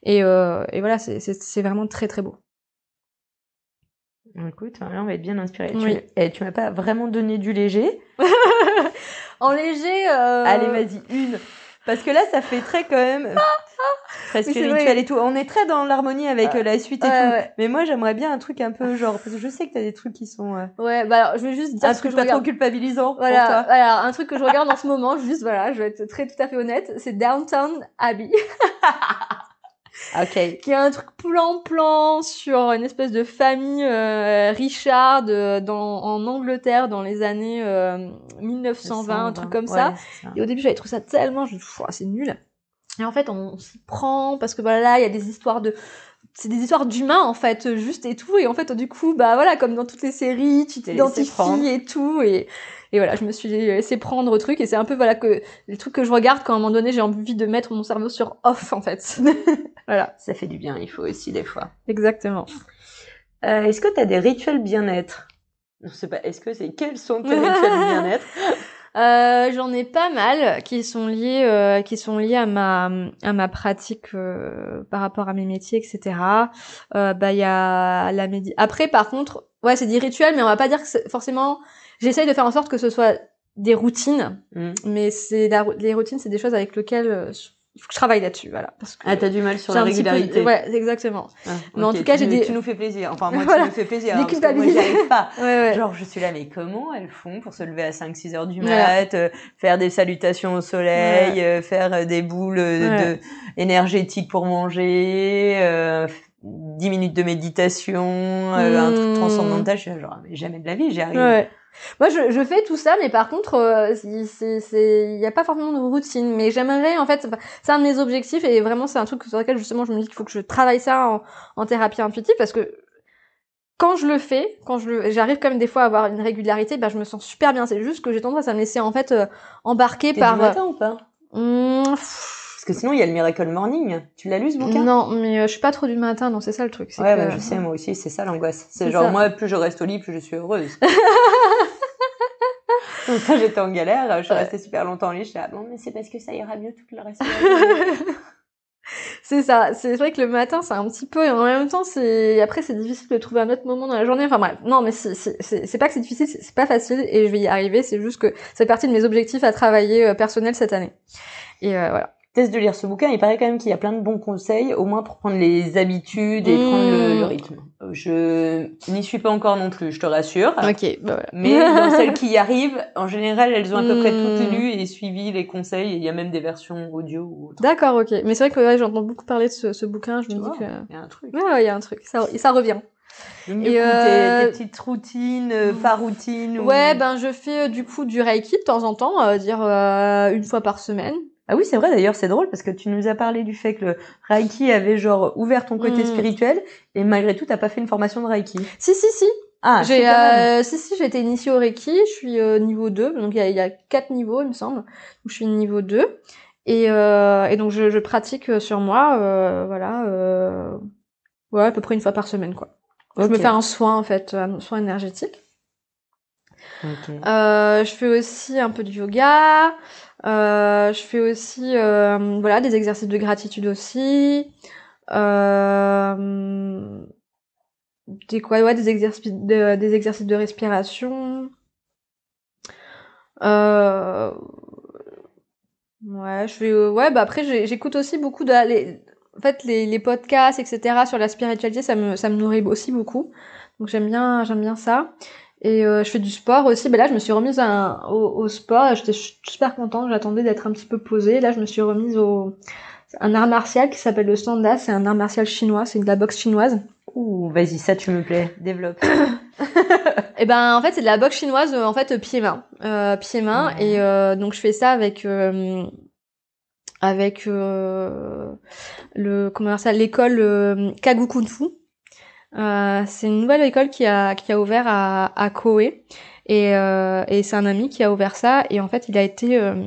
Et, euh, et voilà, c'est, vraiment très très beau. Écoute, on va être bien inspiré. Tu, tu m'as pas vraiment donné du léger. en léger. Euh... Allez, vas-y, une. Parce que là, ça fait très quand même très spirituel et tout. On est très dans l'harmonie avec euh, la suite et Ouais, tout. ouais. Mais moi, j'aimerais bien un truc un peu genre parce que je sais que t'as des trucs qui sont euh, Ouais, bah alors, je vais juste dire un ce que truc je pas trop culpabilisant Voilà, pour toi. voilà, un truc que je regarde en ce moment, juste voilà, je vais être très tout à fait honnête, c'est Downtown Abbey, Ok. qui est un truc plan-plan sur une espèce de famille euh, Richard euh, dans, en Angleterre dans les années euh, 1920, un truc comme ça. Ouais, c'est ça. Et au début, j'avais trouvé ça tellement, je c'est nul. Et en fait, on, s'y prend parce que voilà, il y a des histoires de c'est des histoires d'humains en fait, juste et tout. Et en fait, du coup, bah voilà, comme dans toutes les séries, tu t'identifies et tout. Et, et voilà, je me suis laissé prendre au truc. Et c'est un peu voilà que les trucs que je regarde quand à un moment donné j'ai envie de mettre mon cerveau sur off en fait. voilà, Ça fait du bien, il faut aussi des fois. exactement. Euh, est-ce que t'as des rituels bien-être? Non, c'est pas. Est-ce que c'est quels sont tes rituels bien-être? Euh, j'en ai pas mal qui sont liés, euh, qui sont liés à ma à ma pratique euh, par rapport à mes métiers, etc. Euh, bah il y a la médi. Après par contre, ouais c'est des rituels, mais on va pas dire que forcément. J'essaye de faire en sorte que ce soit des routines, Hmm. mais c'est la- les routines, c'est des choses avec lesquelles euh, il faut que je travaille là-dessus, voilà. Parce que Ah, t'as du mal sur la peu- régularité. Ouais, exactement. Ah, Mais en tout cas, j'ai des- Tu nous fais plaisir. Enfin, moi, Voilà. tu nous fais plaisir. Hein, parce que moi, j'y arrive pas. Ouais, ouais. Genre, je suis là, mais comment elles font pour se lever à 5-6 heures du mat, euh, faire des salutations au soleil, euh, faire des boules de, énergétiques pour manger, euh, 10 minutes de méditation, un truc Hmm. transcendantal. Je suis là, genre, mais jamais de la vie, j'y arrive. Moi, je, je fais tout ça, mais par contre, euh, c'est- c'est, c'est, il n'y a pas forcément de routine. Mais j'aimerais, en fait, c'est un de mes objectifs et vraiment, c'est un truc sur lequel justement, je me dis qu'il faut que je travaille ça en, en thérapie intuitive parce que quand je le fais, quand je j'arrive quand même des fois à avoir une régularité, bah, je me sens super bien. C'est juste que j'ai tendance à me laisser en fait euh, embarquer par. du matin ou pas? Mmh, Parce que sinon, il y a le Miracle Morning. Tu l'as lu, ce bouquin? Non, mais euh, je suis pas trop du matin, non, c'est ça le truc. Ouais, que- bah, je sais, moi aussi, c'est ça l'angoisse. C'est C'est genre, ça. moi, plus je reste au lit, plus je suis heureuse. Donc, j'étais en galère, je suis Ouais. restée super longtemps au lit, je suis là, bon, mais c'est parce que ça ira mieux tout le reste. C'est ça. C'est vrai que le matin, c'est un petit peu, et en même temps, c'est, après, c'est difficile de trouver un autre moment dans la journée. Enfin bref. Non, mais c'est, c'est, c'est c'est pas que c'est difficile, c'est c'est pas facile, et je vais y arriver. C'est juste que ça fait partie de mes objectifs à travailler euh, personnel cette année. Et euh, voilà. Teste de lire ce bouquin, il paraît quand même qu'il y a plein de bons conseils, au moins pour prendre les habitudes et Mmh. prendre le, le rythme. Je n'y suis pas encore non plus, je te rassure. Ok. Bah voilà. Mais dans celles qui y arrivent, en général, elles ont à peu près Mmh. toutes lues et suivi les conseils. Il y a même des versions audio ou. D'accord, ok. Mais c'est vrai que ouais, j'entends beaucoup parler de ce, ce bouquin. Je Tu me vois, dis que, Il y a un truc. ouais, ouais, il y a un truc. Ça, ça revient. Donc, Et coup, euh, tes, tes petites routines, euh, pas routines. ou- Ouais, ben je fais euh, du coup du reiki de temps en temps, euh, dire euh, une fois par semaine. Ah oui, c'est vrai d'ailleurs, c'est drôle parce que tu nous as parlé du fait que le Reiki avait genre ouvert ton côté Mm. spirituel et malgré tout, t'as pas fait une formation de Reiki. Si, si, si. Ah, j'ai euh, si si j'ai été initiée au Reiki, je suis euh, niveau 2, donc il y a, y a quatre niveaux il me semble. Donc je suis niveau 2 et euh, et donc je, je pratique sur moi euh, voilà euh, ouais à peu près une fois par semaine quoi. Je me fais un soin en fait, un soin énergétique. Ok. Euh, je fais aussi un peu de yoga. Euh, je fais aussi euh, voilà des exercices de gratitude aussi. Euh, des quoi ouais des exercices de, des exercices de respiration. Ouais je fais ouais bah après j'écoute aussi beaucoup de les, en fait les podcasts etc sur la spiritualité ça me ça me nourrit aussi beaucoup donc j'aime bien j'aime bien ça et euh, je fais du sport aussi. Ben là, je me suis remise à au, au sport. J'étais super contente. J'attendais d'être un petit peu posée. Là, je me suis remise au un art martial qui s'appelle le Sanda. C'est un art martial chinois. C'est de la boxe chinoise. Ouh, vas-y, ça tu me plais, développe. Et ben, en fait, c'est de la boxe chinoise. euh, en fait, pied-main, euh, pied-main. Ouais. Et euh, donc, je fais ça avec euh, avec euh, le comment ça, l'école euh, Kagu Kung Fu. Euh, c'est une nouvelle école qui a qui a ouvert à à Koé et euh, et c'est un ami qui a ouvert ça. Et en fait il a été euh,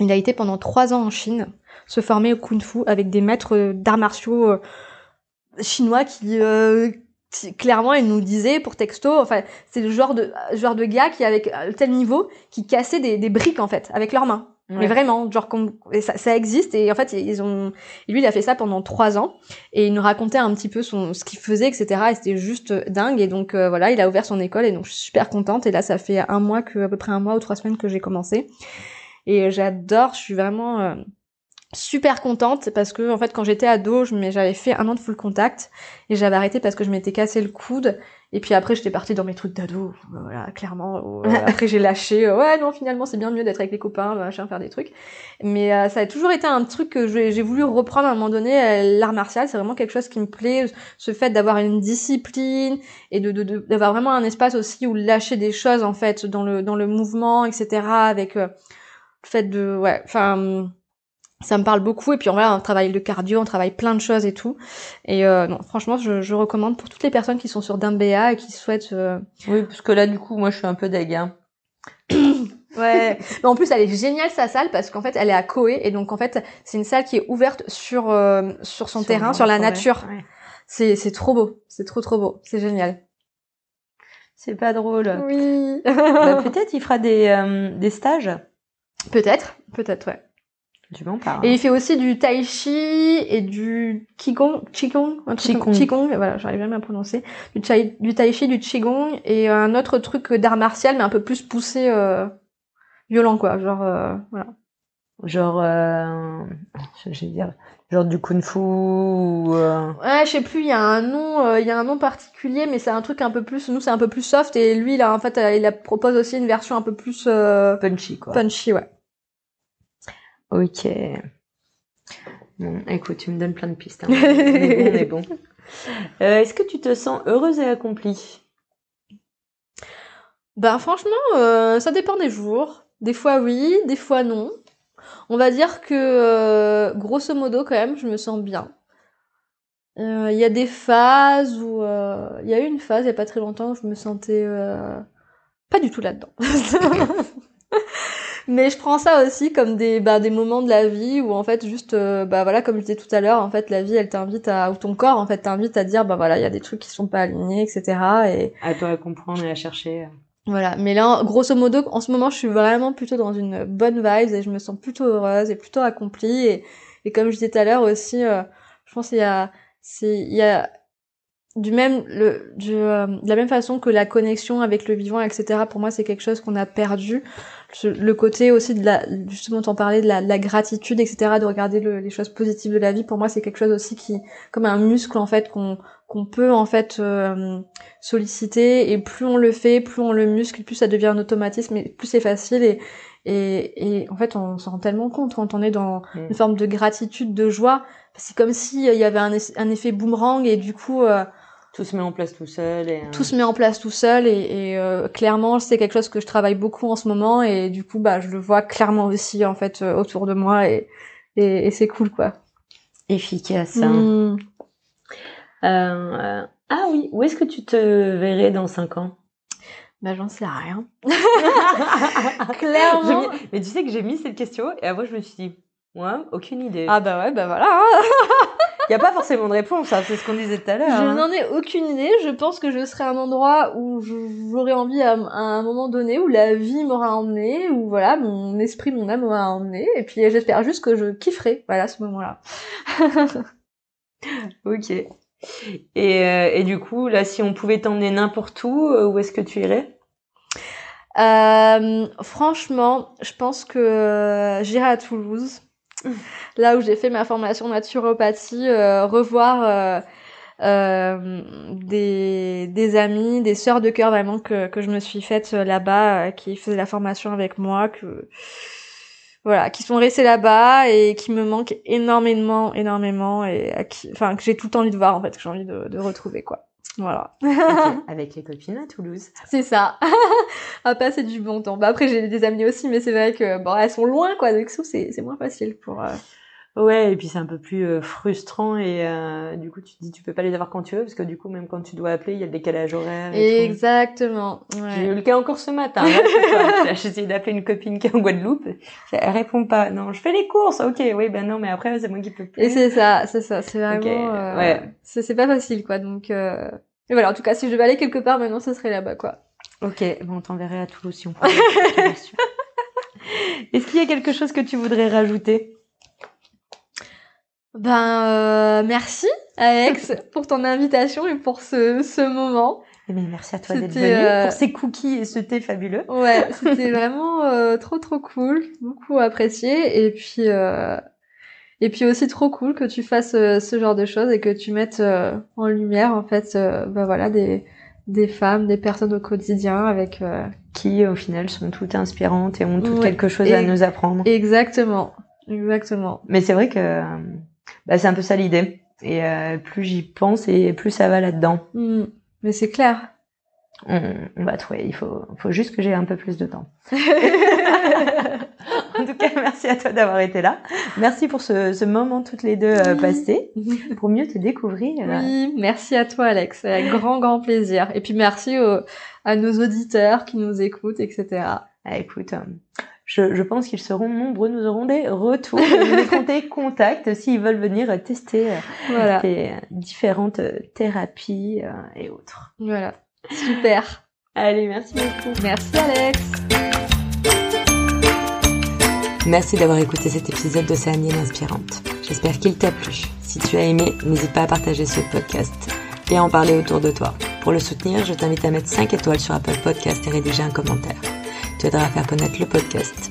il a été pendant trois ans en Chine se former au kung fu avec des maîtres d'arts martiaux euh, chinois qui euh, clairement il nous disait pour texto enfin c'est le genre de genre de gars qui avec tel niveau qui cassaient des, des briques en fait avec leurs mains mais vraiment, genre ça, ça existe et en fait ils ont, lui il a fait ça pendant trois ans et il nous racontait un petit peu son ce qu'il faisait etc et c'était juste dingue et donc euh, voilà il a ouvert son école et donc je suis super contente et là ça fait un mois que à peu près un mois ou trois semaines que j'ai commencé et j'adore. Je suis vraiment super contente parce que en fait quand j'étais ado j'avais fait un an de full contact et j'avais arrêté parce que je m'étais cassé le coude. Et puis après j'étais partie dans mes trucs d'ado. Voilà clairement. Après j'ai lâché. Euh, ouais non finalement c'est bien mieux d'être avec les copains machin faire des trucs. Mais euh, ça a toujours été un truc que j'ai voulu reprendre à un moment donné euh, l'art martial. C'est vraiment quelque chose qui me plaît. Ce fait d'avoir une discipline et de d'avoir vraiment un espace aussi où lâcher des choses en fait dans le dans le mouvement etc avec le fait de ouais enfin ça me parle beaucoup et puis on, voilà, on travaille le cardio, on travaille plein de choses et tout. Et euh, non, franchement, je, je, recommande pour toutes les personnes qui sont sur Dumbea et qui souhaitent. Euh... Oui, parce que là, du coup, moi, je suis un peu deg. Hein. ouais. Mais en plus, elle est géniale sa salle parce qu'en fait, elle est à Koé et donc en fait, c'est une salle qui est ouverte sur euh, sur son terrain, sur la nature. Ouais. C'est c'est trop beau, c'est trop trop beau, c'est génial. C'est pas drôle. Oui. bah, peut-être il fera des euh, des stages. Peut-être, peut-être ouais. Tu m'en parles. Et il fait aussi du tai chi et du qigong, qigong, un qigong. qigong, voilà, j'arrive jamais à prononcer. Du, tai, du tai chi, du qigong et un autre truc d'art martial mais un peu plus poussé, euh, violent quoi, genre euh, voilà. Genre, euh, je vais dire, genre du kung fu ou. Euh... Ouais, je sais plus. Il y a un nom, euh, il y a un nom particulier, mais c'est un truc un peu plus. Nous, c'est un peu plus soft et lui, là, en fait, il a propose aussi une version un peu plus punchy quoi. Punchy, ouais. Ok. Bon, écoute, tu me donnes plein de pistes. Hein. on est bon, bon. Euh, Est-ce que tu te sens heureuse et accomplie? Ben franchement, euh, ça dépend des jours. Des fois oui, des fois non. On va dire que euh, grosso modo quand même, je me sens bien. Il y a des phases où il y a eu une phase il y a pas très longtemps où je me sentais pas du tout là-dedans. Mais je prends ça aussi comme des bah, des moments de la vie où en fait juste euh, bah voilà comme je disais tout à l'heure en fait la vie elle t'invite à ou ton corps en fait t'invite à dire bah voilà il y a des trucs qui sont pas alignés etc et à toi à comprendre et à chercher. Voilà, mais là, grosso modo, en ce moment, je suis vraiment plutôt dans une bonne vibe et je me sens plutôt heureuse et plutôt accomplie. Et, et comme je disais tout à l'heure aussi, euh, je pense qu'il y a, c'est, il y a du même le du, euh, de la même façon que la connexion avec le vivant etc pour moi c'est quelque chose qu'on a perdu le côté aussi de la justement t'en parlais de la, de la, gratitude etc de regarder le, les choses positives de la vie pour moi c'est quelque chose aussi qui comme un muscle en fait qu'on qu'on peut en fait euh, solliciter et plus on le fait plus on le muscle plus ça devient un automatisme et plus c'est facile et et, et en fait on s'en rend tellement compte quand on est dans mm. une forme de gratitude de joie c'est comme si il y avait un, un effet boomerang et du coup euh, tout se met en place tout seul. Et, euh... Tout se met en place tout seul et, et euh, clairement c'est quelque chose que je travaille beaucoup en ce moment et du coup bah je le vois clairement aussi en fait euh, autour de moi et, et, et c'est cool quoi. Efficace. Hein. Mmh. Euh, ah oui, où est-ce que tu te verrais dans cinq ans? Bah j'en sais rien. clairement. Mais tu sais que j'ai mis cette question et après je me suis dit Ouais, aucune idée. Ah bah ouais, bah voilà. Il n'y a pas forcément de réponse, hein, c'est ce qu'on disait tout à l'heure. Je hein. n'en ai aucune idée. Je pense que je serai à un endroit où j'aurais envie à, un moment donné, où la vie m'aura emmené, où voilà, mon esprit, mon âme m'aura emmené. Et puis j'espère juste que je kifferai, voilà, ce moment-là. ok. Et, euh, et du coup, là, si on pouvait t'emmener n'importe où, euh, où est-ce que tu irais? Euh, Franchement, je pense que euh, j'irai à Toulouse là où j'ai fait ma formation naturopathie, euh, revoir euh, euh, des, des amis, des sœurs de cœur vraiment que, que je me suis faite là-bas, qui faisaient la formation avec moi, que voilà, qui sont restés là-bas et qui me manquent énormément, énormément et qui, enfin que j'ai tout envie de voir en fait, que j'ai envie de, de retrouver quoi. Voilà. Avec les copines à Toulouse. C'est ça. à passer du bon temps. Bah après j'ai des amis aussi, mais c'est vrai que bon elles sont loin quoi, donc c'est c'est moins facile pour. Euh... Ouais, et puis c'est un peu plus euh, frustrant et euh, du coup tu te dis tu peux pas les avoir quand tu veux parce que du coup même quand tu dois appeler il y a le décalage horaire. Et Exactement. Ouais. J'ai eu le cas encore ce matin. J'ai essayé d'appeler une copine qui est en Guadeloupe, elle répond pas. Non, je fais les courses. Ok, oui ben non mais après c'est moi qui peux plus. Et c'est ça, c'est ça, c'est vraiment. Okay. Euh, ouais. C'est pas facile quoi donc. Euh... Et voilà, en tout cas, si je devais aller quelque part maintenant, ce serait là-bas, quoi. Ok, bon, on t'enverrait à Toulouse si on peut. Est-ce qu'il y a quelque chose que tu voudrais rajouter? Ben, euh, merci, Alex, pour ton invitation et pour ce, ce moment. Eh bien, merci à toi d'être venue pour ces cookies et ce thé fabuleux. Ouais, c'était vraiment trop trop cool, beaucoup apprécié et puis et puis aussi trop cool que tu fasses ce genre de choses et que tu mettes en lumière en fait bah voilà des des femmes, des personnes au quotidien avec euh, qui au final sont toutes inspirantes et ont toutes quelque chose à nous apprendre. Exactement, exactement. Mais c'est vrai que bah, c'est un peu ça l'idée. Et euh, plus j'y pense et plus ça va là-dedans. Mm. Mais c'est clair. On, on, va trouver. Il faut, faut juste que j'ai un peu plus de temps. en tout cas, merci à toi d'avoir été là. Merci pour ce, ce moment toutes les deux euh, passés pour mieux te découvrir. Oui, merci à toi Alex, avec grand grand plaisir. Et puis merci à nos auditeurs qui nous écoutent, etc. Ah, écoute, euh, je, je, pense qu'ils seront nombreux. Nous aurons des retours, nous des contacts s'ils veulent venir tester euh, voilà. tes différentes thérapies et autres. Voilà, super. Allez, merci beaucoup. Merci Alex. Merci d'avoir écouté cet épisode d'Océanienne Inspirante. J'espère qu'il t'a plu. Si tu as aimé, n'hésite pas à partager ce podcast et à en parler autour de toi. Pour le soutenir, je t'invite à mettre 5 étoiles sur Apple Podcast et rédiger un commentaire. Tu aideras à faire connaître le podcast.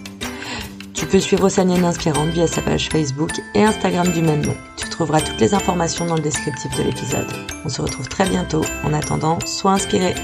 Tu peux suivre Océanienne Inspirante via sa page Facebook et Instagram du même nom. Tu trouveras toutes les informations dans le descriptif de l'épisode. On se retrouve très bientôt. En attendant, sois inspiré.